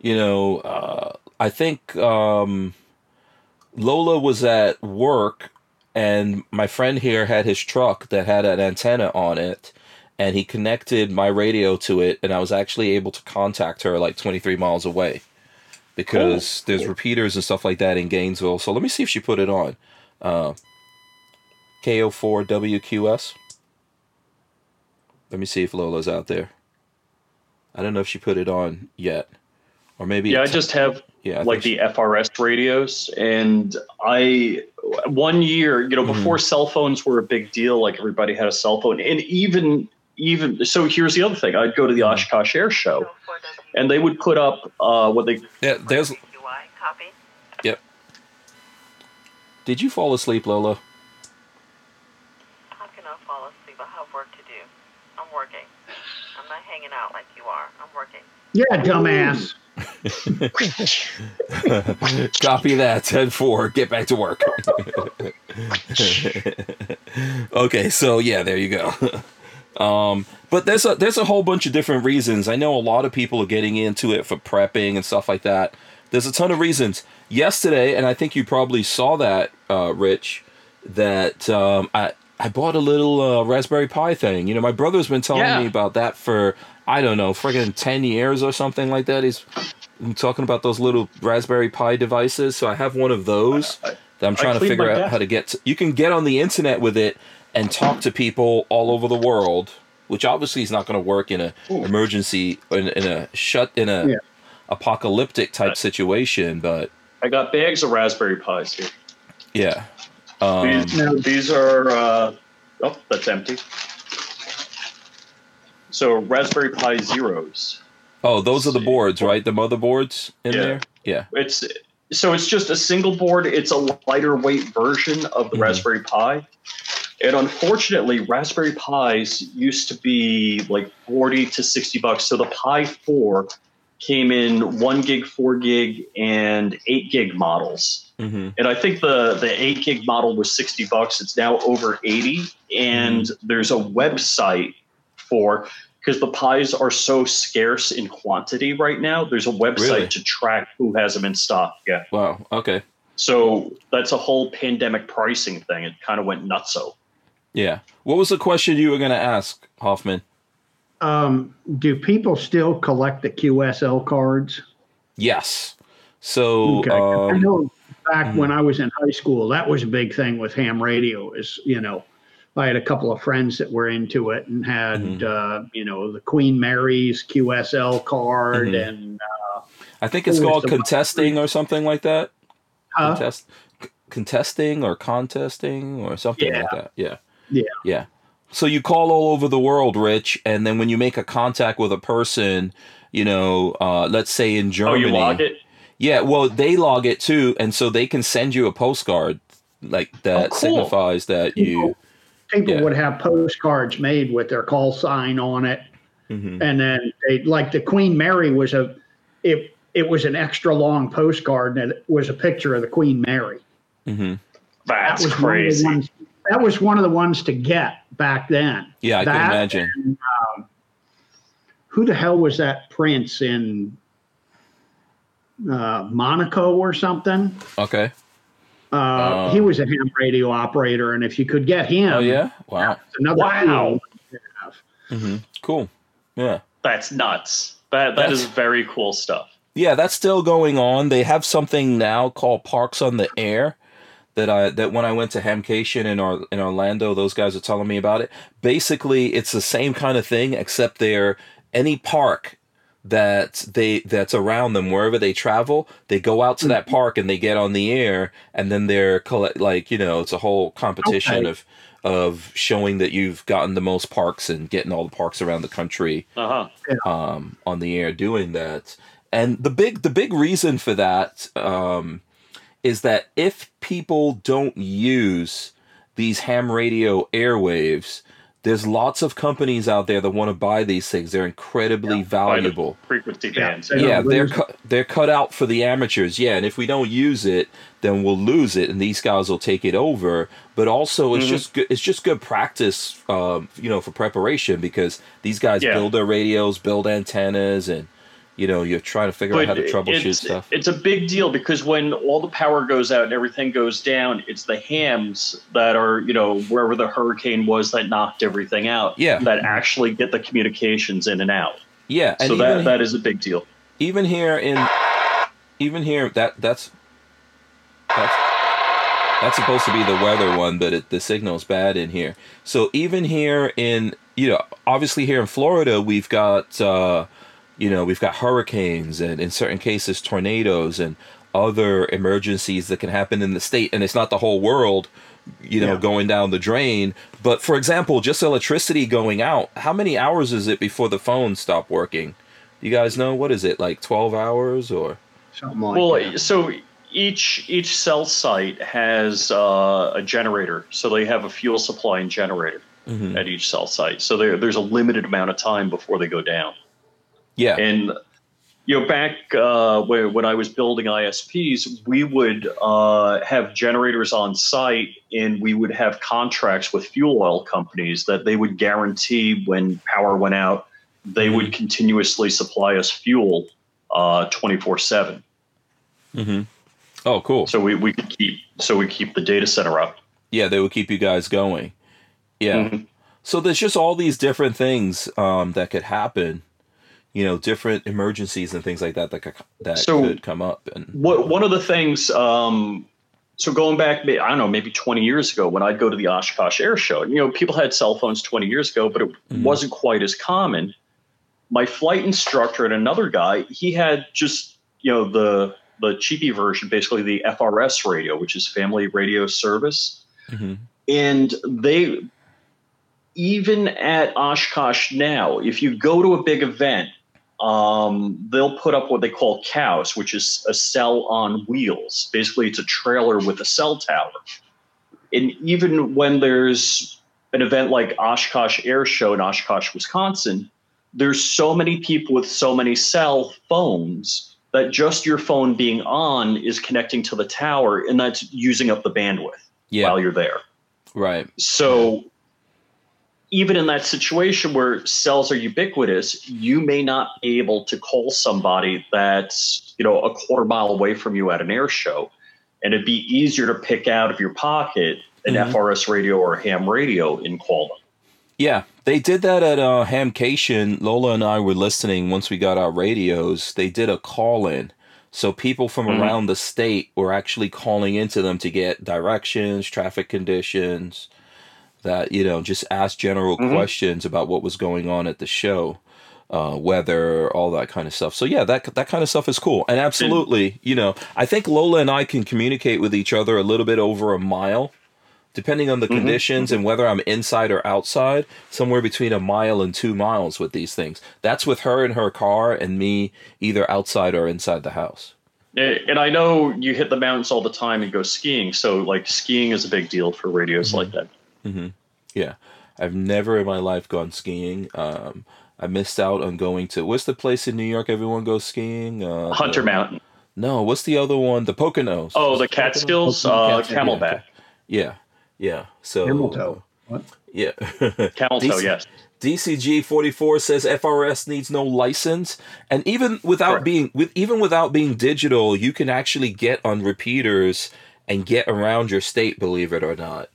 you know, uh, I think um, Lola was at work, and my friend here had his truck that had an antenna on it, and he connected my radio to it, and I was actually able to contact her like 23 miles away because there's repeaters and stuff like that in Gainesville. So let me see if she put it on. Uh, KO4WQS. Let me see if Lola's out there. I don't know if she put it on yet, or maybe Yeah, I just have yeah, I like think the FRS radios. And I, one year, you know, Mhm. before cell phones were a big deal, like everybody had a cell phone. And even, even, so here's the other thing I'd go to the Mhm. Oshkosh Air Show and they would put up uh, what they, yeah. There's. Copy. Yep. Did you fall asleep, Lola? How can I fall asleep? I have work to do. I'm working. I'm not hanging out like you are. I'm working. Yeah, dumbass. Copy that. 10 4. Get back to work. okay, so yeah, there you go. Um, but there's a there's a whole bunch of different reasons. I know a lot of people are getting into it for prepping and stuff like that. There's a ton of reasons. Yesterday, and I think you probably saw that, uh, Rich, that um, I I bought a little uh, Raspberry Pi thing. You know, my brother's been telling Yeah. me about that for I don't know, friggin' ten years or something like that. He's I'm talking about those little Raspberry Pi devices. So I have one of those I- that I'm trying to figure out desk. how to get. To, you can get on the internet with it and talk to people all over the world, which obviously is not going to work in a emergency in, in a shut in a Yeah. apocalyptic type situation. But I got bags of Raspberry Pis here. yeah, um, These, Now- these are uh, oh, that's empty. So Raspberry Pi Zeros. Oh, those are the boards, right? The motherboards in Yeah. there. Yeah. It's so it's just a single board. It's a lighter weight version of the Mhm. Raspberry Pi. And unfortunately, Raspberry Pis used to be like 40 to 60 bucks. So the Pi 4 came in 1 gig, 4 gig, and 8 gig models. hmm And I think the, the 8 gig model was 60 bucks. It's now over 80. And there's a website for, because the pies are so scarce in quantity right now, there's a website Really? to track who has them in stock. Yeah. Wow. Okay. So that's a whole pandemic pricing thing. It kind of went nutso. Yeah. What was the question you were going to ask, Hoffman? Um, do people still collect the QSL cards? Yes. So, Okay. I um, know back mhm. when I was in high school, that was a big thing with ham radio. Is you know, I had a couple of friends that were into it and had Mhm. uh, you know the Queen Mary's QSL card Mhm. and I think it's called contesting or something like that. uh, Contest, c- contesting or contesting or something like that. Yeah. Yeah. Yeah. So you call all over the world, Rich, and then when you make a contact with a person, you know, uh, let's say in Oh, Germany. you log it? Yeah, well, they log it too, and so they can send you a postcard like that Oh, cool. signifies that you. People Yeah. would have postcards made with their call sign on it, Mhm. and then they like the Queen Mary was a it it was an extra long postcard and it was a picture of the Queen Mary. Mhm. That's that was One of crazy. the ones, that was one of the ones to get back then. Yeah, I can imagine. and, um, who the hell was that prince in uh, Monaco or something? Okay. Uh, Oh. he was a ham radio operator, and if you could get him, Oh yeah. Wow. another Wow. tool to have. hmm Cool. Yeah. That's nuts. That that That's- is very cool stuff. Yeah, that's still going on. They have something now called Parks on the Air that I that when I went to Hamcation in Or, in Orlando, those guys are telling me about it. Basically, it's the same kind of thing except they're any park that they that's around them wherever they travel, they go out to that park and they get on the air and then they're collect like, you know, it's a whole competition Okay. of of showing that you've gotten the most parks and getting all the parks around the country Uh huh. um, on the air doing that. And the big the big reason for that um, is that if people don't use these ham radio airwaves, there's lots of companies out there that want to buy these things. They're incredibly valuable. Frequency bands. They Yeah, they're cu- they're cut out for the amateurs. Yeah, and if we don't use it, then we'll lose it, and these guys will take it over. But also, it's Mhm. just good. It's just good practice, um, you know, for preparation because these guys Yeah. build their radios, build antennas, and you know, you're trying to figure out how to troubleshoot it's, stuff. it's a big deal because when all the power goes out and everything goes down, it's the hams that are, you know, wherever the hurricane was that knocked everything out. Yeah. That actually get the communications in and out. yeah, and so that that is a big deal. even here in even here that that's that's that's supposed to be the weather one but it, the signal's bad in here so even here in you know obviously here in florida we've got uh you know we've got hurricanes and in certain cases tornadoes and other emergencies that can happen in the state and it's not the whole world you know Yeah. going down the drain but for example just electricity going out how many hours is it before the phones stop working you guys know what is it like 12 hours or Something like well, that. so each each cell site has uh, a generator, so they have a fuel supply and generator Mhm. at each cell site. So there, there's a limited amount of time before they go down. Yeah And you know, back uh, when, when I was building ISPs, we would uh, have generators on site, and we would have contracts with fuel oil companies that they would guarantee when power went out, they would continuously supply us fuel twenty four seven. Mm-hmm. oh cool So we, we could keep so we keep the data center up. yeah they would keep you guys going yeah Mhm. so there's just all these different things um, that could happen you know different emergencies and things like that that could- that So- could come up and What one of the things, um, so going back, I don't know, maybe 20 years ago, when I'd go to the Oshkosh Air Show, you know, people had cell phones 20 years ago, but it Mhm. wasn't quite as common. My flight instructor and another guy, he had just you know the the cheapy version, basically the FRS radio, which is Family Radio Service, Mhm. and they even at Oshkosh now, if you go to a big event, um, they'll put up what they call cows, which is a cell on wheels. Basically, it's a trailer with a cell tower. And even when there's an event like Oshkosh Air Show in Oshkosh, Wisconsin, there's so many people with so many cell phones that just your phone being on is connecting to the tower, and that's using up the bandwidth yeah while you're there. right So even in that situation where cells are ubiquitous, you may not be able to call somebody that's, you know, a quarter mile away from you at an air show. And it'd be easier to pick out of your pocket an Mhm. FRS radio or a ham radio and call them. Yeah, they did that at uh, Hamcation. Lola and I were listening once we got our radios. They did a call in. So people from Mhm. around the state were actually calling into them to get directions, traffic conditions, that, you know, just ask general Mhm. questions about what was going on at the show, uh, weather, all that kind of stuff. So yeah, that that kind of stuff is cool. And absolutely, you know, I think Lola and I can communicate with each other a little bit over a mile depending on the Mhm, conditions and whether I'm inside or outside, somewhere between a mile and two miles with these things. That's with her in her car and me either outside or inside the house. And I know you hit the mountains all the time and go skiing. So, like, skiing is a big deal for radios like that. Hmm Yeah, I've never in my life gone skiing. Um, I missed out on going to what's the place in New York everyone goes skiing? Uh, Hunter the- Mountain. No, what's the other one? The Poconos. Oh, Is the? Catskills, uh, Camelback. Yeah, yeah. So Camel toe. What? Yeah. Camel toe, Decent. yes. DCG 44 says FRS needs no license and even without Correct. being with even without being digital you can actually get on repeaters and get around your state believe it or not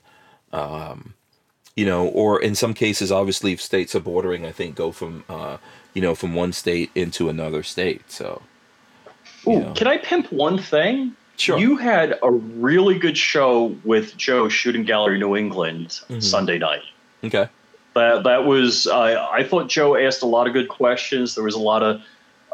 um, you know or in some cases obviously if states are bordering I think go from uh, you know from one state into another state so Ooh, know. Can I pimp one thing? sure You had a really good show with Joe Shooting Gallery New England Mhm. Sunday night. okay That that was I I thought Joe asked a lot of good questions. There was a lot of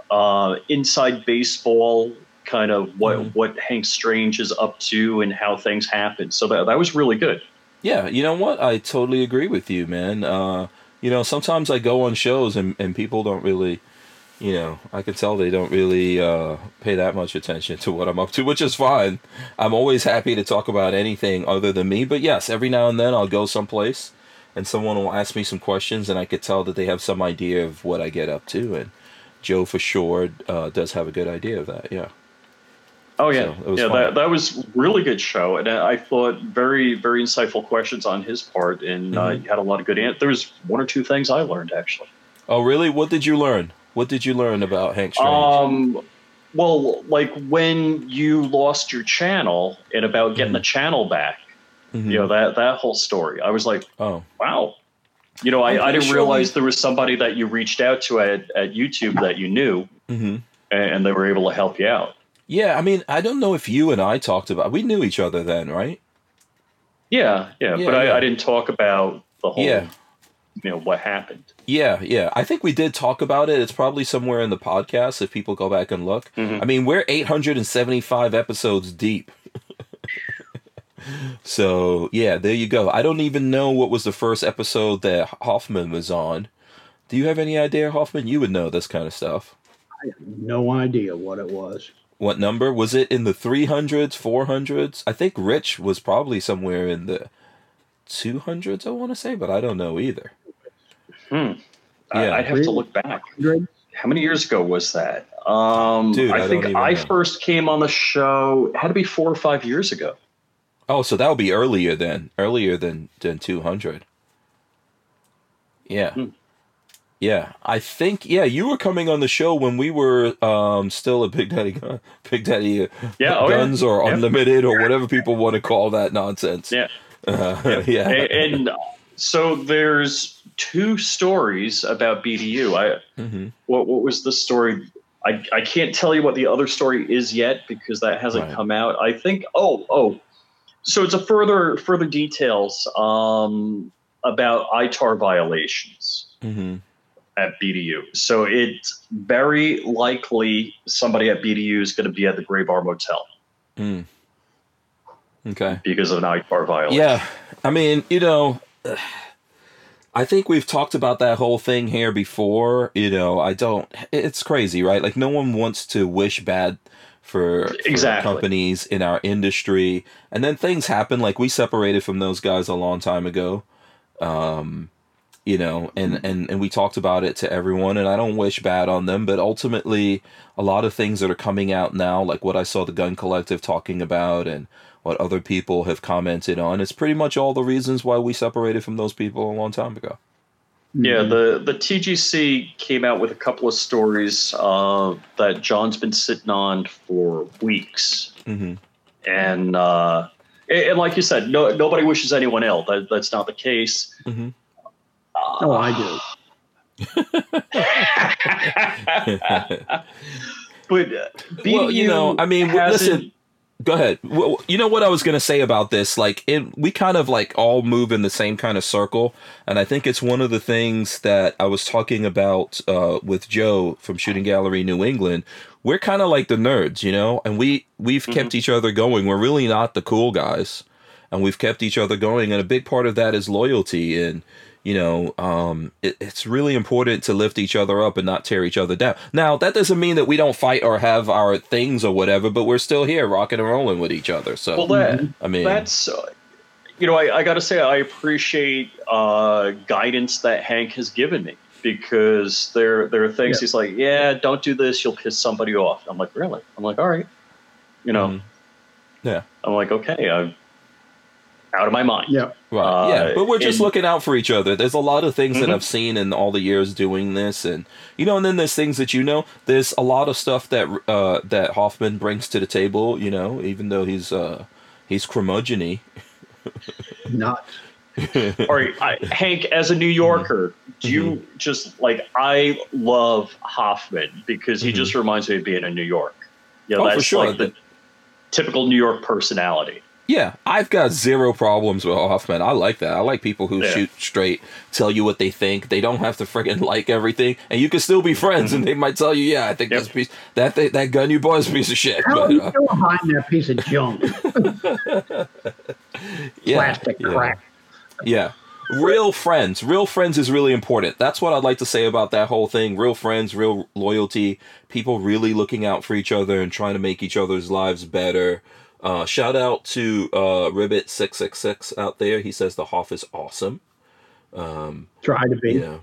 uh, inside baseball kind of what Mhm. what Hank Strange is up to and how things happen. So that that was really good. Yeah, you know what? I totally agree with you, man. Uh, you know, sometimes I go on shows and, and people don't really, you know, I can tell they don't really uh, pay that much attention to what I'm up to, which is fine. I'm always happy to talk about anything other than me. But yes, every now and then I'll go someplace and someone will ask me some questions and I could tell that they have some idea of what I get up to. And Joe, for sure, uh, does have a good idea of that. Yeah. Oh yeah, So, it was yeah. fun. That that was really good show, and I thought very very insightful questions on his part, and uh, Mhm. you had a lot of good answers. There was one or two things I learned actually. Oh, really? What did you learn? What did you learn about Hank Strange? Um, well, like when you lost your channel and about getting the channel back, Mhm. you know that that whole story. I was like, Oh. wow. You know, I, I didn't sure realize we- there was somebody that you reached out to at, at YouTube that you knew, hmm and, and they were able to help you out. Yeah, I mean, I don't know if you and I talked about. We knew each other then, right? Yeah, yeah, Yeah, but I, yeah. I didn't talk about the whole, Yeah. you know, what happened. Yeah, yeah. I think we did talk about it. It's probably somewhere in the podcast if people go back and look. Mhm. I mean, we're 875 episodes deep. so, yeah, there you go. I don't even know what was the first episode that Hoffman was on. Do you have any idea, Hoffman? You would know this kind of stuff. I have no idea what it was. What number? Was it in the 300s, 400s? I think Rich was probably somewhere in the 200s, I want to say, but I don't know either. Hmm. Yeah. I, I'd have to look back. How many years ago was that? Um, Dude, I I, think I know. first came on the show. It had to be four or five years ago. Oh, so that would be earlier then, earlier than than two hundred. Yeah, Hmm. Yeah. I think yeah, you were coming on the show when we were um still a Big Daddy Gun, Big Daddy uh, Yeah, oh, yeah. Guns or Yeah. Unlimited or whatever people want to call that nonsense. Yeah. uh, yeah. A- and So there's two stories about BDU. I hmm what what was the story? I, I can't tell you what the other story is yet because that hasn't Right. come out. I think oh oh, so it's a further further details um, about ITAR violations hmm at BDU. So it's very likely somebody at BDU is going to be at the Gray Bar Motel Mm. Okay. because of an ITAR violation. Yeah, I mean, you know, I think we've talked about that whole thing here before. You know, I don't. It's crazy, right? Like, no one wants to wish bad for, for Exactly. companies in our industry, and then things happen. Like we separated from those guys a long time ago. Um, you know, and, and and we talked about it to everyone, and I don't wish bad on them, but ultimately, a lot of things that are coming out now, like what I saw the Gun Collective talking about, and what other people have commented on, it's pretty much all the reasons why we separated from those people a long time ago. Yeah, the the TGC came out with a couple of stories uh, that John's been sitting on for weeks, hmm and uh, and, and like you said, no nobody wishes anyone ill. That, that's not the case. hmm Oh, I do. but uh, Well, you know, I mean, listen, Go ahead. Well, you know what I was gonna say about this? Like, it, we kind of like all move in the same kind of circle, and I think it's one of the things that I was talking about uh, with Joe from Shooting Gallery New England. We're kind of like the nerds, you know, and we we've kept each other going. We're really not the cool guys, and we've kept each other going. And a big part of that is loyalty and you know, um, it, it's really important to lift each other up and not tear each other down. Now, that doesn't mean that we don't fight or have our things or whatever, but we're still here rocking and rolling with each other. So, well, that I mean, that's uh, you know, I, I got to say, I appreciate uh, guidance that Hank has given me because there there are things Yeah. he's like, yeah, don't do this, you'll piss somebody off. I'm like, really? I'm like, all right, you know, Mhm. Yeah. I'm like, okay, I'm out of my mind. Yeah. Right. Uh, yeah, but we're just and- looking out for each other. There's a lot of things that Mhm. I've seen in all the years doing this, and you know, and then there's things that you know. There's a lot of stuff that uh, that Hoffman brings to the table. You know, even though he's uh, he's curmudgeon Not. All right, I, Hank, as a New Yorker, do you just like I love Hoffman because he Mhm. just reminds me of being in New York. Yeah, Oh, for that's sure. like the typical New York personality. Yeah, I've got zero problems with Hoffman. I like that. I like people who Yeah. shoot straight, tell you what they think. They don't have to friggin' like everything, and you can still be friends. And they might tell you, "Yeah, I think Yep. this piece that that, that gun you bought is a piece of shit." How But, are you uh, still behind that piece of junk? yeah, Plastic yeah. crap. Yeah. Real friends. Real friends is really important. That's what I'd like to say about that whole thing. Real friends, real loyalty, people really looking out for each other and trying to make each other's lives better. Uh, shout out to uh, Ribbit666 out there. He says the Hoff is awesome. Um, Try to be. you know,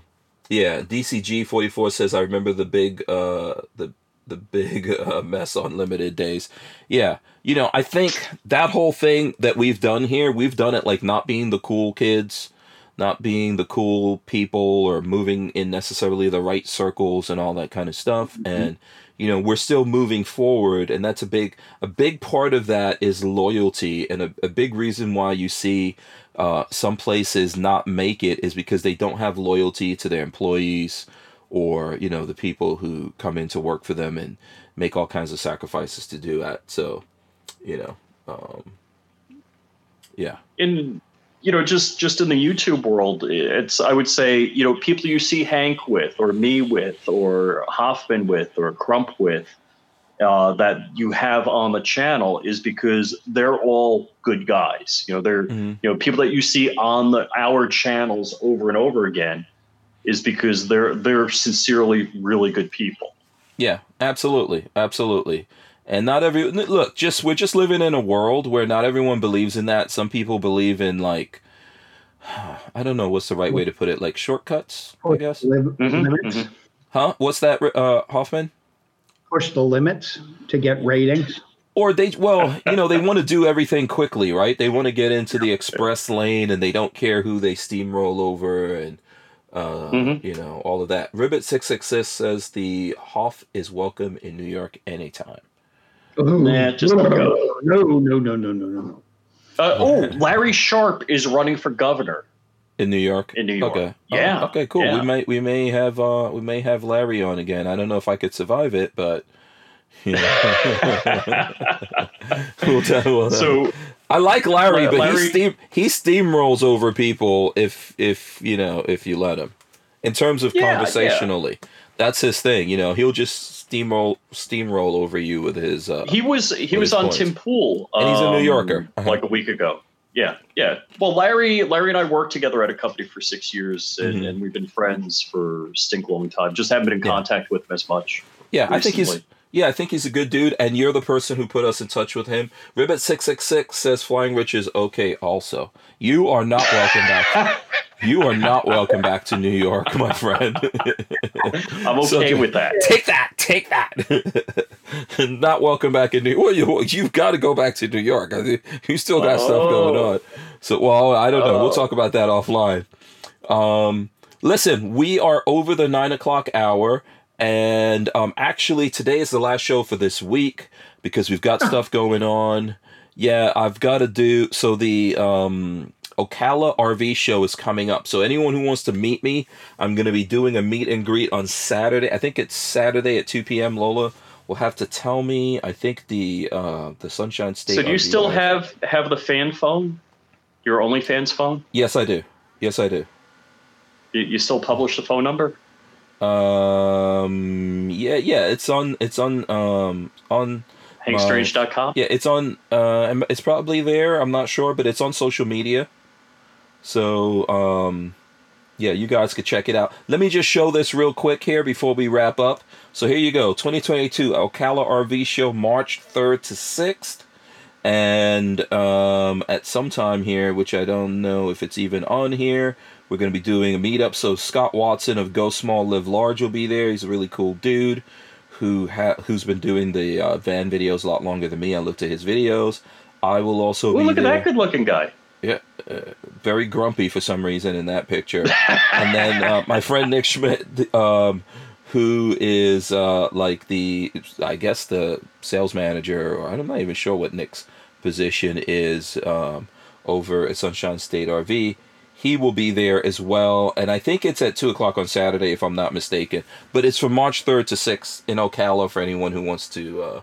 yeah. DCG44 says, I remember the big, uh, the, the big uh, mess on limited days. Yeah. You know, I think that whole thing that we've done here, we've done it like not being the cool kids, not being the cool people or moving in necessarily the right circles and all that kind of stuff. And, you know, we're still moving forward. And that's a big, a big part of that is loyalty. And a, a big reason why you see uh, some places not make it is because they don't have loyalty to their employees or you know the people who come in to work for them and make all kinds of sacrifices to do that so you know um, yeah in you know just just in the youtube world it's i would say you know people you see hank with or me with or hoffman with or crump with uh, that you have on the channel is because they're all good guys. You know they're Mhm. you know people that you see on the our channels over and over again is because they're they're sincerely really good people. Yeah absolutely absolutely and not every look just we're just living in a world where not everyone believes in that some people believe in like i don't know what's the right way to put it like shortcuts i guess Live, Mhm, limits, mhm. huh what's that uh hoffman Push the limits to get ratings. or they well you know they want to do everything quickly right they want to get into the express lane and they don't care who they steamroll over and uh, Mhm. you know all of that ribbit 666 says the hoff is welcome in new york anytime Ooh. Nah, just no, go. no, no, no, no, no, no, no. Uh, oh, Larry Sharpe is running for governor. in New York. In New York. Okay. Oh, Yeah. okay. Cool. Yeah. We may we may have uh we may have Larry on again. I don't know if I could survive it, but you know. we'll tell, we'll- so I like Larry, La- but Larry- he steam he steamrolls over people if if you know if you let him. In terms of Yeah, yeah. That's his thing. You know, he'll just steamroll steamroll over you with his. Uh, he was he was on points. Tim Pool, And he's a New um, Yorker. Uh-huh. like a week ago. Yeah, yeah. Well, Larry, Larry and I worked together at a company for six years, and, Mhm. and we've been friends for a stink long time. Just haven't been in Yeah. contact with him as much. yeah, I think he's recently. Yeah, I think he's a good dude, and you're the person who put us in touch with him. Ribbit six six six says Flying Rich is okay. Also, you are not welcome back. You are not welcome back to New York, my friend. I'm okay So- with that. Take that, take that. Not welcome back in New. Well, you you've got to go back to New York. You still got stuff going Oh. on. So, well, I don't know. We'll Oh. talk about that offline. Um, listen, we are over the nine o'clock hour, and um, actually today is the last show for this week because we've got stuff going on. Yeah, I've got to do so. The um, Ocala RV show is coming up. So anyone who wants to meet me, I'm going to be doing a meet and greet on Saturday. I think it's Saturday at 2 p.m. Lola will have to tell me. I think the uh, the Sunshine State. So, do you RV still have have the fan phone? Your OnlyFans phone? Yes, I do. Yes, I do. You, you still publish the phone number? Um. Yeah. Yeah. It's on. It's on. Um. On. HankStrange.com? Yeah. It's on. Uh. It's probably there. I'm not sure, but it's on social media. So. Um. Yeah, you guys could check it out. Let me just show this real quick here before we wrap up. So here you go, 2022 Ocala RV Show, March 3rd to 6th, and um, at some time here, which I don't know if it's even on here, we're going to be doing a meetup. So Scott Watson of Go Small Live Large will be there. He's a really cool dude who ha- who's been doing the uh, van videos a lot longer than me. I looked at his videos. I will also Well, be look at that good looking guy. Yeah, uh, very grumpy for some reason in that picture. and then uh, my friend Nick Schmidt, um, who is uh, like the, I guess the sales manager, or I'm not even sure what Nick's position is um, over at Sunshine State RV. He will be there as well, and I think it's at two o'clock on Saturday, if I'm not mistaken. But it's from March third to sixth in Ocala for anyone who wants to. Uh...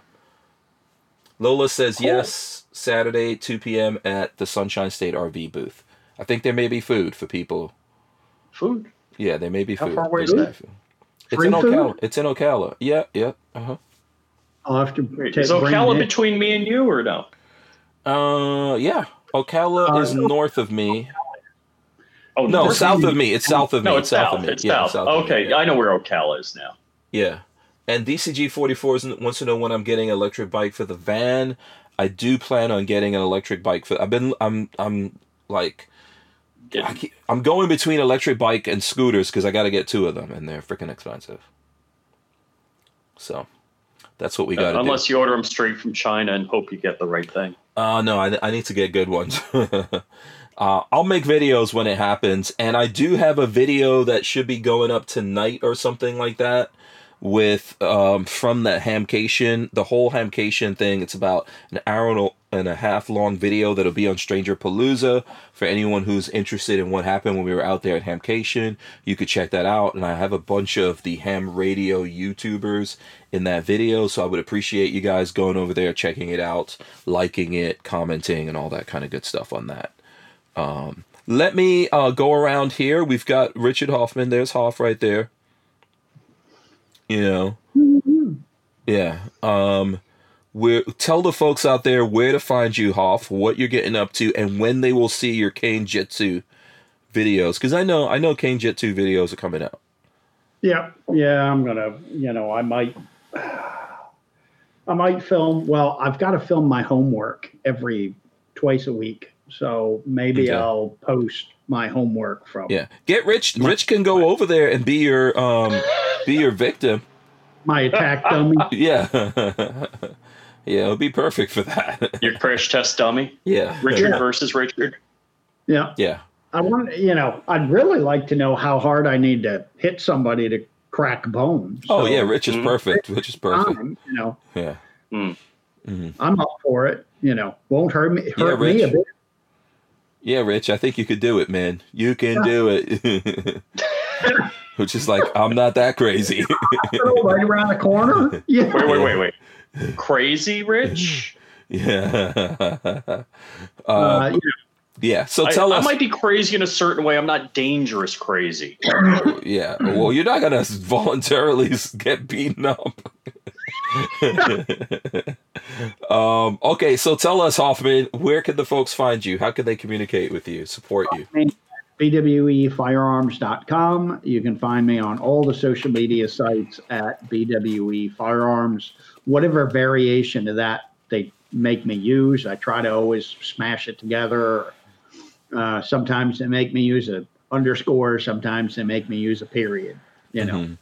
Lola says Cool. yes. Saturday, 2 p.m. at the Sunshine State RV booth. I think there may be food for people. Food. Yeah, there may be How food. far away is There that? food. It's Free in food? Ocala. It's in Ocala. Yeah, yeah. Uh huh. I'll have to Wait, take is Ocala between me and you or no? Uh, yeah. Ocala Uh, is north of me. Oh, No, south of me. It's south of me. No, it's south. of me. It's yeah, south. me, okay, yeah. I know where Ocala is now. Yeah. And DCG 44 wants to know when I'm getting an electric bike for the van. I do plan on getting an electric bike for. I've been. I'm. I'm like. I I'm going between electric bike and scooters because I got to get two of them, and they're freaking expensive. So, that's what we got do. Unless you order them straight from China and hope you get the right thing. Uh, no, I, I need to get good ones. uh, I'll make videos when it happens, and I do have a video that should be going up tonight or something like that with um from that Hamcation, the whole Hamcation thing. It's about an hour and a half long video that'll be on Stranger Palooza for anyone who's interested in what happened when we were out there at Hamcation. You could check that out, and I have a bunch of the ham radio YouTubers in that video, so I would appreciate you guys going over there, checking it out, liking it, commenting, and all that kind of good stuff on that. Um, let me uh, go around here. We've got Richard Hoffman. There's Hoff right there. You know, yeah. Um, where tell the folks out there where to find you, Hoff, what you're getting up to, and when they will see your Kane Jitsu videos. Because I know, I know Kane Jitsu videos are coming out. Yeah, yeah, I'm gonna. You know, I might. I might film. Well, I've got to film my homework every twice a week, so maybe Okay. I'll post my homework from Yeah, get Rich. Rich can go over there and be your um, be your victim. my attack dummy. Yeah, yeah, it'll be perfect for that. Your crash test dummy, yeah, Richard Yeah. versus Richard. Yeah, yeah. I want. You know, I'd really like to know how hard I need to hit somebody to crack bone. Oh yeah, Rich is Mhm. perfect. Rich is perfect. I'm, you know, Yeah. Mm. hmm I'm up for it. You know, won't hurt me. Yeah, Hurt me a bit. Yeah, Rich, I think you could do it, man. You can do it. Which is like, I'm not that crazy. right around the corner. Yeah. Wait, wait, wait, wait. Crazy Rich? yeah. Uh, Uh, you yeah. So tell I us. I might be crazy in a certain way. I'm not dangerous crazy. Yeah. Well, you're not gonna voluntarily get beaten up. um. Okay. So tell us, Hoffman, where can the folks find you? How can they communicate with you, support you? bwefirearms.com. You can find me on all the social media sites at BWE Firearms. Whatever variation of that they make me use, I try to always smash it together. Uh, sometimes they make me use a underscore. Sometimes they make me use a period. You know, Mhm.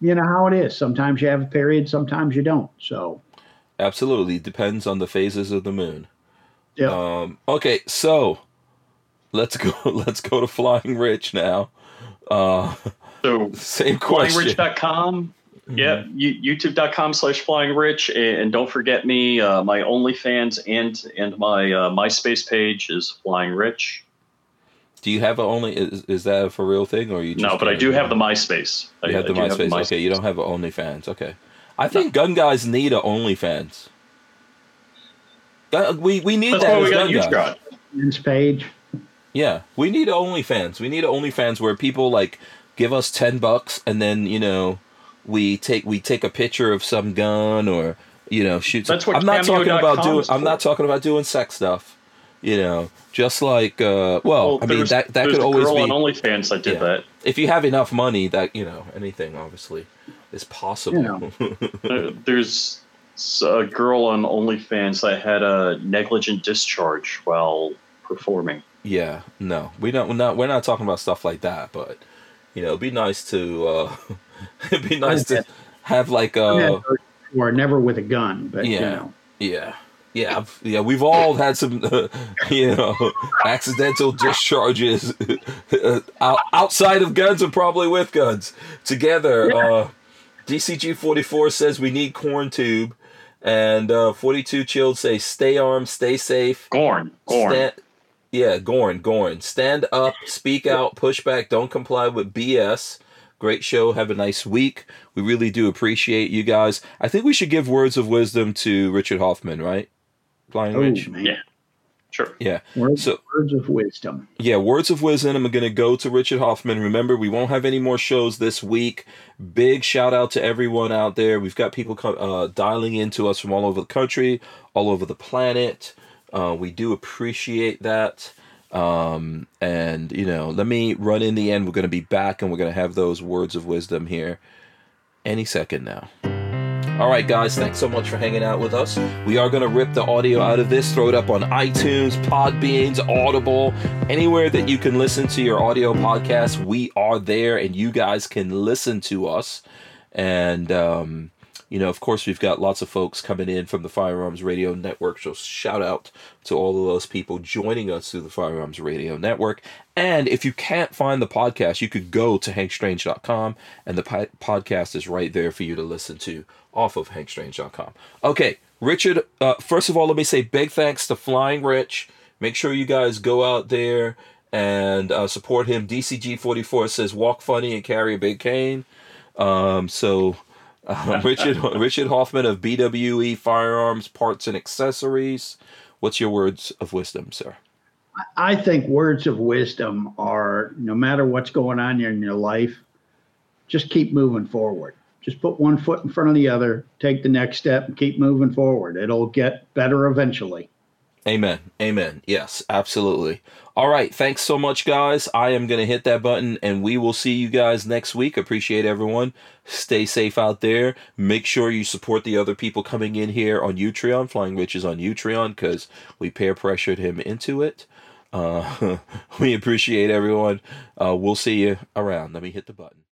you know how it is. Sometimes you have a period. Sometimes you don't. So Absolutely. Depends on the phases of the moon. yeah. Um, okay, so let's go. Let's go to Flying Rich now. Uh, So same question. flyingrich.com. Yeah, you, youtube.com slash flying rich. And don't forget me, uh, my OnlyFans and and my uh, MySpace page is flying rich. Do you have a only? Is, is that a for real thing, or you? Just No, but I do have the MySpace. I, have I the MySpace. have Okay, you don't have a OnlyFans. Okay, I think gun guys need a OnlyFans. Gun- We we need That's that why as we got gun you, guys. Scott. Page. Yeah, we need OnlyFans. We need OnlyFans where people like give us ten bucks, and then you know we take we take a picture of some gun or you know shoot. some- That's what I'm not talking about doing. I'm not talking about doing sex stuff. You know, just like uh, well, I mean that that could a always girl be on OnlyFans that did Yeah. that. if you have enough money. That you know anything obviously is possible. You Uh, there's a girl on OnlyFans that had a negligent discharge while performing. Yeah, no, we don't. We're not. We're not talking about stuff like that. But you know, it'd be nice to. uh It'd be nice to have like uh or never with a gun, but you Yeah. know. yeah. Yeah, I've- yeah, we've all had some, uh, you know, accidental discharges uh, outside of guns and probably with guns. Together, uh, DCG forty four says we need corn tube, and uh, forty two chilled say stay armed, stay safe. Corn, Gorn. Stand, yeah, Gorn, Gorn. Stand up, speak out, push back, don't comply with BS. Great show. Have a nice week. We really do appreciate you guys. I think we should give words of wisdom to Richard Hoffman, right? Flying Oh, Rich? man. Yeah. Sure. Yeah. Words, So- words of wisdom. Yeah, words of wisdom. I'm going to go to Richard Hoffman. Remember, we won't have any more shows this week. Big shout out to everyone out there. We've got people co- uh, dialing into us from all over the country, all over the planet. Uh, we do appreciate that. Um, and, you know, let me run in the end. We're going to be back and we're going to have those words of wisdom here any second now. All right, guys, thanks so much for hanging out with us. We are going to rip the audio out of this, throw it up on iTunes, Podbeans, Audible, anywhere that you can listen to your audio podcast. We are there, and you guys can listen to us. And, um, you know, of course, we've got lots of folks coming in from the Firearms Radio Network. So, shout out to all of those people joining us through the Firearms Radio Network. And if you can't find the podcast, you could go to hankstrange.com, and the po- podcast is right there for you to listen to off of hankstrange.com. Okay, Richard, uh, first of all, let me say big thanks to Flying Rich. Make sure you guys go out there and uh, support him. DCG44 says walk funny and carry a big cane. Um, so uh, Richard Richard Hoffman of BWE Firearms Parts and Accessories. What's your words of wisdom, sir? I think words of wisdom are no matter what's going on in your life, just keep moving forward. Just put one foot in front of the other, take the next step, and keep moving forward. It'll get better eventually. Amen. Amen. Yes, absolutely. All right. Thanks so much, guys. I am going to hit that button and we will see you guys next week. Appreciate everyone. Stay safe out there. Make sure you support the other people coming in here on Utreon. Flying Rich is on Utreon because we peer pressured him into it. Uh, we appreciate everyone. Uh, we'll see you around. Let me hit the button.